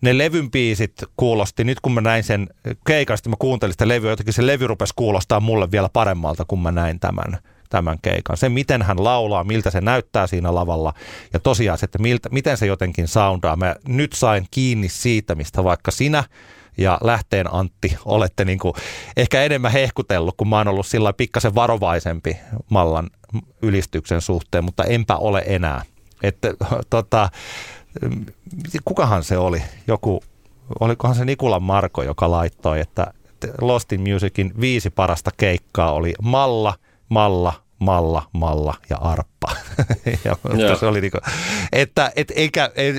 ne levyn biisit kuulosti, nyt kun mä näin sen keikasta, mä kuuntelin sitä levyä, jotenkin se levy rupesi kuulostaa mulle vielä paremmalta, kun mä näin tämän, tämän keikan. Se, miten hän laulaa, miltä se näyttää siinä lavalla ja tosiaan että miltä, miten se jotenkin soundaa. Mä nyt sain kiinni siitä, mistä vaikka sinä ja lähteen Antti olette niin kuin ehkä enemmän hehkutellut, kun mä oon ollut sillä pikkasen varovaisempi Mallan ylistyksen suhteen, mutta enpä ole enää. Että tota, kukahan se oli? Joku, olikohan se Nikulan Marko, joka laittoi, että Lost in Musicin viisi parasta keikkaa oli Malla, Malla, Malla, Malla ja Arppa. ja, mutta se oli niinku, että et, eikä, et,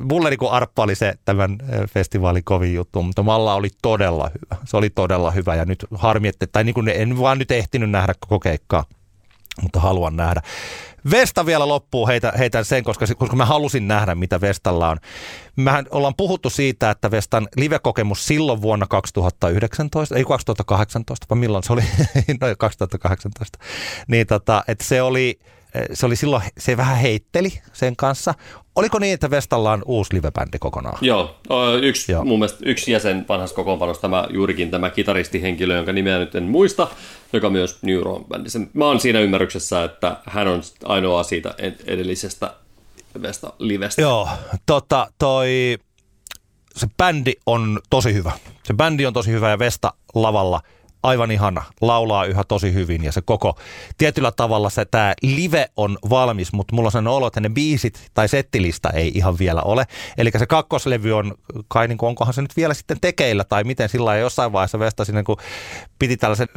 mulle niinku Arppa oli se tämän festivaalin kovin juttu, mutta Malla oli todella hyvä. Se oli todella hyvä ja nyt harmi, että, tai niinku en vaan nyt ehtinyt nähdä koko keikkaa, mutta haluan nähdä. Vesta vielä loppuu, heitä, heitän sen, koska, koska mä halusin nähdä, mitä Vestalla on. Mehän ollaan puhuttu siitä, että Vestan live-kokemus silloin vuonna 2019, ei 2018, vaan milloin se oli, no 2018, niin tota, että se oli, se oli silloin, se vähän heitteli sen kanssa. Oliko niin, että Vestalla on uusi livebändi kokonaan? Joo, yksi, Joo. mun mielestä yksi jäsen vanhasta kokoonpanosta, tämä juurikin tämä kitaristihenkilö, jonka nimeä nyt en muista, joka myös Neuron bändissä. Mä oon siinä ymmärryksessä, että hän on ainoa siitä edellisestä Vesta livestä. Joo, tota, toi, se bändi on tosi hyvä. Se bändi on tosi hyvä ja Vesta lavalla aivan ihana, laulaa yhä tosi hyvin ja se koko, tietyllä tavalla se tämä live on valmis, mutta mulla on sellainen olo, että ne biisit tai settilista ei ihan vielä ole. Eli se kakkoslevy on kai niin kuin, onkohan se nyt vielä sitten tekeillä tai miten sillä jossain vaiheessa Vesta sinne, kun piti tällaisen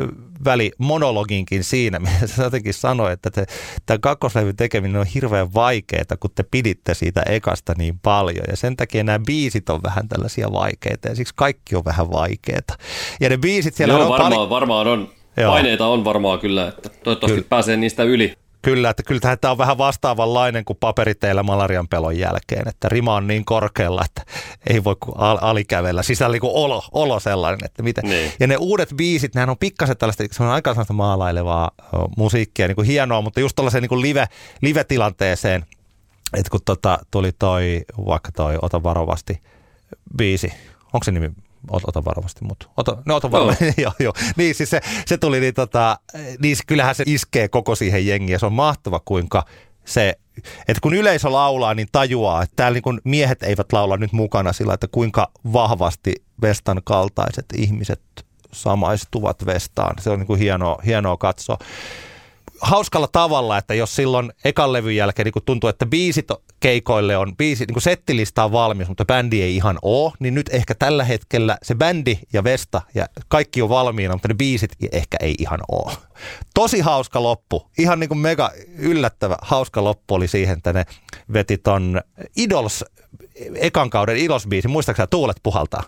välimonologinkin siinä, missä se jotenkin sanoi, että te, tämä kakkoslevyn tekeminen on hirveän vaikeaa, kun te piditte siitä ekasta niin paljon ja sen takia nämä biisit on vähän tällaisia vaikeita ja siksi kaikki on vähän vaikeita. Ja ne biisit siellä Joo, on paljon... varmaan on. Joo. Paineita on varmaan kyllä, että toivottavasti Kyllä. pääsee niistä yli. Kyllä, että kyllä tämä on vähän vastaavanlainen kuin paperiteillä malarian pelon jälkeen, että rima on niin korkealla, että ei voi kuin al- alikävellä. Sisällä niin kuin olo, olo sellainen, että miten. Niin. Ja ne uudet biisit, nehän on pikkasen tällaista, se on aika sellaista maalailevaa musiikkia, niin kuin hienoa, mutta just tuollaiseen niin kuin live, live-tilanteeseen, että kun tota, tuli toi, vaikka toi Ota varovasti biisi, onko se nimi ota varovasti, mutta ota, no ota varovasti, joo, joo. Niin siis se, se tuli, niin, tota, niin kyllähän se iskee koko siihen jengiin. Ja se on mahtava kuinka se, että kun yleisö laulaa, niin tajuaa, että täällä niin kun miehet eivät laula nyt mukana sillä, että kuinka vahvasti Vestan kaltaiset ihmiset samaistuvat Vestaan. Se on niin kuin hienoa, hienoa katsoa hauskalla tavalla, että jos silloin ekan levyn jälkeen niin tuntuu, että biisit keikoille on, biisi, niin settilista on valmis, mutta bändi ei ihan ole, niin nyt ehkä tällä hetkellä se bändi ja Vesta ja kaikki on valmiina, mutta ne biisit ehkä ei ihan ole. Tosi hauska loppu, ihan niin kuin mega yllättävä hauska loppu oli siihen, että ne veti ton Idols, ekan kauden Idols-biisin, muistaakseni Tuulet puhaltaa?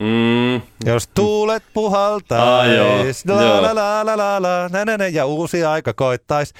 Mm, Jos tuulet puhaltaa, Ah, la, la, la, la, la, la, nä, nä, nä, ja uusi aika koittaisi,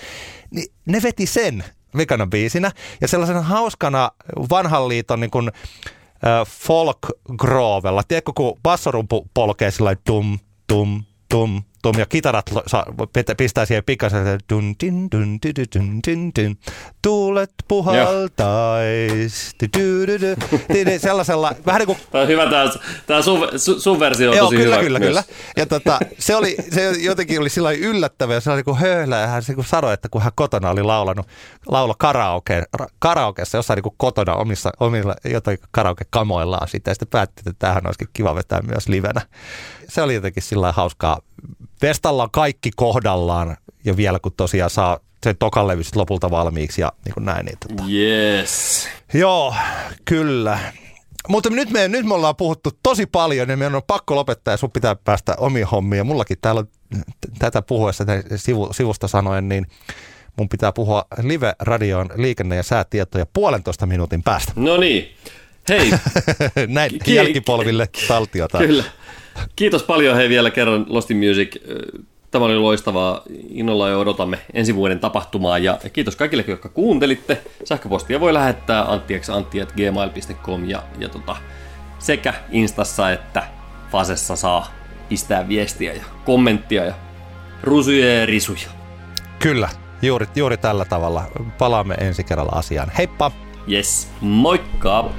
niin ne veti sen vikana biisinä. Ja sellaisena hauskana vanhan liiton niin kuin, äh, folk groovella. Tiedätkö, kun bassorumpu polkee sillä tum, tum, tum, ja kitarat lo- sa- pitä- pistää siihen pikkasen, dun, din, dun, di, di, dun, din, din. tuulet puhaltais. Di, di, sellaisella, vähän niin kuin Tämä on hyvä, tämä, tämä sun, su- sun versio on Joo, tosi kyllä, hyvä kyllä, myös. kyllä. Ja tota, se, oli, se jotenkin oli sillä lailla yllättävä ja se oli niin höylä ja hän se niin sanoi, että kun hän kotona oli laulanut, laulo karaoke, ra- karaokeessa jossain niin kotona omissa, omilla jotain karaoke-kamoillaan sitä ja sitten päätti, että tämähän olisikin kiva vetää myös livenä. Se oli jotenkin sillä hauskaa. Vestalla on kaikki kohdallaan ja vielä kun tosiaan saa sen tokan levy lopulta valmiiksi ja niin kuin näin. Niin tota. Yes. Joo, kyllä. Mutta nyt me, nyt me ollaan puhuttu tosi paljon ja meidän on pakko lopettaa ja sun pitää päästä omiin hommiin. Ja mullakin täällä on tätä puhuessa sivu, sivusta sanoen, niin mun pitää puhua live-radion liikenne- ja säätietoja puolentoista minuutin päästä. No niin. Hei, Näin Ki- jälkipolville taltiota. kyllä. Kiitos paljon hei vielä kerran Lost in Music. Tämä oli loistavaa. Innolla jo odotamme ensi vuoden tapahtumaa. Ja kiitos kaikille, jotka kuuntelitte. Sähköpostia voi lähettää anttieksi.gmail.com ja, ja tota, sekä Instassa että Fasessa saa pistää viestiä ja kommenttia ja rusuja ja risuja. Kyllä, juuri, juuri tällä tavalla. Palaamme ensi kerralla asiaan. Heippa! Yes, moikka!